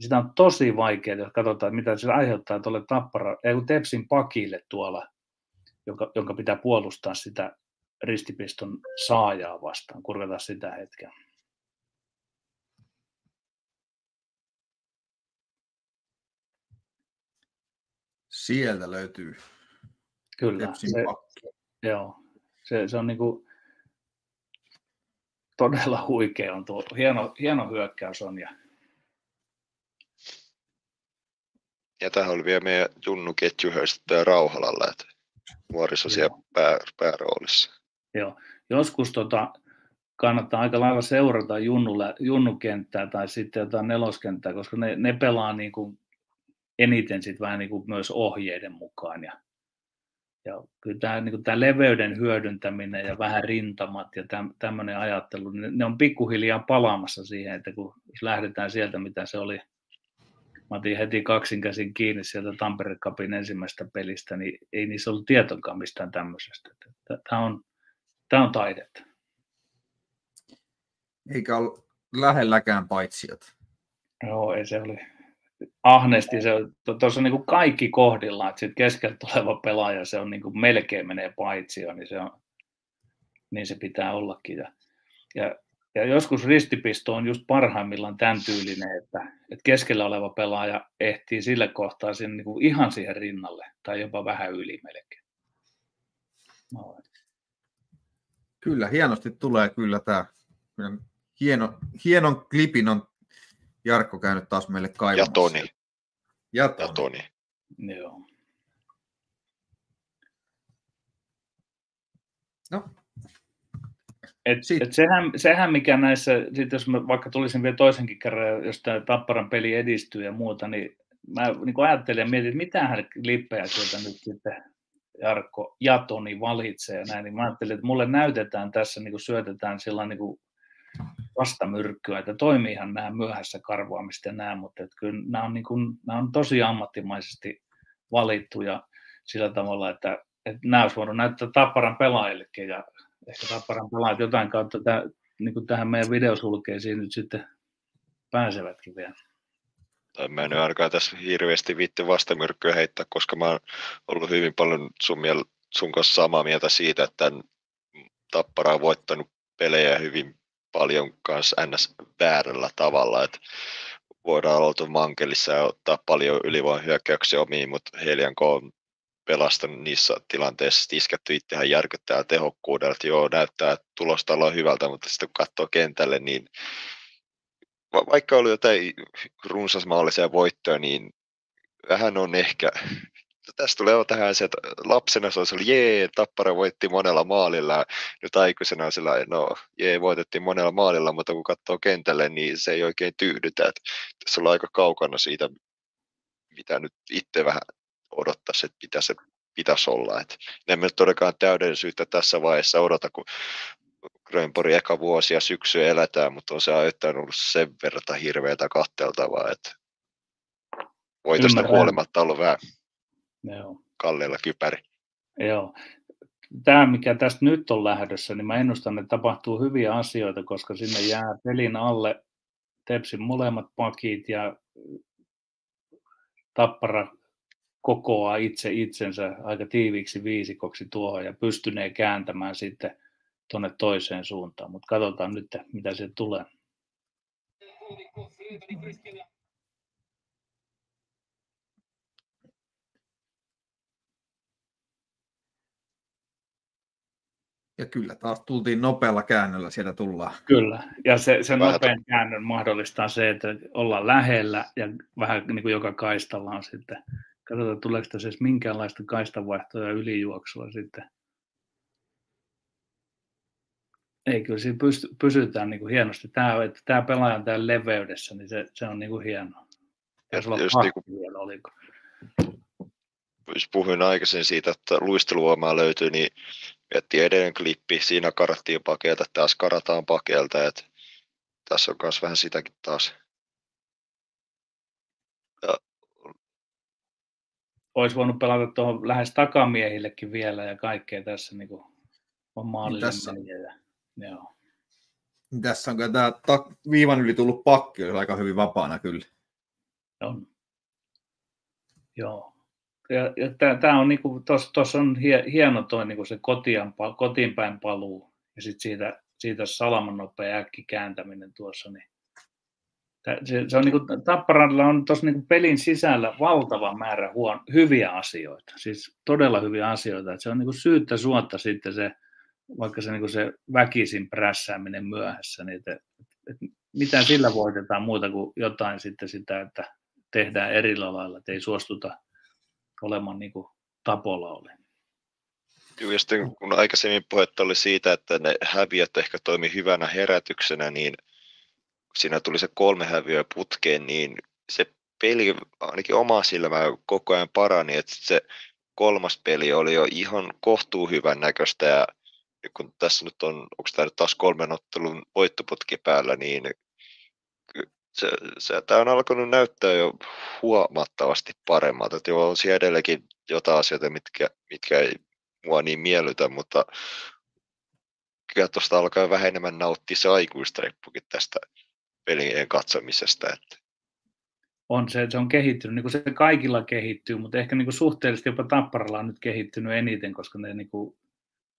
Sitä on tosi vaikea, jos katsotaan, mitä se aiheuttaa tuolle tappara, ei Tepsin pakille tuolla, jonka, jonka pitää puolustaa sitä ristipiston saajaa vastaan, kurkata sitä hetkeä. Sieltä löytyy Kyllä. Se, joo, se, se on niin kuin, todella huikea on tuo. Hieno, hieno hyökkäys on. Ja... ja tähän oli vielä meidän Junnu Ketju ja Rauhalalla, että nuoriso siellä pää, pääroolissa. Joo, joskus tota, kannattaa aika lailla seurata junnulle, junnukenttää tai sitten jotain neloskenttää, koska ne, ne pelaa niin kuin eniten sit vähän niin kuin myös ohjeiden mukaan. Ja, ja kyllä tämä, niin kuin tämä leveyden hyödyntäminen ja vähän rintamat ja täm, tämmöinen ajattelu, ne, ne on pikkuhiljaa palaamassa siihen, että kun lähdetään sieltä, mitä se oli, mä otin heti kaksinkäsin kiinni sieltä Tampere Cupin ensimmäistä pelistä, niin ei niissä ollut tietoakaan mistään tämmöisestä. Tämä on, tämä on taidetta. Eikä ole lähelläkään paitsiot. Joo, ei se oli, ahnesti, se, tuossa on niin kaikki kohdillaan, että sitten keskellä tuleva pelaaja, se on niin kuin melkein menee paitsi, niin se, on, niin se pitää ollakin. Ja, ja, ja joskus ristipisto on just parhaimmillaan tämän tyylinen, että, että keskellä oleva pelaaja ehtii sillä kohtaa sen niin kuin ihan siihen rinnalle, tai jopa vähän yli melkein. No. Kyllä, hienosti tulee kyllä tämä. Hieno, hienon klipin on Jarkko käynyt taas meille kaivamassa. Ja Toni. Ja Toni. Ja Toni. Joo. No. Et, et sehän, sehän, mikä näissä, sit jos mä vaikka tulisin vielä toisenkin kerran, jos tämä Tapparan peli edistyy ja muuta, niin mä niin ajattelin ja mietin, että mitähän lippejä sieltä nyt sitten Jarkko ja Toni valitsee ja näin, niin mä ajattelin, että mulle näytetään tässä, niin kuin syötetään sillä niin kuin vastamyrkkyä, että toimiihan nämä myöhässä karvaamista nämä, mutta että kyllä nämä on, niin kuin, nämä on tosi ammattimaisesti valittu ja sillä tavalla, että, että nämä olisi voinut näyttää Tapparan pelaajillekin ja ehkä Tapparan pelaajat jotain kautta tämä, niin kuin tähän meidän videosulkeisiin nyt sitten pääsevätkin vielä. Tai mä en ainakaan tässä hirveästi viitti vastamyrkkyä heittää, koska mä oon ollut hyvin paljon sun, miel- sun kanssa samaa mieltä siitä, että Tappara on voittanut pelejä hyvin paljon kanssa ns. väärällä tavalla, että voidaan aloittaa mankelissa ja ottaa paljon ylivoiman hyökkäyksiä omiin, mutta Helianko on pelastanut niissä tilanteissa isketty itsehän järkyttää tehokkuudella, että joo, näyttää että tulosta on hyvältä, mutta sitten kun katsoo kentälle, niin vaikka oli jotain runsasmaallisia voittoja, niin vähän on ehkä tästä tulee tähän se, että lapsena se oli jee, Tappara voitti monella maalilla, nyt aikuisena on sillä no jee, voitettiin monella maalilla, mutta kun katsoo kentälle, niin se ei oikein tyydytä. Että tässä ollaan aika kaukana siitä, mitä nyt itse vähän odottaisi, että mitä se pitäisi olla. Et emme nyt todellakaan täydellisyyttä tässä vaiheessa odota, kun Grönborg eka vuosi ja syksy eletään, mutta on se ajoittain ollut sen verran hirveätä katteltavaa, että voitosta huolimatta ollut vähän Joo. kalleilla kypäri. Joo. Tämä, mikä tästä nyt on lähdössä, niin mä ennustan, että tapahtuu hyviä asioita, koska sinne jää pelin alle Tepsin molemmat pakit ja Tappara kokoaa itse itsensä aika tiiviiksi viisikoksi tuohon ja pystynee kääntämään sitten tuonne toiseen suuntaan. Mutta katsotaan nyt, mitä se tulee. Ja kyllä taas tultiin nopealla käännöllä, sieltä tullaan. Kyllä, ja se, se nopean käännön mahdollistaa se, että ollaan lähellä ja vähän niin kuin joka kaistalla on sitten. Katsotaan, tuleeko tässä edes minkäänlaista kaistavaihtoa ja ylijuoksua sitten. ei kyllä siinä pysty, pysytään niin kuin hienosti. Tämä, että tämä pelaaja on täällä leveydessä, niin se, se on niin kuin hienoa. Ja sulla Just on niin kuin- vielä, oliko? jos puhuin aikaisemmin siitä, että luisteluomaa löytyy, niin miettii edelleen klippi, siinä karattiin pakeelta, taas karataan pakeelta, että tässä on myös vähän sitäkin taas. Olisi voinut pelata tuohon lähes takamiehillekin vielä ja kaikkea tässä niin kuin on maalille Tässä-. Ja, joo. Tässä on kyllä tämä tak- viivan yli tullut pakki, olisi aika hyvin vapaana kyllä. On. Joo. Ja, ja tämä on niinku, tuossa on hie, hieno toi niinku se kotiin, kotiin päin paluu ja sitten siitä, siitä salaman nopea äkki kääntäminen tuossa. Niin, se, se on niinku, Tapparalla on tuossa niinku pelin sisällä valtava määrä huon, hyviä asioita, siis todella hyviä asioita. Et se on niinku syyttä suotta sitten se, vaikka se, niinku se väkisin prässääminen myöhässä, niin et, et, mitä sillä voitetaan muuta kuin jotain sitten sitä, että tehdään eri lailla, että ei suostuta olemaan niin kuin tapolla oli. Joo, ja sitten kun aikaisemmin puhetta oli siitä, että ne häviöt ehkä toimi hyvänä herätyksenä, niin siinä tuli se kolme häviöä putkeen, niin se peli ainakin oma silmää koko ajan parani, että se kolmas peli oli jo ihan kohtuu hyvän näköistä ja kun tässä nyt on, onko tämä nyt taas kolmen ottelun voittoputki päällä, niin se, se, tämä on alkanut näyttää jo huomattavasti paremmalta. Että joo, on siellä edelleenkin jotain asioita, mitkä, mitkä ei mua niin miellytä, mutta kyllä tuosta alkaa vähän enemmän nauttia se aikuistreppukin tästä pelien katsomisesta. Että On se, se on kehittynyt, niin kuin se kaikilla kehittyy, mutta ehkä niin kuin suhteellisesti jopa Tapparalla on nyt kehittynyt eniten, koska ne niin kuin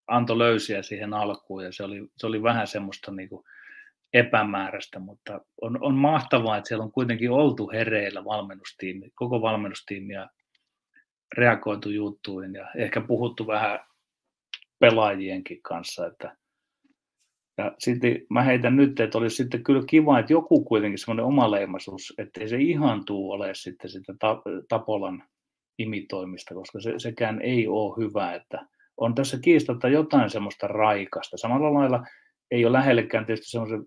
antoi löysiä siihen alkuun ja se oli, se oli vähän semmoista niin kuin epämääräistä, mutta on, on mahtavaa, että siellä on kuitenkin oltu hereillä valmennustiimi, koko valmennustiimi ja reagoitu juttuihin ja ehkä puhuttu vähän pelaajienkin kanssa, että ja sitten mä heitän nyt, että olisi sitten kyllä kiva, että joku kuitenkin semmoinen omaleimaisuus, ettei se ihan tuu ole sitten sitä Ta- Tapolan imitoimista, koska se, sekään ei ole hyvä, että on tässä kiistatta jotain semmoista raikasta. Samalla lailla ei ole lähellekään tietysti semmoisen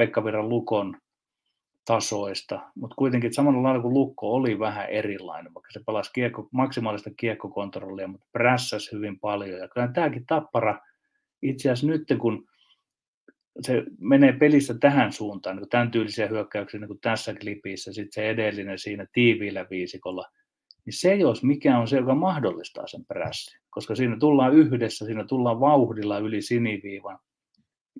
Pekka Virran Lukon tasoista, mutta kuitenkin samalla lailla kuin Lukko oli vähän erilainen, vaikka se pelasi kiekko, maksimaalista kiekkokontrollia, mutta prässäsi hyvin paljon. Ja kyllä tämäkin tappara, itse asiassa nyt kun se menee pelissä tähän suuntaan, niin tämän tyylisiä hyökkäyksiä niin kuin tässä klipissä, sitten se edellinen siinä tiiviillä viisikolla, niin se jos mikä on se, joka mahdollistaa sen prässin, koska siinä tullaan yhdessä, siinä tullaan vauhdilla yli siniviivan.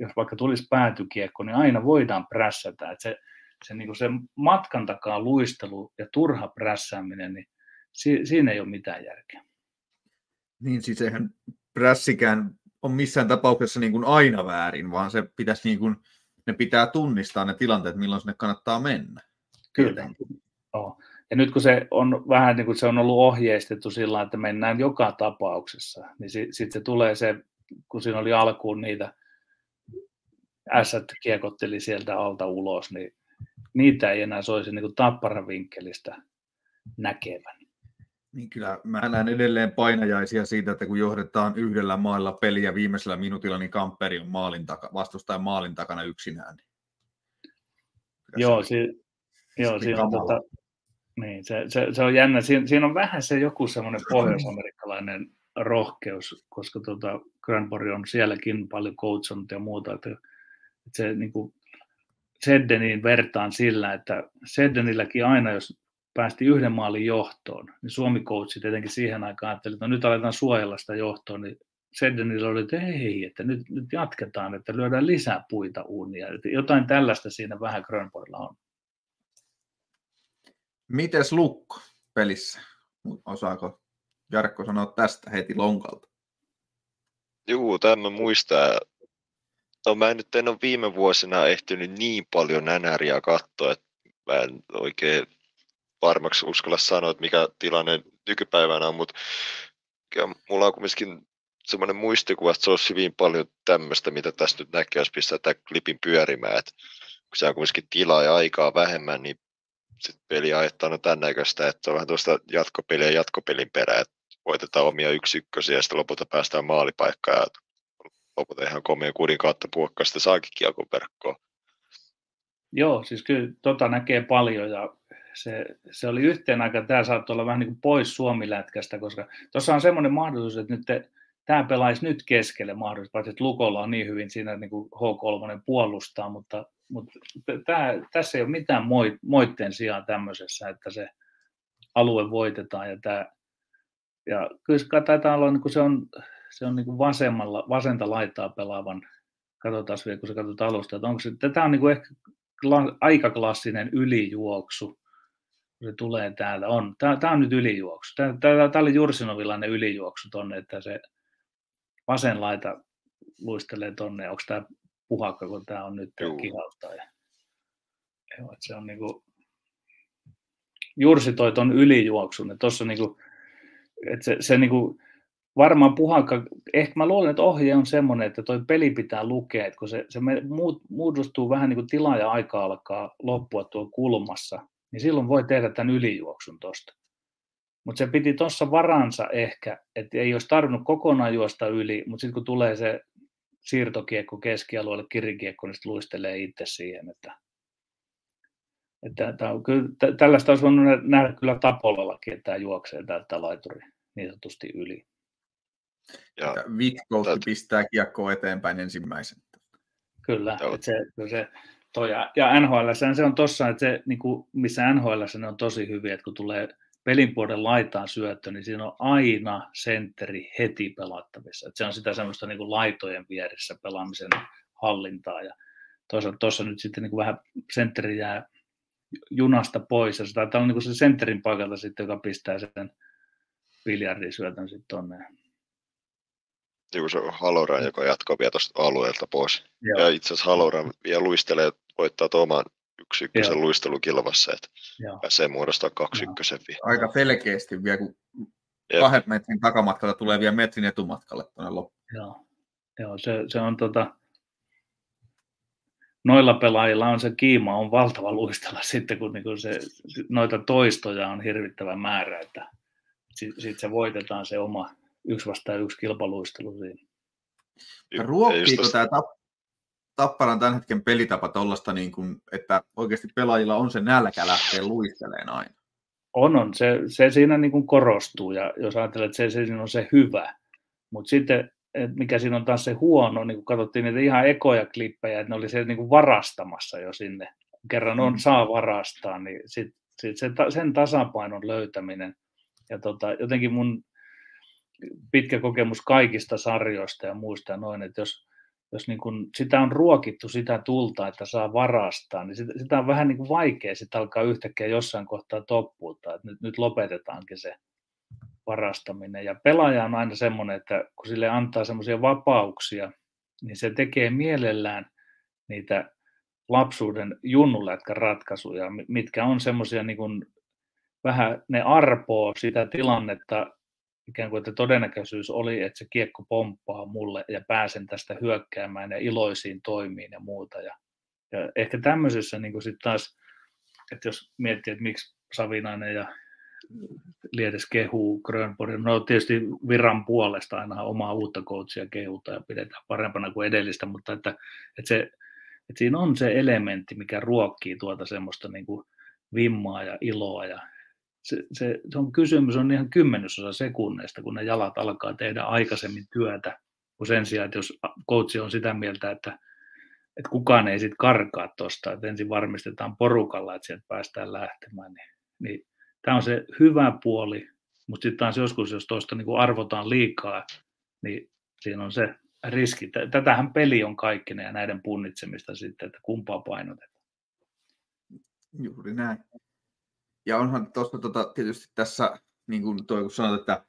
Jos vaikka tulisi päätykiekko, niin aina voidaan prässätä. Että se, se, niin se matkan takaa luistelu ja turha prässääminen, niin si, siinä ei ole mitään järkeä. Niin siis eihän prässikään on missään tapauksessa niin kuin aina väärin, vaan se pitäisi niin kuin, ne pitää tunnistaa ne tilanteet, milloin sinne kannattaa mennä. Kyllä. Oh. Ja nyt kun se on vähän niin kuin se on ollut ohjeistettu sillä että mennään joka tapauksessa, niin sitten sit se tulee se, kun siinä oli alkuun niitä ässät kiekotteli sieltä alta ulos, niin niitä ei enää soisi niin kuin tapparan vinkkelistä näkevän. Niin kyllä mä näen edelleen painajaisia siitä, että kun johdetaan yhdellä mailla peliä viimeisellä minuutilla, niin Kamperi on maalin taka, vastustajan maalin takana yksinään. Niin kyllä Joo, se, si, joo oli siinä on, tota, niin, se, se, se, on jännä. Siinä, siinä on vähän se joku semmoinen pohjoisamerikkalainen rohkeus, koska tota, Granbury on sielläkin paljon coachannut ja muuta. Että se niin kuin Seddeniin vertaan sillä, että Seddenilläkin aina, jos päästi yhden maalin johtoon, niin Suomi coachi tietenkin siihen aikaan ajatteli, että no nyt aletaan suojella sitä johtoa, niin Seddenillä oli, että ei, että nyt, nyt jatketaan, että lyödään lisää puita uunia. Että jotain tällaista siinä vähän Grönborilla on. Mites Lukko pelissä? Osaako Jarkko sanoa tästä heti lonkalta? Juu, tämä muistaa. No mä nyt en ole viime vuosina ehtinyt niin paljon NRiä katsoa, että mä en oikein varmaksi uskalla sanoa, että mikä tilanne nykypäivänä on, mutta mulla on kumminkin semmoinen muistikuva, että se olisi hyvin paljon tämmöistä, mitä tässä nyt näkee, jos pistää tämän klipin pyörimään, että kun se on kumminkin tilaa ja aikaa vähemmän, niin sitten peli ajettaa tämän näköistä, että on vähän tuosta jatkopeliä ja jatkopelin perään, että voitetaan omia yksi ykkösiä ja sitten lopulta päästään maalipaikkaan ja lopulta ihan komea kuninkautta puokkasta saakin kiekon verkkoon. Joo, siis kyllä tota näkee paljon ja se, se oli yhteen aikaan, tämä saattoi olla vähän niin kuin pois Suomi-lätkästä, koska tuossa on semmoinen mahdollisuus, että nyt te, tämä pelaisi nyt keskelle mahdollisesti, paitsi että Lukolla on niin hyvin siinä niin kuin H3 puolustaa, mutta, mutta tämä, tässä ei ole mitään moitteen sijaan tämmöisessä, että se alue voitetaan ja tämä, ja kyllä taitaa olla, niin kuin se on, se on niin kuin vasemmalla, vasenta laitaa pelaavan, katsotaan vielä, kun se katsotaan alusta, että onko se, tämä on niin kuin ehkä aika klassinen ylijuoksu, kun se tulee täältä. On. Tämä, tämä on nyt ylijuoksu. Tämä, tämä, tämä oli Jursinovilainen ylijuoksu tonne, että se vasen laita luistelee tonne. Onko tämä puhakka, kun tämä on nyt kihauttaa. Ja, joo, se on niinku, Jursi toi ton ylijuoksun, että tuossa niinku, että se, se niinku, varmaan puhakka, ehkä mä luulen, että ohje on semmoinen, että toi peli pitää lukea, että kun se, se muodostuu vähän niin kuin tila ja aika alkaa loppua tuolla kulmassa, niin silloin voi tehdä tämän ylijuoksun tuosta. Mutta se piti tuossa varansa ehkä, että ei olisi tarvinnut kokonaan juosta yli, mutta sitten kun tulee se siirtokiekko keskialueelle, kirikiekko, niin luistelee itse siihen, että, että, että kyllä, tällaista olisi voinut nähdä kyllä Tapolallakin, että tämä juoksee tältä laituri niin sanotusti yli. Ja, Vitkoutti tätä... pistää kiekkoa eteenpäin ensimmäisen. Kyllä, että se, se toi, ja NHL se on tossa, että se, niin kuin, missä NHL ne on tosi hyviä, että kun tulee pelin puolen laitaan syöttö, niin siinä on aina sentteri heti pelattavissa. Että se on sitä semmoista niin kuin laitojen vieressä pelaamisen hallintaa. Ja toisaalta tuossa nyt sitten niin kuin vähän sentteri jää junasta pois, ja se taitaa olla niin kuin se sentterin paikalta sitten, joka pistää sen biljardisyötön sitten tuonne joku se on Haloran, joka jatkaa vielä tuosta alueelta pois. Joo. Ja itse asiassa Haloran vielä luistelee, voittaa oman yksi ykkösen luistelukilvassa, että Joo. pääsee muodostaa kaksi Joo. ykkösen vielä. Aika selkeästi vielä, kun Jep. kahden metrin takamatkalta tulee vielä metrin etumatkalle tuonne loppuun. Joo, Joo se, se on tota, noilla pelaajilla on se kiima on valtava luistella sitten, kun niinku se, noita toistoja on hirvittävä määrä, että sitten sit se voitetaan se oma, yksi vastaan yksi kilpaluistelu siinä. Ruokkiiko tämä tap- Tapparan tämän hetken pelitapa tuollaista, niin kuin, että oikeasti pelaajilla on se nälkä lähteä luisteleen aina? On, on. Se, se siinä niin kuin korostuu ja jos ajattelee, että se, se siinä on se hyvä. Mutta sitten, että mikä siinä on taas se huono, niin kun katsottiin niitä ihan ekoja klippejä, että ne oli siellä niin kuin varastamassa jo sinne. Kerran on, mm. saa varastaa, niin sit, sit se, sen tasapainon löytäminen. Ja tota, jotenkin mun pitkä kokemus kaikista sarjoista ja muista noin, että jos, jos niin kun sitä on ruokittu sitä tulta, että saa varastaa, niin sitä, sitä on vähän niin kuin vaikea sitä alkaa yhtäkkiä jossain kohtaa toppuuttaa, että nyt, nyt lopetetaankin se varastaminen. Ja pelaaja on aina semmoinen, että kun sille antaa semmoisia vapauksia, niin se tekee mielellään niitä lapsuuden junnulätkän ratkaisuja, mitkä on semmoisia niin kuin vähän, ne arpoo sitä tilannetta ikään kuin, että todennäköisyys oli, että se kiekko pomppaa mulle ja pääsen tästä hyökkäämään ja iloisiin toimiin ja muuta. Ja, ja ehkä tämmöisessä niin sitten taas, että jos miettii, että miksi Savinainen ja Liedes kehuu Grönborg, no tietysti viran puolesta aina omaa uutta coachia kehuta ja pidetään parempana kuin edellistä, mutta että, että, se, että siinä on se elementti, mikä ruokkii tuota semmoista niin kuin vimmaa ja iloa ja se, se, se on kysymys on ihan kymmenesosa sekunneista, kun ne jalat alkaa tehdä aikaisemmin työtä, kun sen sijaan, että jos coachi on sitä mieltä, että, että kukaan ei sitten karkaa tuosta, että ensin varmistetaan porukalla, että sieltä päästään lähtemään, niin, niin tämä on se hyvä puoli, mutta sitten taas joskus, jos tuosta niin arvotaan liikaa, niin siinä on se riski. Tätähän peli on kaikkinen ja näiden punnitsemista sitten, että kumpaa painotetaan. Juuri näin. Ja onhan tuossa tota, tietysti tässä, niin kuin toi, kun sanot, että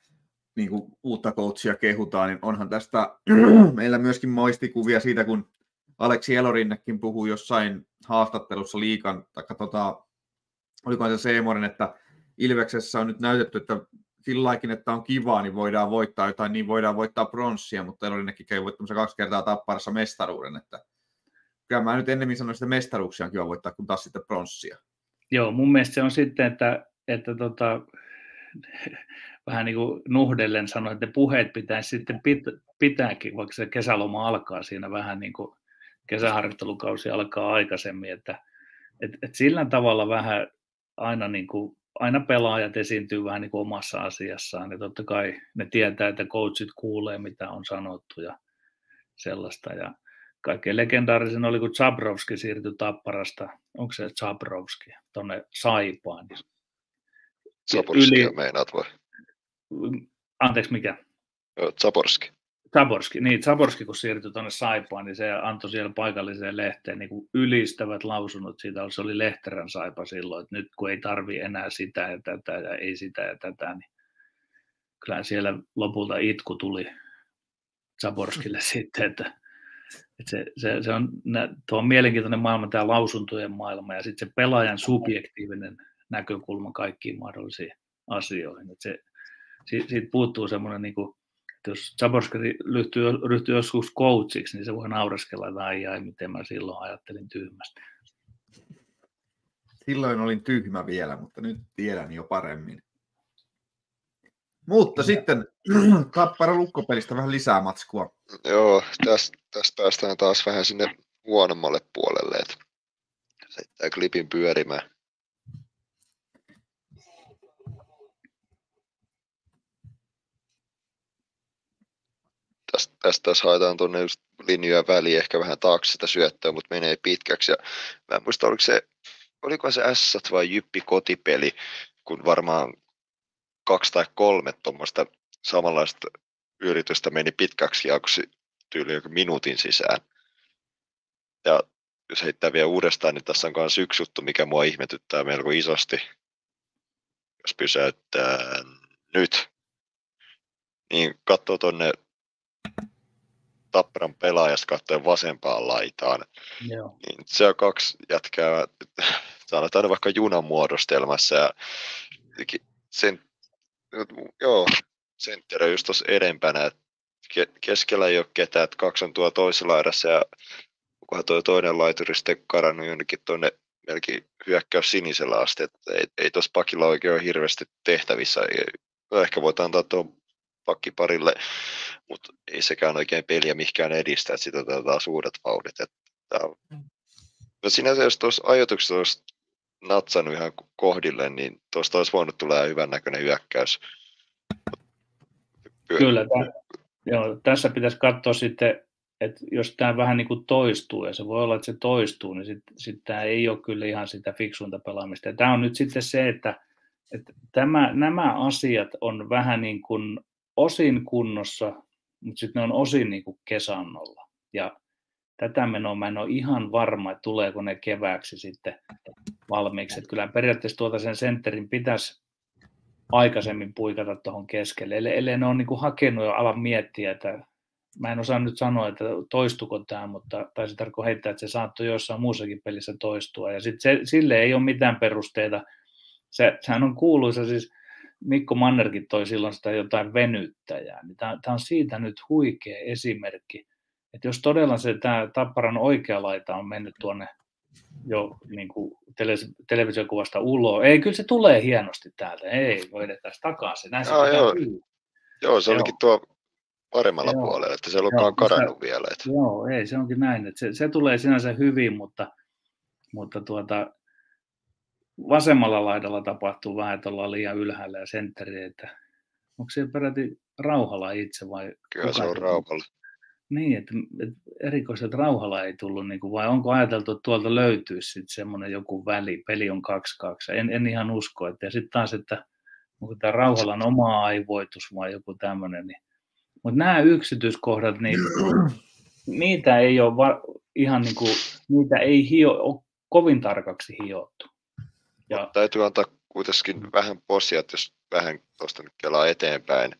niin kuin uutta coachia kehutaan, niin onhan tästä meillä myöskin moistikuvia siitä, kun Aleksi Elorinnekin puhuu jossain haastattelussa liikan, tai tota, oliko se Seemoren, että Ilveksessä on nyt näytetty, että silläkin, että on kivaa, niin voidaan voittaa jotain, niin voidaan voittaa pronssia, mutta Elorinnekin käy voittamassa kaksi kertaa tapparassa mestaruuden, että kyllä mä nyt ennemmin sanoin, että mestaruuksia on kiva voittaa, kuin taas sitten pronssia. Joo, mun mielestä se on sitten, että, että tota, vähän niin kuin nuhdellen sanoin, että puheet pitäisi sitten pit- pitääkin, vaikka se kesäloma alkaa siinä vähän niin kuin kesäharjoittelukausi alkaa aikaisemmin, että et, et sillä tavalla vähän aina, niin kuin, aina pelaajat esiintyy vähän niin kuin omassa asiassaan ja totta kai ne tietää, että coachit kuulee, mitä on sanottu ja sellaista ja kaikkein legendaarisen oli, kun Zabrovski siirtyi Tapparasta, onko se Zabrovski, tuonne Saipaan. Zaborskia Yli... meinaat vai? Anteeksi, mikä? Zaborski. Zaborski, niin Zaborski kun siirtyi tuonne Saipaan, niin se antoi siellä paikalliseen lehteen niin kuin ylistävät lausunnot siitä, se oli Lehterän Saipa silloin, että nyt kun ei tarvi enää sitä ja tätä ja ei sitä ja tätä, niin kyllä siellä lopulta itku tuli Zaborskille sitten, että, että se, se, se on, tuo on mielenkiintoinen maailma, tämä lausuntojen maailma ja sitten se pelaajan subjektiivinen näkökulma kaikkiin mahdollisiin asioihin. Että se, siitä, siitä puuttuu semmoinen, niin kuin, että jos Zaborski ryhtyy, ryhtyy joskus coachiksi, niin se voi naureskella, että ai, ai miten mä silloin ajattelin tyhmästi. Silloin olin tyhmä vielä, mutta nyt tiedän jo paremmin. Mutta ja. sitten Tappara lukkopelistä vähän lisää matskua. Joo, tästä, tästä päästään taas vähän sinne huonommalle puolelle, että klipin pyörimään. tästä, tästä taas haetaan tuonne just linjoja väliin, ehkä vähän taakse sitä syöttöä, mutta menee pitkäksi. Ja mä en muista, oliko se, oliko se S vai Jyppi kotipeli, kun varmaan kaksi tai kolme tuommoista samanlaista yritystä meni pitkäksi ja tyyli joku minuutin sisään. Ja jos heittää vielä uudestaan, niin tässä on myös yksi juttu, mikä mua ihmetyttää melko isosti. Jos pysäyttää nyt, niin katsoo tuonne Tapparan pelaajasta katsoen vasempaan laitaan. Joo. Niin se on kaksi jätkää, sanotaan vaikka junan muodostelmassa ja sen, joo, sentteri just tuossa edempänä, että keskellä ei ole ketään, että kaksi on tuo toisella laidassa ja kunhan tuo toinen laituri sitten karannut jonnekin tuonne melkein hyökkäys sinisellä asti, että ei, ei tuossa pakilla oikein ole hirveästi tehtävissä. Ehkä voit antaa tuon pakkiparille, mutta ei sekään oikein peliä mihinkään edistä, että sitten otetaan suuret vauhdit. Että, no sinänsä jos tuossa ajatuksessa olisi natsannut ihan kohdille, niin tuosta olisi voinut tulla hyvän näköinen hyökkäys. Kyllä, tämän, joo, tässä pitäisi katsoa sitten, että jos tämä vähän niin kuin toistuu, ja se voi olla, että se toistuu, niin sitten sit tämä ei ole kyllä ihan sitä fiksuinta pelaamista. Ja tämä on nyt sitten se, että, että tämä, nämä asiat on vähän niin kuin osin kunnossa, mutta sitten ne on osin niin kuin kesannolla. Ja tätä menoa mä en ole ihan varma, että tuleeko ne kevääksi sitten valmiiksi. Että kyllä periaatteessa tuota sen sentterin pitäisi aikaisemmin puikata tuohon keskelle, ellei, ellei ne on niin hakenut jo alan miettiä, että mä en osaa nyt sanoa, että toistuko tämä, mutta taisi tarkoittaa heittää, että se saattoi jossain muussakin pelissä toistua. Ja sitten sille ei ole mitään perusteita. Se, sehän on kuuluisa siis, Mikko Mannerkin toi silloin sitä jotain venyttäjää, niin tämä on siitä nyt huikea esimerkki, että jos todella se tämä Tapparan oikea laita on mennyt tuonne jo niin kuin tele, televisiokuvasta ulos, ei kyllä se tulee hienosti täältä, ei voi edetä takaisin. Näin joo, joo. joo, se olikin tuo paremmalla joo. puolella, että se ei ollutkaan karannut se, vielä. Että... Joo, ei, se onkin näin, että se, se tulee sinänsä hyvin, mutta, mutta tuota, vasemmalla laidalla tapahtuu vähän, että ollaan liian ylhäällä ja sentteri, että onko se peräti Rauhala itse vai? Kyllä se on Rauhala. Niin, että, erikoiselta Rauhala ei tullut, niin kuin, vai onko ajateltu, että tuolta löytyisi sitten semmoinen joku väli, peli on 2-2, en, en ihan usko, että ja sitten taas, että onko tämä Rauhalan oma aivoitus vai joku tämmöinen, niin mutta nämä yksityiskohdat, niin niitä ei ole va- ihan niin kuin, niitä ei hio, ole kovin tarkaksi hiottu. Ja... Täytyy antaa kuitenkin vähän posia, että jos vähän tuosta nyt kelaa eteenpäin,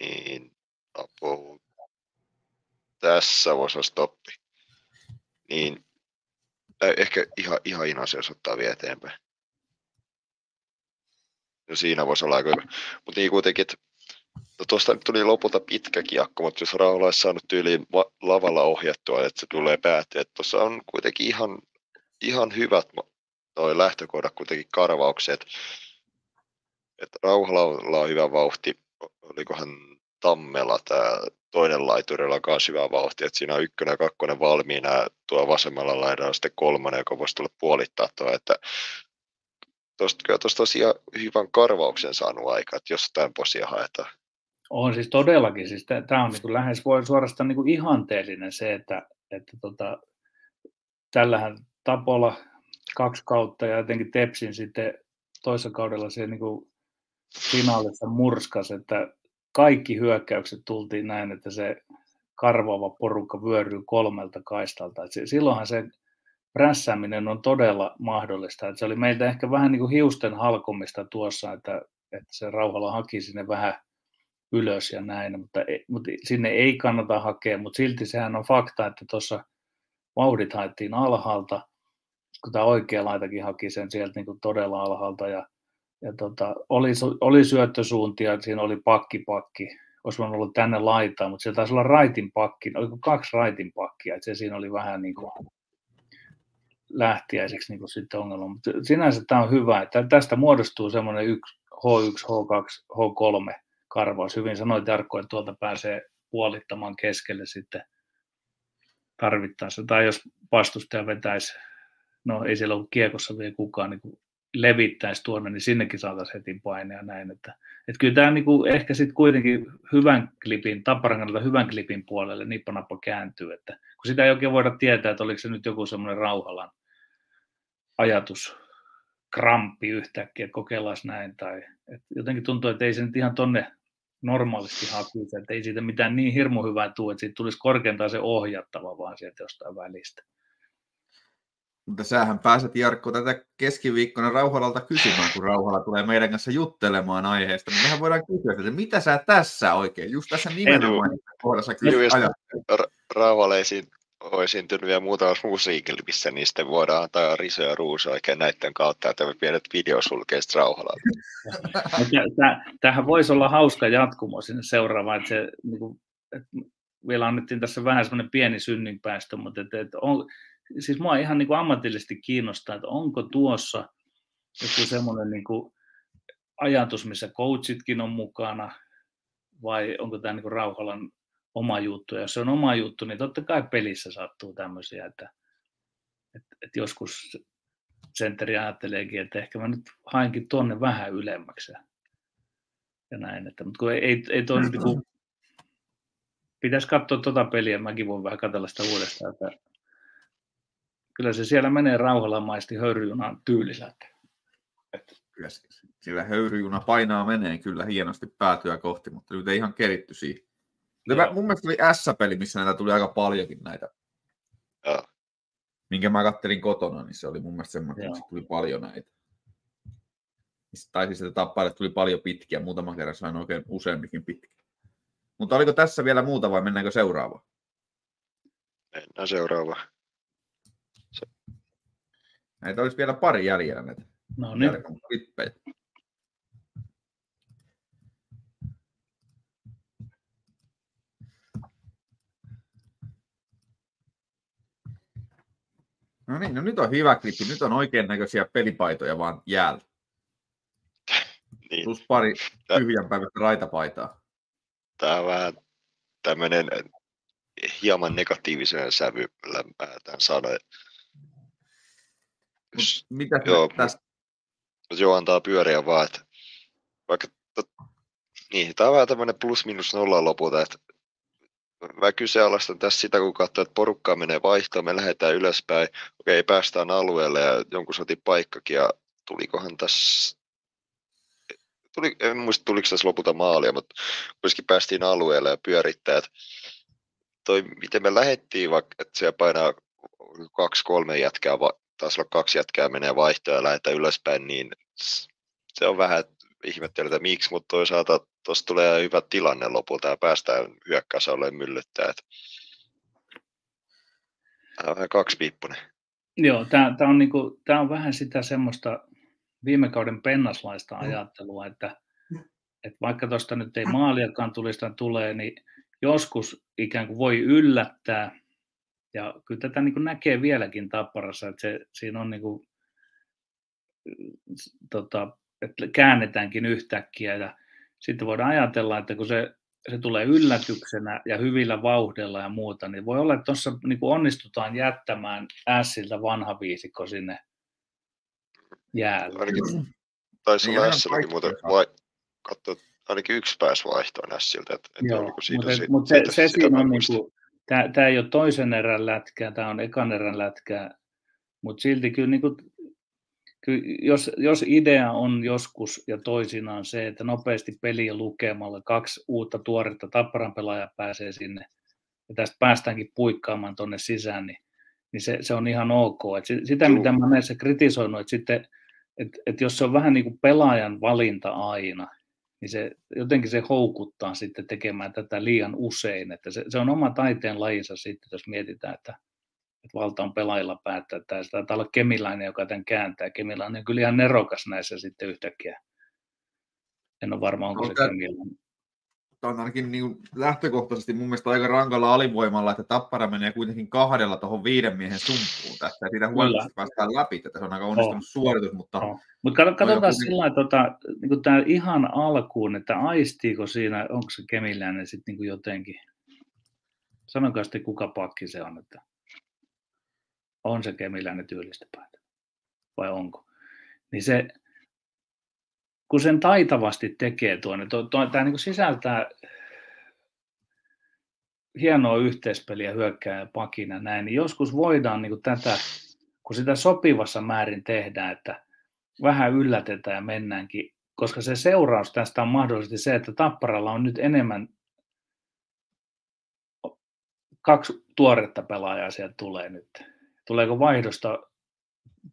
niin apu, tässä voisi olla stoppi. Niin ehkä ihan, ihan inasi, jos ottaa vielä eteenpäin. No siinä voisi olla aika hyvä. Mutta niin kuitenkin, että No tuosta tuli lopulta pitkä kiekko, mutta jos Raula olisi saanut tyyliin lavalla ohjattua, että se tulee päätyä, että tuossa on kuitenkin ihan, ihan hyvät toi lähtökohdat kuitenkin karvauksia, että Rauhalalla on hyvä vauhti, olikohan Tammela tämä toinen laiturilla on myös hyvä vauhti, että siinä on ykkönen ja kakkonen valmiina, tuo vasemmalla laidalla sitten kolmonen, joka voisi tulla puolittaa tuo, että tuosta kyllä tuosta tosiaan hyvän karvauksen saanut aika, että jostain posia haetaan. On siis todellakin, siis tämä on niin lähes voi suorastaan niin ihanteellinen se, että, että tota, tällähän Tapola kaksi kautta ja jotenkin Tepsin sitten toisessa kaudella se niin finaalissa murskas, että kaikki hyökkäykset tultiin näin, että se karvaava porukka vyöryy kolmelta kaistalta. Et silloinhan se prässääminen on todella mahdollista. Et se oli meiltä ehkä vähän niin kuin hiusten halkomista tuossa, että, että se rauhalla haki sinne vähän ylös ja näin, mutta, mutta sinne ei kannata hakea, mutta silti sehän on fakta, että tuossa vauhdit haettiin alhaalta, kun tämä oikea laitakin haki sen sieltä niin kuin todella alhaalta ja ja tota, oli, oli syöttösuuntia, siinä oli pakki pakki, olisi voinut olla tänne laitaan, mutta siellä taisi olla raitin pakki, oliko kaksi raitin pakkia, että se siinä oli vähän niin kuin lähtiäiseksi niin kuin sitten ongelma. Mutta sinänsä tämä on hyvä, että tästä muodostuu semmoinen H1, H2, H3 karvaus. Hyvin sanoit Jarkko, että tuolta pääsee puolittamaan keskelle sitten tarvittaessa. Tai jos vastustaja vetäisi, no ei siellä ollut kiekossa vielä kukaan niin levittäisi tuonne, niin sinnekin saataisiin heti paineja näin. Että, että kyllä tämä niin kuin ehkä sitten kuitenkin hyvän klipin, Tapparan hyvän klipin puolelle nippanappa kääntyy, että kun sitä ei oikein voida tietää, että oliko se nyt joku semmoinen rauhalan ajatus, kramppi yhtäkkiä, että kokeillaan näin, tai että jotenkin tuntuu, että ei se nyt ihan tonne normaalisti hakisi, että ei siitä mitään niin hirmu hyvää tule, että siitä tulisi korkeintaan se ohjattava vaan sieltä jostain välistä. Mutta sähän pääset Jarkko tätä keskiviikkona Rauhalalta kysymään, kun Rauhala tulee meidän kanssa juttelemaan aiheesta. Niin mehän voidaan kysyä, että mitä sä tässä oikein, just tässä nimenomaan kohdassa kyllä Ra- Rauhala on esiintynyt vielä muutamassa musiikilmissä, niin sitten voidaan antaa Riso ja Ruuso oikein näiden kautta, että me pienet videosulkeista Rauhalalta. Tähän voisi olla hauska jatkumo sinne seuraavaan, että se niin kuin, että vielä annettiin tässä vähän semmoinen pieni synninpäästö, mutta että, että on, siis mua ihan niin kuin ammatillisesti kiinnostaa, että onko tuossa joku semmoinen niin kuin ajatus, missä coachitkin on mukana, vai onko tämä niin kuin Rauhalan oma juttu. Ja jos se on oma juttu, niin totta kai pelissä sattuu tämmöisiä, että, että, että joskus sentteri ajatteleekin, että ehkä mä nyt hainkin tuonne vähän ylemmäksi ja näin. Että, mutta kun ei, ei, ei toi, niin kuin, pitäisi katsoa tuota peliä, mäkin voin vähän katsella sitä uudestaan, että kyllä se siellä menee rauhalamaisesti höyryjunan tyylisellä. Kyllä sillä höyryjuna painaa menee kyllä hienosti päätyä kohti, mutta nyt ei ihan keritty siihen. Joo. Mun mielestä oli S-peli, missä näitä tuli aika paljonkin näitä. Joo. Minkä mä kattelin kotona, niin se oli mun mielestä semmoinen, että tuli paljon näitä. Tai siis, että tappaille tuli paljon pitkiä, muutama kerran sain oikein useampikin pitkiä. Mutta oliko tässä vielä muuta vai mennäänkö seuraavaan? Mennään seuraavaan. Näitä olisi vielä pari jäljellä näitä. No niin. No niin, no nyt on hyvä klippi. Nyt on oikein näköisiä pelipaitoja vaan jäällä. Niin. Plus pari tyhjän päivästä raitapaitaa. Tämä on vähän tämmöinen hieman negatiivisen sävyllä tämän sanoen. Mitä joo, tästä? Joo, antaa pyöriä vaan, että vaikka tot, niin, tämä on vähän tämmöinen plus minus nolla lopulta, että mä kyseenalaistan tässä sitä, kun katsoo, että porukkaa menee vaihtoon, me lähdetään ylöspäin, okei, päästään alueelle ja jonkun soti paikkakin, ja tulikohan tässä, tuli, en muista tuliko tässä lopulta maalia, mutta kuitenkin päästiin alueelle ja pyörittää, että toi, miten me lähettiin, vaikka että siellä painaa kaksi, kolme jätkää taas olla kaksi jätkää menee vaihtoa ja lähdetään ylöspäin, niin se on vähän ihmettelyä, että miksi, mutta toisaalta tuossa tulee hyvä tilanne lopulta ja päästään hyökkäysalueen myllyttää. Tämä on vähän kaksipiippunen. Joo, tämä, tämä, on niinku, tämä on vähän sitä semmoista viime kauden pennaslaista mm. ajattelua, että, että vaikka tuosta nyt ei maaliakaan tulista tulee, niin joskus ikään kuin voi yllättää ja kyllä tätä niin näkee vieläkin tapparassa, että se, siinä on niin kuin tota, että käännetäänkin yhtäkkiä ja sitten voidaan ajatella, että kun se, se tulee yllätyksenä ja hyvillä vauhdilla ja muuta, niin voi olla, että tuossa niin onnistutaan jättämään Siltä vanha viisikko sinne jäälle. Ainakin taisi Niin, olla aina Silläkin muuten vai, katso, ainakin yksi pääsi vaihtoon Siltä. Että, että Joo, oliko siitä, mutta, siitä, mutta se, siitä, se siinä on niin kuin, tämä, tämä ei ole toisen erän lätkää, tämä on ekan erän lätkää, mutta silti kyllä, niin kuin, kyllä jos, jos idea on joskus ja toisinaan se, että nopeasti peliä lukemalla kaksi uutta tuoretta tapparan pelaajaa pääsee sinne ja tästä päästäänkin puikkaamaan tuonne sisään, niin, niin se, se, on ihan ok. Et si- sitä, Juu. mitä mä näissä kritisoinut, että sitten, että, että jos se on vähän niin kuin pelaajan valinta aina, niin se jotenkin se houkuttaa sitten tekemään tätä liian usein. Että se, se on oma taiteen lajinsa sitten, jos mietitään, että, että valta on pelaajilla päättää, että se taitaa olla Kemiläinen, joka tämän kääntää. Kemiläinen on kyllä ihan nerokas näissä sitten yhtäkkiä. En ole varma, onko se Onko- Kemiläinen. Tämä on ainakin niin lähtökohtaisesti mun mielestä aika rankalla alivoimalla, että Tappara menee kuitenkin kahdella tuohon viiden miehen sumppuun tässä. Ja siitä huolimatta päästään läpi, että se on aika onnistunut suoritus, mutta Joo. Mutta katsotaan joku- sillä tota, niin tämä ihan alkuun, että aistiiko siinä, onko se Kemiläinen sitten niin jotenkin, sanokaa sitten kuka pakki se on, että on se Kemiläinen tyylistä päätä, vai onko. Niin se, kun sen taitavasti tekee tuon, niin tuo, tuo, tämä niin sisältää hienoa yhteispeliä hyökkää ja pakina näin, niin joskus voidaan niin tätä, kun sitä sopivassa määrin tehdään, että vähän yllätetään ja mennäänkin, koska se seuraus tästä on mahdollisesti se, että Tapparalla on nyt enemmän kaksi tuoretta pelaajaa sieltä tulee nyt. Tuleeko vaihdosta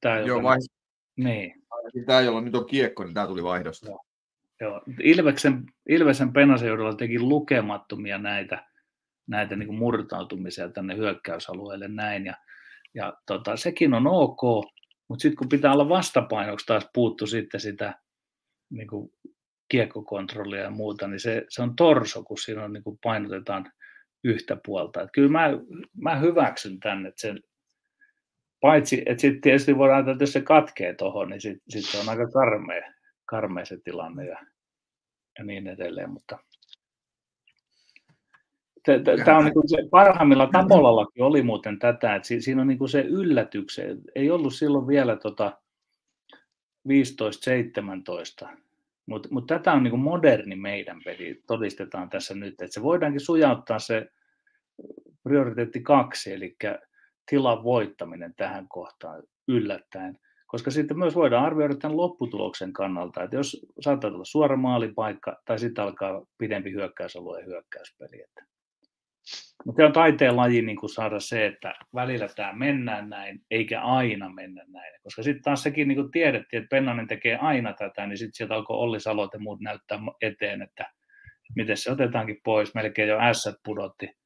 tämä, joo, joka- vai, Niin, tämä, jolla nyt on kiekko, niin tämä tuli vaihdosta. joo. Ilveksen, Ilveksen Penaseudulla teki lukemattomia näitä, näitä niin kuin murtautumisia tänne hyökkäysalueelle näin. Ja, ja tota, sekin on ok, mutta sitten kun pitää olla vastapainoksi taas puuttu sitten sitä niin kuin kiekkokontrollia ja muuta, niin se, se on torso, kun siinä on, niin kuin painotetaan yhtä puolta. Et kyllä mä, mä hyväksyn tänne, että sen, paitsi, että sitten tietysti voidaan ajatella, että jos se katkee tuohon, niin sitten sit se on aika karmea, karmea se tilanne ja, ja niin edelleen, mutta Tämä on niinku se, parhaimmilla Tapolallakin oli muuten tätä, että si- siinä on niinku se yllätyksen, ei ollut silloin vielä tota 15-17, mutta mut tätä on niinku moderni meidän peli, todistetaan tässä nyt, että se voidaankin sujauttaa se prioriteetti kaksi, eli tilan voittaminen tähän kohtaan yllättäen, koska sitten myös voidaan arvioida tämän lopputuloksen kannalta, että jos saattaa tulla suora maalipaikka tai sitten alkaa pidempi hyökkäysalue ja hyökkäyspeli. Että. Mutta on taiteen laji niin kuin saada se, että välillä tämä mennään näin, eikä aina mennä näin. Koska sitten taas sekin niin kuin tiedettiin, että Pennanen tekee aina tätä, niin sitten sieltä alkoi Olli Salot ja muut näyttää eteen, että miten se otetaankin pois. Melkein jo S pudotti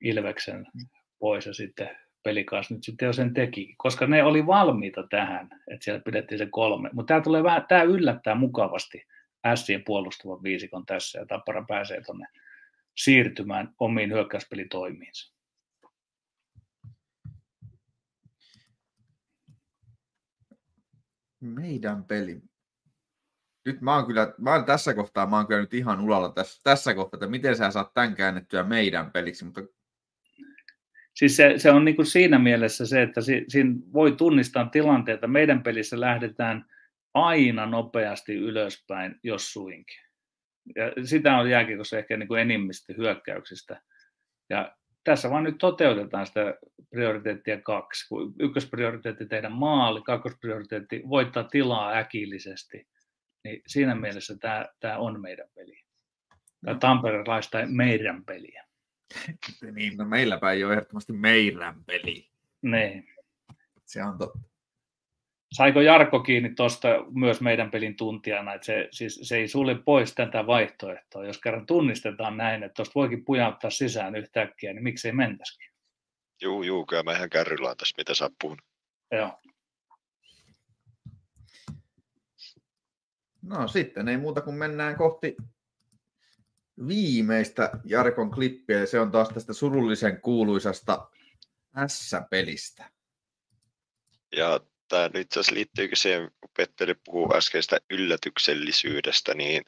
Ilveksen pois ja sitten pelikaas nyt sitten jo sen teki, koska ne oli valmiita tähän, että siellä pidettiin se kolme. Mutta tämä tulee vähän, tämä yllättää mukavasti Sien puolustavan viisikon tässä ja Tappara pääsee tuonne siirtymään omiin hyökkäyspelitoimiinsa. Meidän peli. Nyt mä oon kyllä, mä oon tässä kohtaa, mä oon kyllä nyt ihan ulalla tässä, tässä kohtaa, että miten sä saat tämän käännettyä meidän peliksi, mutta Siis se, se on niin kuin siinä mielessä se, että si, siinä voi tunnistaa tilanteita. Meidän pelissä lähdetään aina nopeasti ylöspäin, jos suinkin. Ja sitä on jääkiekossa ehkä niin kuin enimmistä hyökkäyksistä. Ja tässä vaan nyt toteutetaan sitä prioriteettia kaksi. Kun ykkösprioriteetti tehdä maali, kakkosprioriteetti voittaa tilaa äkillisesti. Niin siinä mielessä tämä, tämä on meidän peli. Tai tamperelaista meidän peliä. Niin, no meilläpä ei ole ehdottomasti meidän peli. Niin. Se on totta. Saiko Jarkko kiinni tuosta myös meidän pelin tuntijana, että se, siis, se ei sulle pois tätä vaihtoehtoa. Jos kerran tunnistetaan näin, että tuosta voikin pujauttaa sisään yhtäkkiä, niin miksei mentäisikin? Juu, juu, kyllä mä ihan kärryllä tässä, mitä sä puhun. Joo. No sitten ei muuta kuin mennään kohti viimeistä Jarkon klippiä, ja se on taas tästä surullisen kuuluisasta S-pelistä. Ja tämä nyt itse liittyykin siihen, kun Petteri puhuu äskeistä yllätyksellisyydestä, niin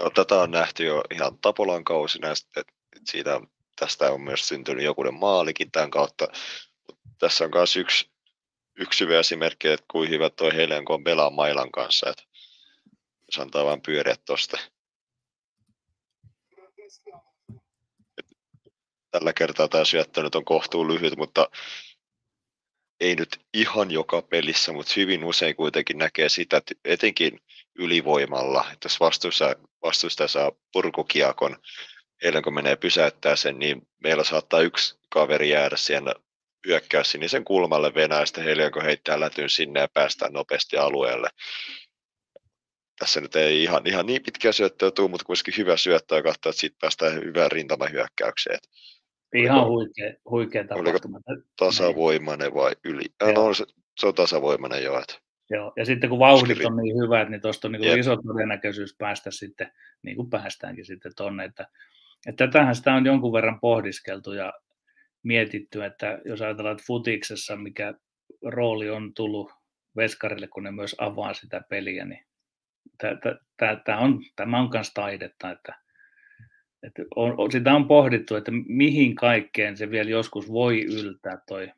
no, tätä on nähty jo ihan Tapolan kausina, että siitä, tästä on myös syntynyt jokunen maalikin tämän kautta. Tässä on myös yksi, yksi hyvä esimerkki, että kuin hyvä toi Helenko on pelaa Mailan kanssa, että jos antaa vain pyöriä tuosta. Tällä kertaa tämä syöttö nyt on kohtuun lyhyt, mutta ei nyt ihan joka pelissä, mutta hyvin usein kuitenkin näkee sitä, että etenkin ylivoimalla, että jos vastustaja, vastustaja saa purkukiakon, eilen kun menee pysäyttää sen, niin meillä saattaa yksi kaveri jäädä siellä hyökkää sinisen kulmalle Venäjästä, heille kun heittää lätyn sinne ja päästään nopeasti alueelle. Tässä nyt ei ihan, ihan niin pitkä syöttöä tule, mutta kuitenkin hyvä syöttö ja katsoa, että siitä päästään hyvään rintamahyökkäykseen. Ihan huikea, huikea tapahtuma. tasavoimainen vai yli? Ja no, se, se on tasavoimainen jo. Että... Joo, ja sitten kun vauhdit on niin hyvät, niin tuosta on niin iso todennäköisyys päästä sitten, niin kuin päästäänkin sitten tonne, että, että tätähän sitä on jonkun verran pohdiskeltu ja mietitty, että jos ajatellaan, että futiksessa mikä rooli on tullut veskarille, kun ne myös avaa sitä peliä, niin tämä on, tämä on myös taidetta, että että on, sitä on pohdittu, että mihin kaikkeen se vielä joskus voi yltää toi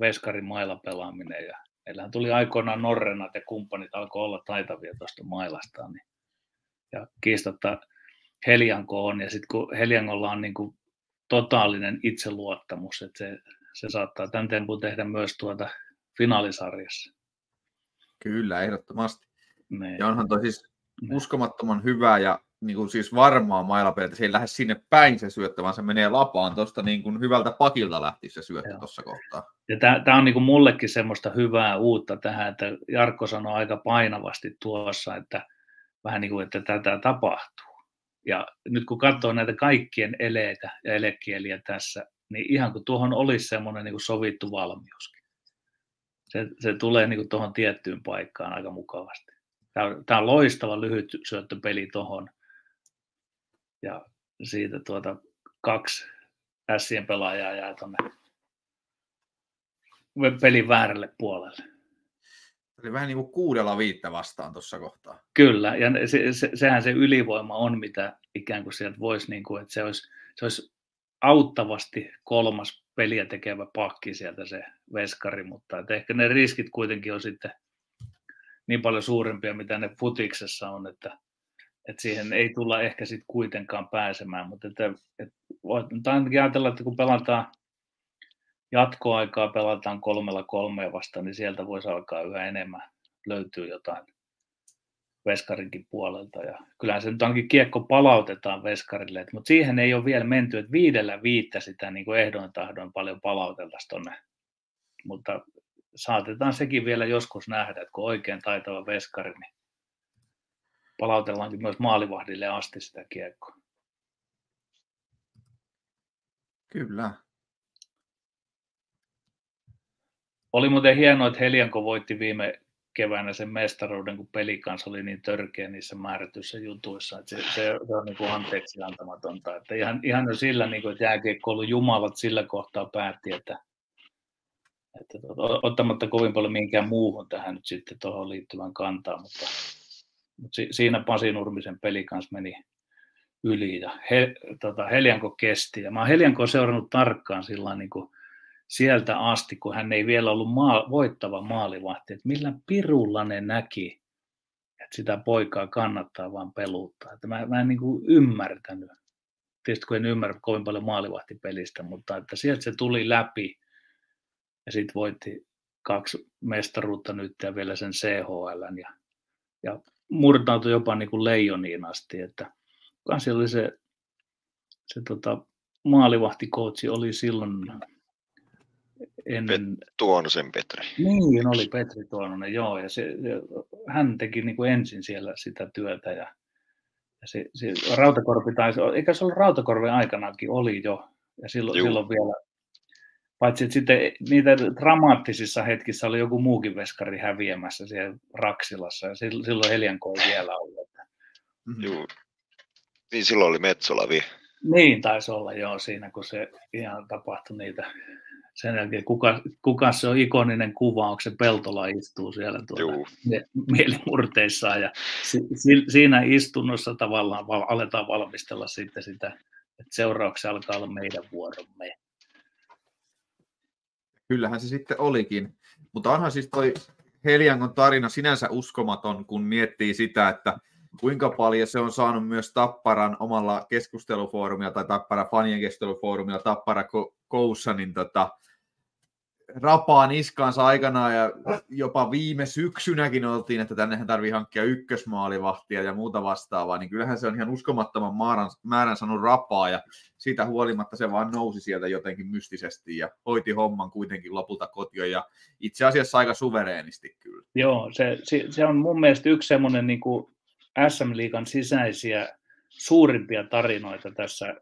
veskarin mailla pelaaminen. Ja meillähän tuli aikoinaan Norrenat ja kumppanit alkoi olla taitavia tuosta mailastaan. Niin, ja kiistatta Helianko on, ja sitten kun Heliangolla on niin kuin totaalinen itseluottamus, että se, se saattaa tämän tempun tehdä myös tuota finaalisarjassa. Kyllä, ehdottomasti. Ne. Ja onhan toi siis uskomattoman hyvää ja niin kuin siis varmaa mailapeliä, se ei lähde sinne päin se syöttö, vaan se menee lapaan tuosta niin kuin hyvältä pakilta lähti se syöttö tuossa kohtaa. Ja tämä on niin kuin mullekin semmoista hyvää uutta tähän, että Jarkko sanoi aika painavasti tuossa, että vähän niin kuin, että tätä tapahtuu. Ja nyt kun katsoo näitä kaikkien eleitä ja elekieliä tässä, niin ihan kuin tuohon olisi semmoinen niin kuin sovittu valmiuskin. Se, se tulee niin kuin tuohon tiettyyn paikkaan aika mukavasti. Tämä on, tämä on loistava lyhyt syöttöpeli tuohon ja siitä tuota kaksi ässien pelaajaa jää tuonne pelin väärälle puolelle. Eli vähän niin kuin kuudella viittä vastaan tuossa kohtaa. Kyllä, ja se, se, sehän se ylivoima on, mitä ikään kuin sieltä voisi, niin kuin, että se olisi, se olisi auttavasti kolmas peliä tekevä pakki sieltä se veskari, mutta että ehkä ne riskit kuitenkin on sitten niin paljon suurempia, mitä ne futiksessa on, että et siihen ei tulla ehkä sitten kuitenkaan pääsemään, mutta että, että voit ainakin ajatella, että kun pelataan jatkoaikaa, pelataan kolmella kolmea vastaan, niin sieltä voisi alkaa yhä enemmän löytyy jotain Veskarinkin puolelta. Ja kyllähän se nyt onkin kiekko palautetaan Veskarille, mutta siihen ei ole vielä menty, että viidellä viittä sitä niin kuin ehdoin tahdoin paljon palauteltaisiin tuonne. Mutta saatetaan sekin vielä joskus nähdä, että kun oikein taitava Veskari, niin palautellaankin myös maalivahdille asti sitä kiekkoa. Kyllä. Oli muuten hienoa, että Helianko voitti viime keväänä sen mestaruuden, kun peli kanssa oli niin törkeä niissä määrätyissä jutuissa, että se, se, se on niin kuin anteeksi antamatonta. Että ihan, ihan jo sillä, niin kuin, että jääkiekkoilun jumalat sillä kohtaa päätti, että, että ottamatta kovin paljon minkään muuhun tähän nyt sitten tuohon liittyvän kantaa, mutta si, siinä Pasi Nurmisen peli kanssa meni yli ja he, tota, Helianko kesti. Ja mä oon Helianko seurannut tarkkaan sillä niin kuin sieltä asti, kun hän ei vielä ollut maa, voittava maalivahti, että millä pirulla ne näki, että sitä poikaa kannattaa vaan peluuttaa. Että mä, mä en niin kuin ymmärtänyt. Tietysti kun en ymmärrä kovin paljon maalivahtipelistä, mutta että sieltä se tuli läpi ja sitten voitti kaksi mestaruutta nyt ja vielä sen CHL ja, ja murtautui jopa niin kuin leijoniin asti, että kanssa oli se, se tota, maalivahtikoutsi oli silloin ennen... Pet- Tuonosen Petri. Niin, oli Petri Tuononen, joo, ja se, hän teki niin kuin ensin siellä sitä työtä, ja, ja se, se Rautakorpi taisi, eikä se ollut Rautakorven aikanakin, oli jo, ja silloin, silloin vielä Paitsi että sitten niitä dramaattisissa hetkissä oli joku muukin veskari häviämässä siellä Raksilassa ja silloin Helianko ei vielä ollut. Mm-hmm. Joo. Niin silloin oli Metsolavi. Niin taisi olla joo siinä, kun se ihan tapahtui niitä sen jälkeen kuka, kuka se on ikoninen kuva, onko se Peltola istuu siellä tuolla mielimurteissaan ja si, si, siinä istunnossa tavallaan val, aletaan valmistella sitten sitä, että seuraavaksi alkaa olla meidän vuoromme. Kyllähän se sitten olikin, mutta onhan siis toi Heliangon tarina sinänsä uskomaton, kun miettii sitä, että kuinka paljon se on saanut myös Tapparan omalla keskustelufoorumilla tai Tappara fanien keskustelufoorumilla Tappara Koussa, niin tota, rapaa niskaansa aikanaan ja jopa viime syksynäkin oltiin, että tännehän tarvii hankkia ykkösmaalivahtia ja muuta vastaavaa, niin kyllähän se on ihan uskomattoman määrän, määrän saanut rapaa ja siitä huolimatta se vaan nousi sieltä jotenkin mystisesti ja hoiti homman kuitenkin lopulta kotiin ja itse asiassa aika suvereenisti kyllä. Joo, se, se, se on mun mielestä yksi semmoinen niin SM-liigan sisäisiä suurimpia tarinoita tässä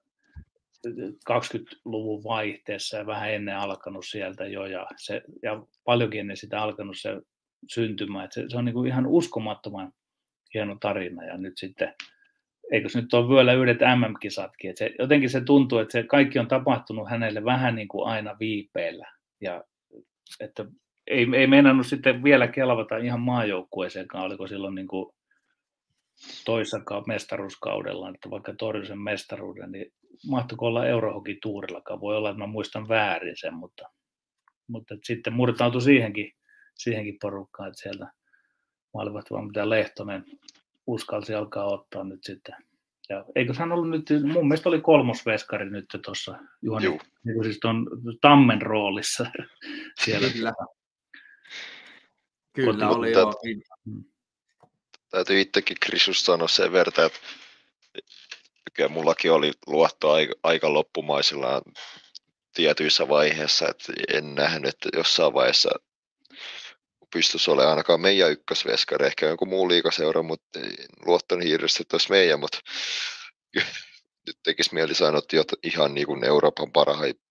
20-luvun vaihteessa ja vähän ennen alkanut sieltä jo ja, se, ja paljonkin ennen sitä alkanut se syntymä. Että se, se on niin kuin ihan uskomattoman hieno tarina ja nyt sitten, eikö se nyt ole vielä yhdet MM-kisatkin, että se, jotenkin se tuntuu, että se kaikki on tapahtunut hänelle vähän niin kuin aina viipeellä ja että ei, ei meinannut sitten vielä kelvata ihan maajoukkueeseenkaan, oliko silloin niin kuin toisessa mestaruuskaudella, että vaikka torjui sen mestaruuden, niin mahtoiko olla Eurohokin tuurillakaan, voi olla, että mä muistan väärin sen, mutta, mutta sitten murtautui siihenkin, siihenkin porukkaan, että sieltä maalivat vaan mitä Lehtonen uskalsi alkaa ottaa nyt sitten. Ja eikö hän ollut nyt, mun mielestä oli kolmosveskari nyt tuossa Juhani, niin siis tuon Tammen roolissa siellä. Kyllä, Kyllä oli jo. Mm täytyy itsekin Krisus sanoa sen verran, että kyllä mullakin oli luotto aika, aika loppumaisillaan tietyissä vaiheissa, että en nähnyt, että jossain vaiheessa pystyisi olemaan ainakaan meidän ykkösveskari, ehkä jonkun muu liikaseura, mutta ei luottanut hirveästi, että olisi meidän, mutta nyt tekisi mieli sanoa, että ihan niin kuin Euroopan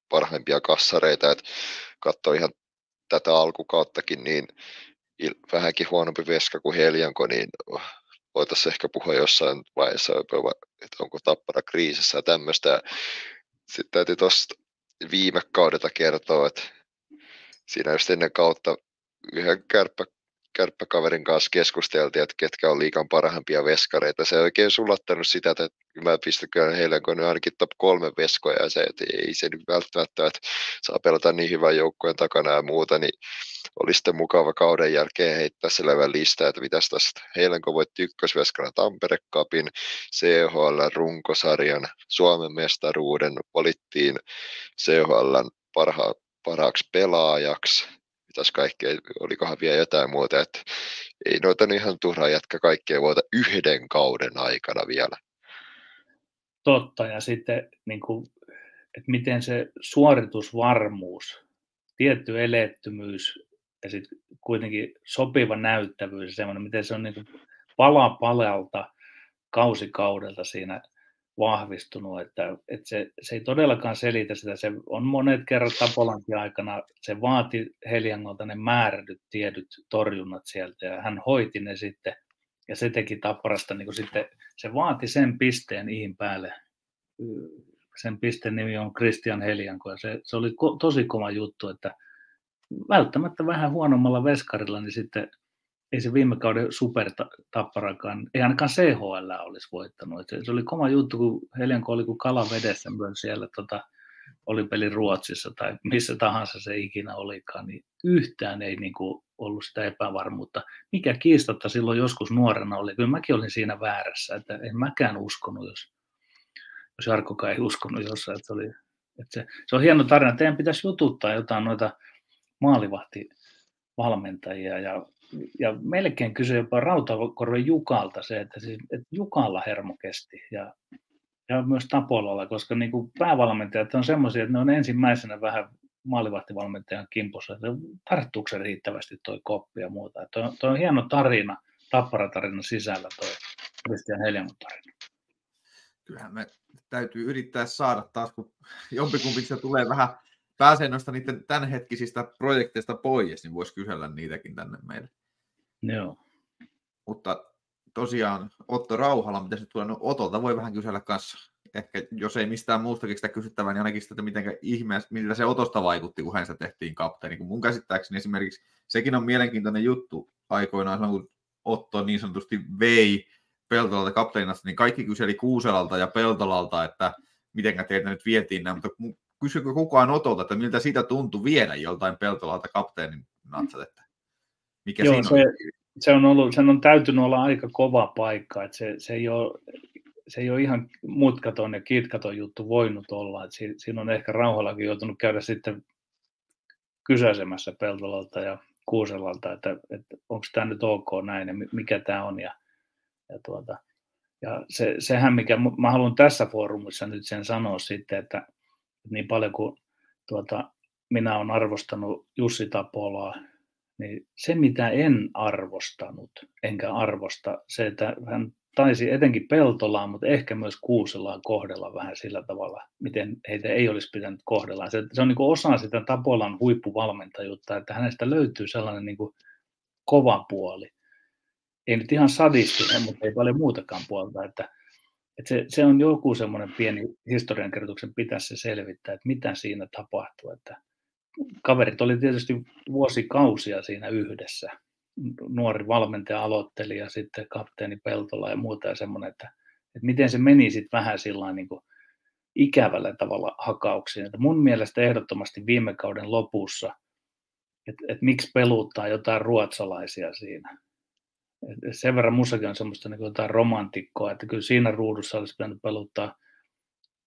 parhaimpia kassareita, että katsoo ihan tätä alkukauttakin, niin vähänkin huonompi veska kuin Heljanko, niin voitaisiin ehkä puhua jossain vaiheessa, että onko Tappara kriisissä ja tämmöistä. Sitten täytyy tuosta viime kaudelta kertoa, että siinä just ennen kautta yhden kärppä kärppäkaverin kanssa keskusteltiin, että ketkä on liikan parhaimpia veskareita. Se ei oikein sulattanut sitä, että mä pistän heille, kun ne ainakin top kolme veskoja, ja se, että ei se nyt välttämättä, että saa pelata niin hyvän joukkueen takana ja muuta, niin oli sitten mukava kauden jälkeen heittää se levän lista, että mitäs tästä Heilenko voitti ykkösveskana Tampere Cupin, CHL runkosarjan, Suomen mestaruuden, valittiin CHL parha, parhaaksi pelaajaksi, mitäs kaikkea, olikohan vielä jotain muuta, että ei noita ihan turha jätkä kaikkea voita yhden kauden aikana vielä. Totta, ja sitten niin kuin, että miten se suoritusvarmuus, tietty elettymyys ja sitten kuitenkin sopiva näyttävyys semmoinen, miten se on niin kuin pala palalta kausikaudelta siinä vahvistunut, että, että se, se ei todellakaan selitä sitä. Se on monet kerrat Tapolankin aikana, se vaati Heliangolta ne määrätyt tiedyt torjunnat sieltä ja hän hoiti ne sitten ja se teki Tapparasta niin sitten, se vaati sen pisteen ihin päälle. Sen pisteen nimi on Christian Helianko ja se, se oli ko, tosi kova juttu, että välttämättä vähän huonommalla veskarilla, niin sitten ei se viime kauden supertapparakaan, ei ainakaan CHL olisi voittanut. Se, se oli kova juttu, kun Helianko oli kuin kala vedessä myös siellä tota, oli peli Ruotsissa tai missä tahansa se ikinä olikaan, niin yhtään ei niin kuin, ollut sitä epävarmuutta. Mikä kiistatta silloin joskus nuorena oli. Kyllä mäkin olin siinä väärässä, että en mäkään uskonut, jos, jos Jarkkokaan ei uskonut jossain. Että se, oli, että se, se on hieno tarina. Teidän pitäisi jututtaa jotain noita maalivahtivalmentajia ja ja melkein kysyi jopa Rautakorven Jukalta se, että, siis, että Jukalla hermo kesti ja, ja myös Tapolalla, koska niin kuin päävalmentajat on semmoisia, että ne on ensimmäisenä vähän maalivahtivalmentajan kimpussa, että tarttuuko se riittävästi toi koppi ja muuta. Toi, toi on hieno tarina, tapparatarina sisällä toi Christian Helmut tarina. Kyllähän me täytyy yrittää saada taas, kun jompikumpi se tulee vähän pääsee noista niiden tämänhetkisistä projekteista pois, niin voisi kysellä niitäkin tänne meille. Joo. Mutta tosiaan Otto Rauhala, mitä se tulee, no Otolta voi vähän kysellä kanssa ehkä jos ei mistään muustakin sitä kysyttävää, niin ainakin sitä, miten ihmeessä, miltä se otosta vaikutti, kun hänestä tehtiin kapteeni. Kun mun käsittääkseni esimerkiksi, sekin on mielenkiintoinen juttu aikoinaan, kun Otto niin sanotusti vei Peltolalta kapteenasta, niin kaikki kyseli Kuuselalta ja Peltolalta, että miten teitä nyt vietiin näin, mutta kysykö kukaan Otolta, että miltä siitä tuntui viedä joltain Peltolalta kapteenin natsat, että mikä Joo, siinä se, on? se on, ollut, sen on täytynyt olla aika kova paikka, että se, se, ei ole, se ei ole ihan mutkaton ja kitkaton juttu voinut olla, että siinä, siinä on ehkä rauhallakin joutunut käydä sitten kysäisemässä Peltolalta ja Kuuselalta, että, että onko tämä nyt ok näin ja mikä tämä on ja, ja tuota, ja se, sehän, mikä mä haluan tässä foorumissa nyt sen sanoa sitten, että niin paljon kuin tuota, minä olen arvostanut Jussi Tapolaa, niin se mitä en arvostanut, enkä arvosta, se, että hän taisi etenkin Peltolaa, mutta ehkä myös Kuuselaa kohdella vähän sillä tavalla, miten heitä ei olisi pitänyt kohdella. Se, se on niin osa sitä Tapolan huippuvalmentajuutta, että hänestä löytyy sellainen niin kova puoli, ei nyt ihan sadistinen, mutta ei paljon muutakaan puolta, että, että se, se, on joku semmoinen pieni historiankirjoituksen pitäisi se selvittää, että mitä siinä tapahtuu, että kaverit oli tietysti vuosikausia siinä yhdessä, nuori valmentaja aloitteli ja sitten kapteeni Peltola ja muuta ja semmoinen, että, että miten se meni sitten vähän sillä niin kuin ikävällä tavalla hakauksiin. Että mun mielestä ehdottomasti viime kauden lopussa, että, että miksi peluttaa jotain ruotsalaisia siinä sen verran mussakin on semmoista niin jotain romantikkoa, että kyllä siinä ruudussa olisi pitänyt peluttaa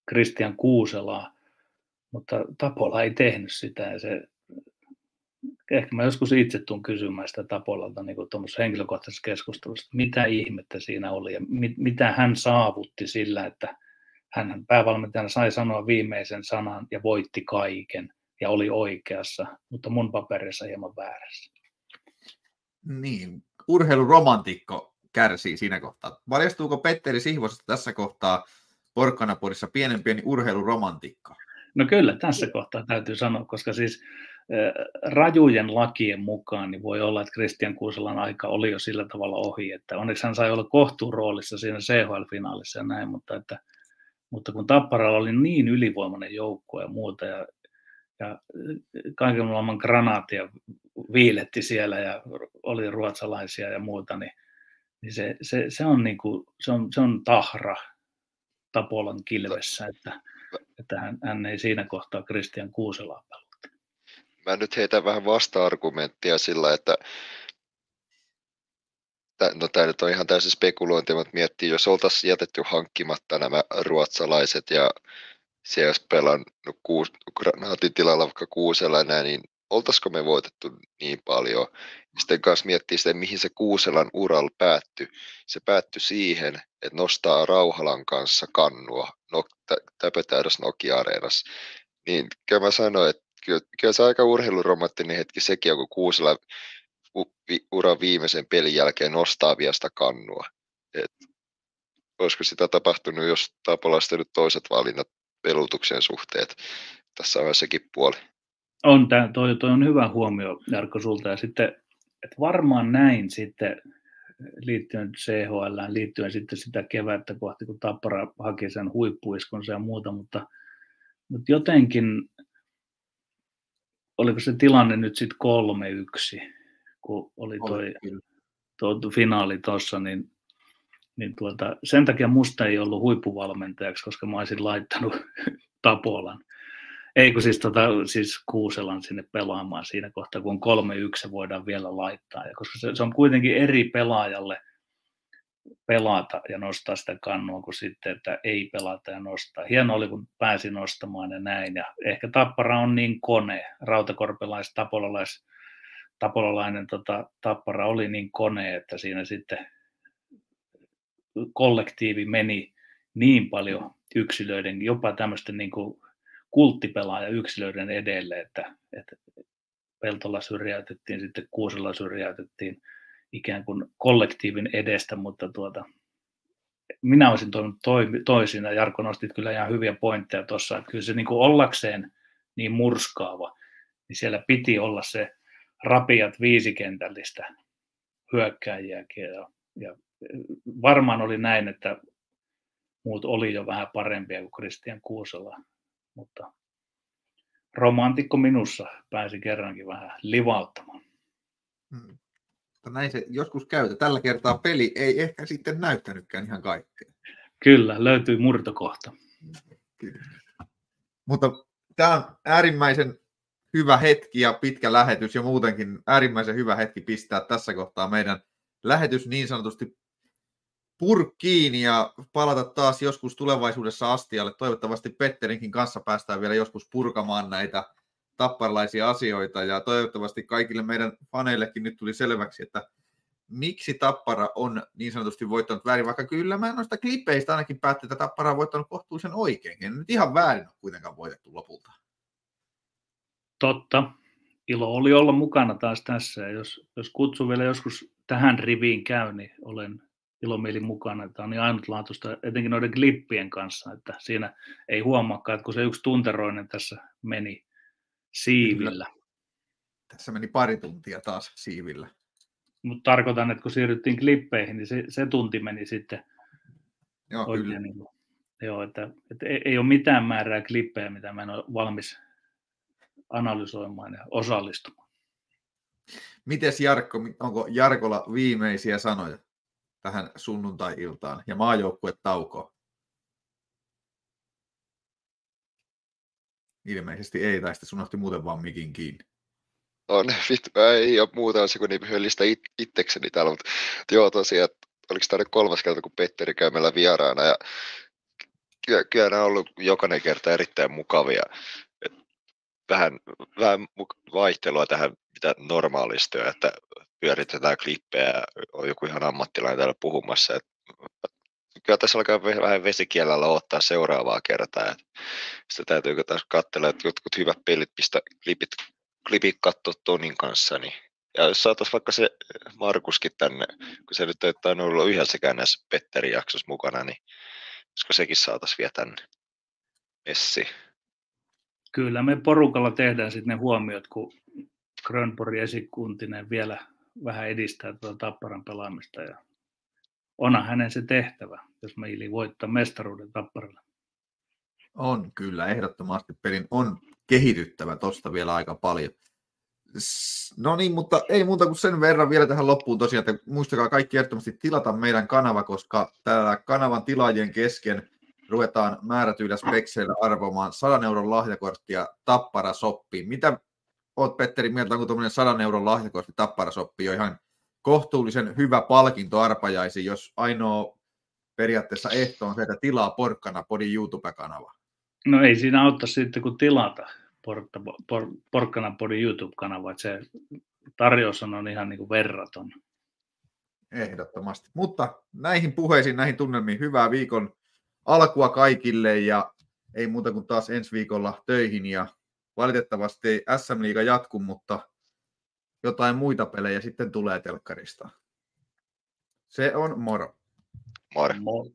Christian Kuuselaa, mutta Tapola ei tehnyt sitä ja se, ehkä mä joskus itse tuun kysymään sitä Tapolalta niin tuommoisessa henkilökohtaisessa keskustelussa, että mitä ihmettä siinä oli ja mit, mitä hän saavutti sillä, että hän päävalmentajana sai sanoa viimeisen sanan ja voitti kaiken ja oli oikeassa, mutta mun paperissa hieman väärässä. Niin, urheiluromantikko kärsii siinä kohtaa. Valjastuuko Petteri Sihvosesta tässä kohtaa Porkkanapodissa pienen pieni urheiluromantikko? No kyllä, tässä kohtaa täytyy sanoa, koska siis rajujen lakien mukaan niin voi olla, että Christian Kuuselan aika oli jo sillä tavalla ohi, että onneksi hän sai olla kohtuuroolissa siinä CHL-finaalissa ja näin, mutta, että, mutta kun Tapparalla oli niin ylivoimainen joukko ja muuta, ja, ja kaiken maailman granaatia viiletti siellä ja oli ruotsalaisia ja muuta, niin, niin se, se, se, on niin kuin, se, on, se on tahra Tapolan kilvessä, että, että hän, hän ei siinä kohtaa Kristian Kuuselaa pelata. Mä nyt heitän vähän vasta-argumenttia sillä, että no tämä nyt on ihan täysin spekulointi, mutta miettii, jos oltaisiin jätetty hankkimatta nämä ruotsalaiset ja siellä olisi pelannut kuus, granaatin tilalla vaikka kuusella niin oltaisiko me voitettu niin paljon. Sitten kanssa miettii sitä, mihin se Kuuselan ural päättyi. Se päättyi siihen, että nostaa Rauhalan kanssa kannua no, täpötäydessä Nokia-areenassa. Niin kyllä mä sanoin, että kyllä, kyllä se aika urheiluromanttinen hetki sekin on, kun Kuusela uran viimeisen pelin jälkeen nostaa vielä sitä kannua. Et, olisiko sitä tapahtunut, jos Tapolasta nyt toiset valinnat pelutuksen suhteet. Tässä on sekin puoli. On, tämä, toi, toi on hyvä huomio, Jarkko, sulta. Ja sitten, että varmaan näin sitten liittyen CHL, liittyen sitten sitä kevättä kohti, kun Tappara haki sen huippuiskonsa ja muuta, mutta, mutta jotenkin, oliko se tilanne nyt sitten 3-1, kun oli toi, toi finaali tuossa, niin, niin tuota, sen takia musta ei ollut huippuvalmentajaksi, koska mä olisin laittanut Tapolan ei kun siis, tota, siis Kuuselan sinne pelaamaan siinä kohtaa, kun on 3-1 voidaan vielä laittaa. Ja koska se, se, on kuitenkin eri pelaajalle pelata ja nostaa sitä kannua kuin sitten, että ei pelata ja nostaa. Hieno oli, kun pääsi nostamaan ja näin. Ja ehkä Tappara on niin kone, rautakorpelais, tapololais, tapololainen tota, Tappara oli niin kone, että siinä sitten kollektiivi meni niin paljon yksilöiden, jopa tämmöisten niin kuin kulttipelaaja yksilöiden edelle, että, että Peltolla syrjäytettiin, sitten Kuusella syrjäytettiin ikään kuin kollektiivin edestä, mutta tuota, minä olisin toiminut toisin, ja Jarkko nostit kyllä ihan hyviä pointteja tuossa, että kyllä se niin kuin ollakseen niin murskaava, niin siellä piti olla se rapiat viisikentällistä hyökkääjiäkin, ja, ja varmaan oli näin, että muut oli jo vähän parempia kuin Kristian Kuusela. Mutta romantikko minussa pääsi kerrankin vähän livauttamaan. Hmm. Näin se joskus käytä. Tällä kertaa peli ei ehkä sitten näyttänytkään ihan kaikkea. Kyllä, löytyy murtokohta. Kyllä. Mutta tämä on äärimmäisen hyvä hetki ja pitkä lähetys ja muutenkin äärimmäisen hyvä hetki pistää tässä kohtaa meidän lähetys niin sanotusti purkkiin ja palata taas joskus tulevaisuudessa astialle. Toivottavasti Petterinkin kanssa päästään vielä joskus purkamaan näitä tapparlaisia asioita ja toivottavasti kaikille meidän faneillekin nyt tuli selväksi, että miksi Tappara on niin sanotusti voittanut väärin, vaikka kyllä mä noista klippeistä ainakin päätti, että Tappara on voittanut kohtuullisen oikein. En nyt ihan väärin ole kuitenkaan voitettu lopulta. Totta. Ilo oli olla mukana taas tässä jos, jos kutsu vielä joskus tähän riviin käy, niin olen ilomieli mukana. Tämä on niin ainutlaatuista, etenkin noiden klippien kanssa, että siinä ei huomaakaan, että kun se yksi tunteroinen tässä meni siivillä. Kyllä. Tässä meni pari tuntia taas siivillä. Mutta tarkoitan, että kun siirryttiin klippeihin, niin se, se tunti meni sitten Joo, oikein. Kyllä. Niin, joo, että, että ei, ei ole mitään määrää klippejä, mitä mä en ole valmis analysoimaan ja osallistumaan. Mites Jarkko, onko Jarkolla viimeisiä sanoja tähän sunnuntai-iltaan ja maajoukkue taukoon? Ilmeisesti ei, tai sitten sun otti muuten vaan mikin kiinni. On, vittu, ei ole muuta asia kuin niin höllistä it, itsekseni täällä, mutta joo tosiaan, oliko tämä nyt kolmas kerta, kun Petteri käy meillä vieraana, ja kyllä, kyllä nämä on ollut jokainen kerta erittäin mukavia. Et vähän, vähän vaihtelua tähän, mitä normaalisti on, että pyöritetään klippejä on joku ihan ammattilainen täällä puhumassa. Et, kyllä tässä alkaa vähän vesikielellä ottaa seuraavaa kertaa. Et sitä täytyy taas katsella, että jotkut hyvät pelit, mistä klipit, klipit katsoa Tonin kanssa, niin ja jos saataisiin vaikka se Markuskin tänne, kun se nyt ei tainnut olla yhdessäkään näissä Petterin jaksossa mukana, niin koska sekin saataisiin vielä tänne Messi. Kyllä me porukalla tehdään sitten ne huomiot, kun Grönborg esikuntinen vielä vähän edistää tuota Tapparan pelaamista. Ja onhan hänen se tehtävä, jos meili voittaa mestaruuden Tapparalle. On kyllä, ehdottomasti pelin on kehityttävä tuosta vielä aika paljon. No niin, mutta ei muuta kuin sen verran vielä tähän loppuun tosiaan, että muistakaa kaikki ehdottomasti tilata meidän kanava, koska täällä kanavan tilaajien kesken ruvetaan määrätyillä spekseillä arvomaan 100 euron lahjakorttia Tappara Soppiin. Mitä oot Petteri mieltä, onko tuommoinen 100 euron lahjakortti Tappara Soppi jo ihan kohtuullisen hyvä palkinto arpajaisi, jos ainoa periaatteessa ehto on se, että tilaa porkkana podin YouTube-kanava? No ei siinä auttaa sitten, kun tilata portta, por, porkkana podin YouTube-kanava, että se tarjous on ihan niin kuin verraton. Ehdottomasti. Mutta näihin puheisiin, näihin tunnelmiin, hyvää viikon alkua kaikille ja ei muuta kuin taas ensi viikolla töihin ja valitettavasti SM Liiga jatku, mutta jotain muita pelejä sitten tulee telkkarista. Se on moro. Moro. moro.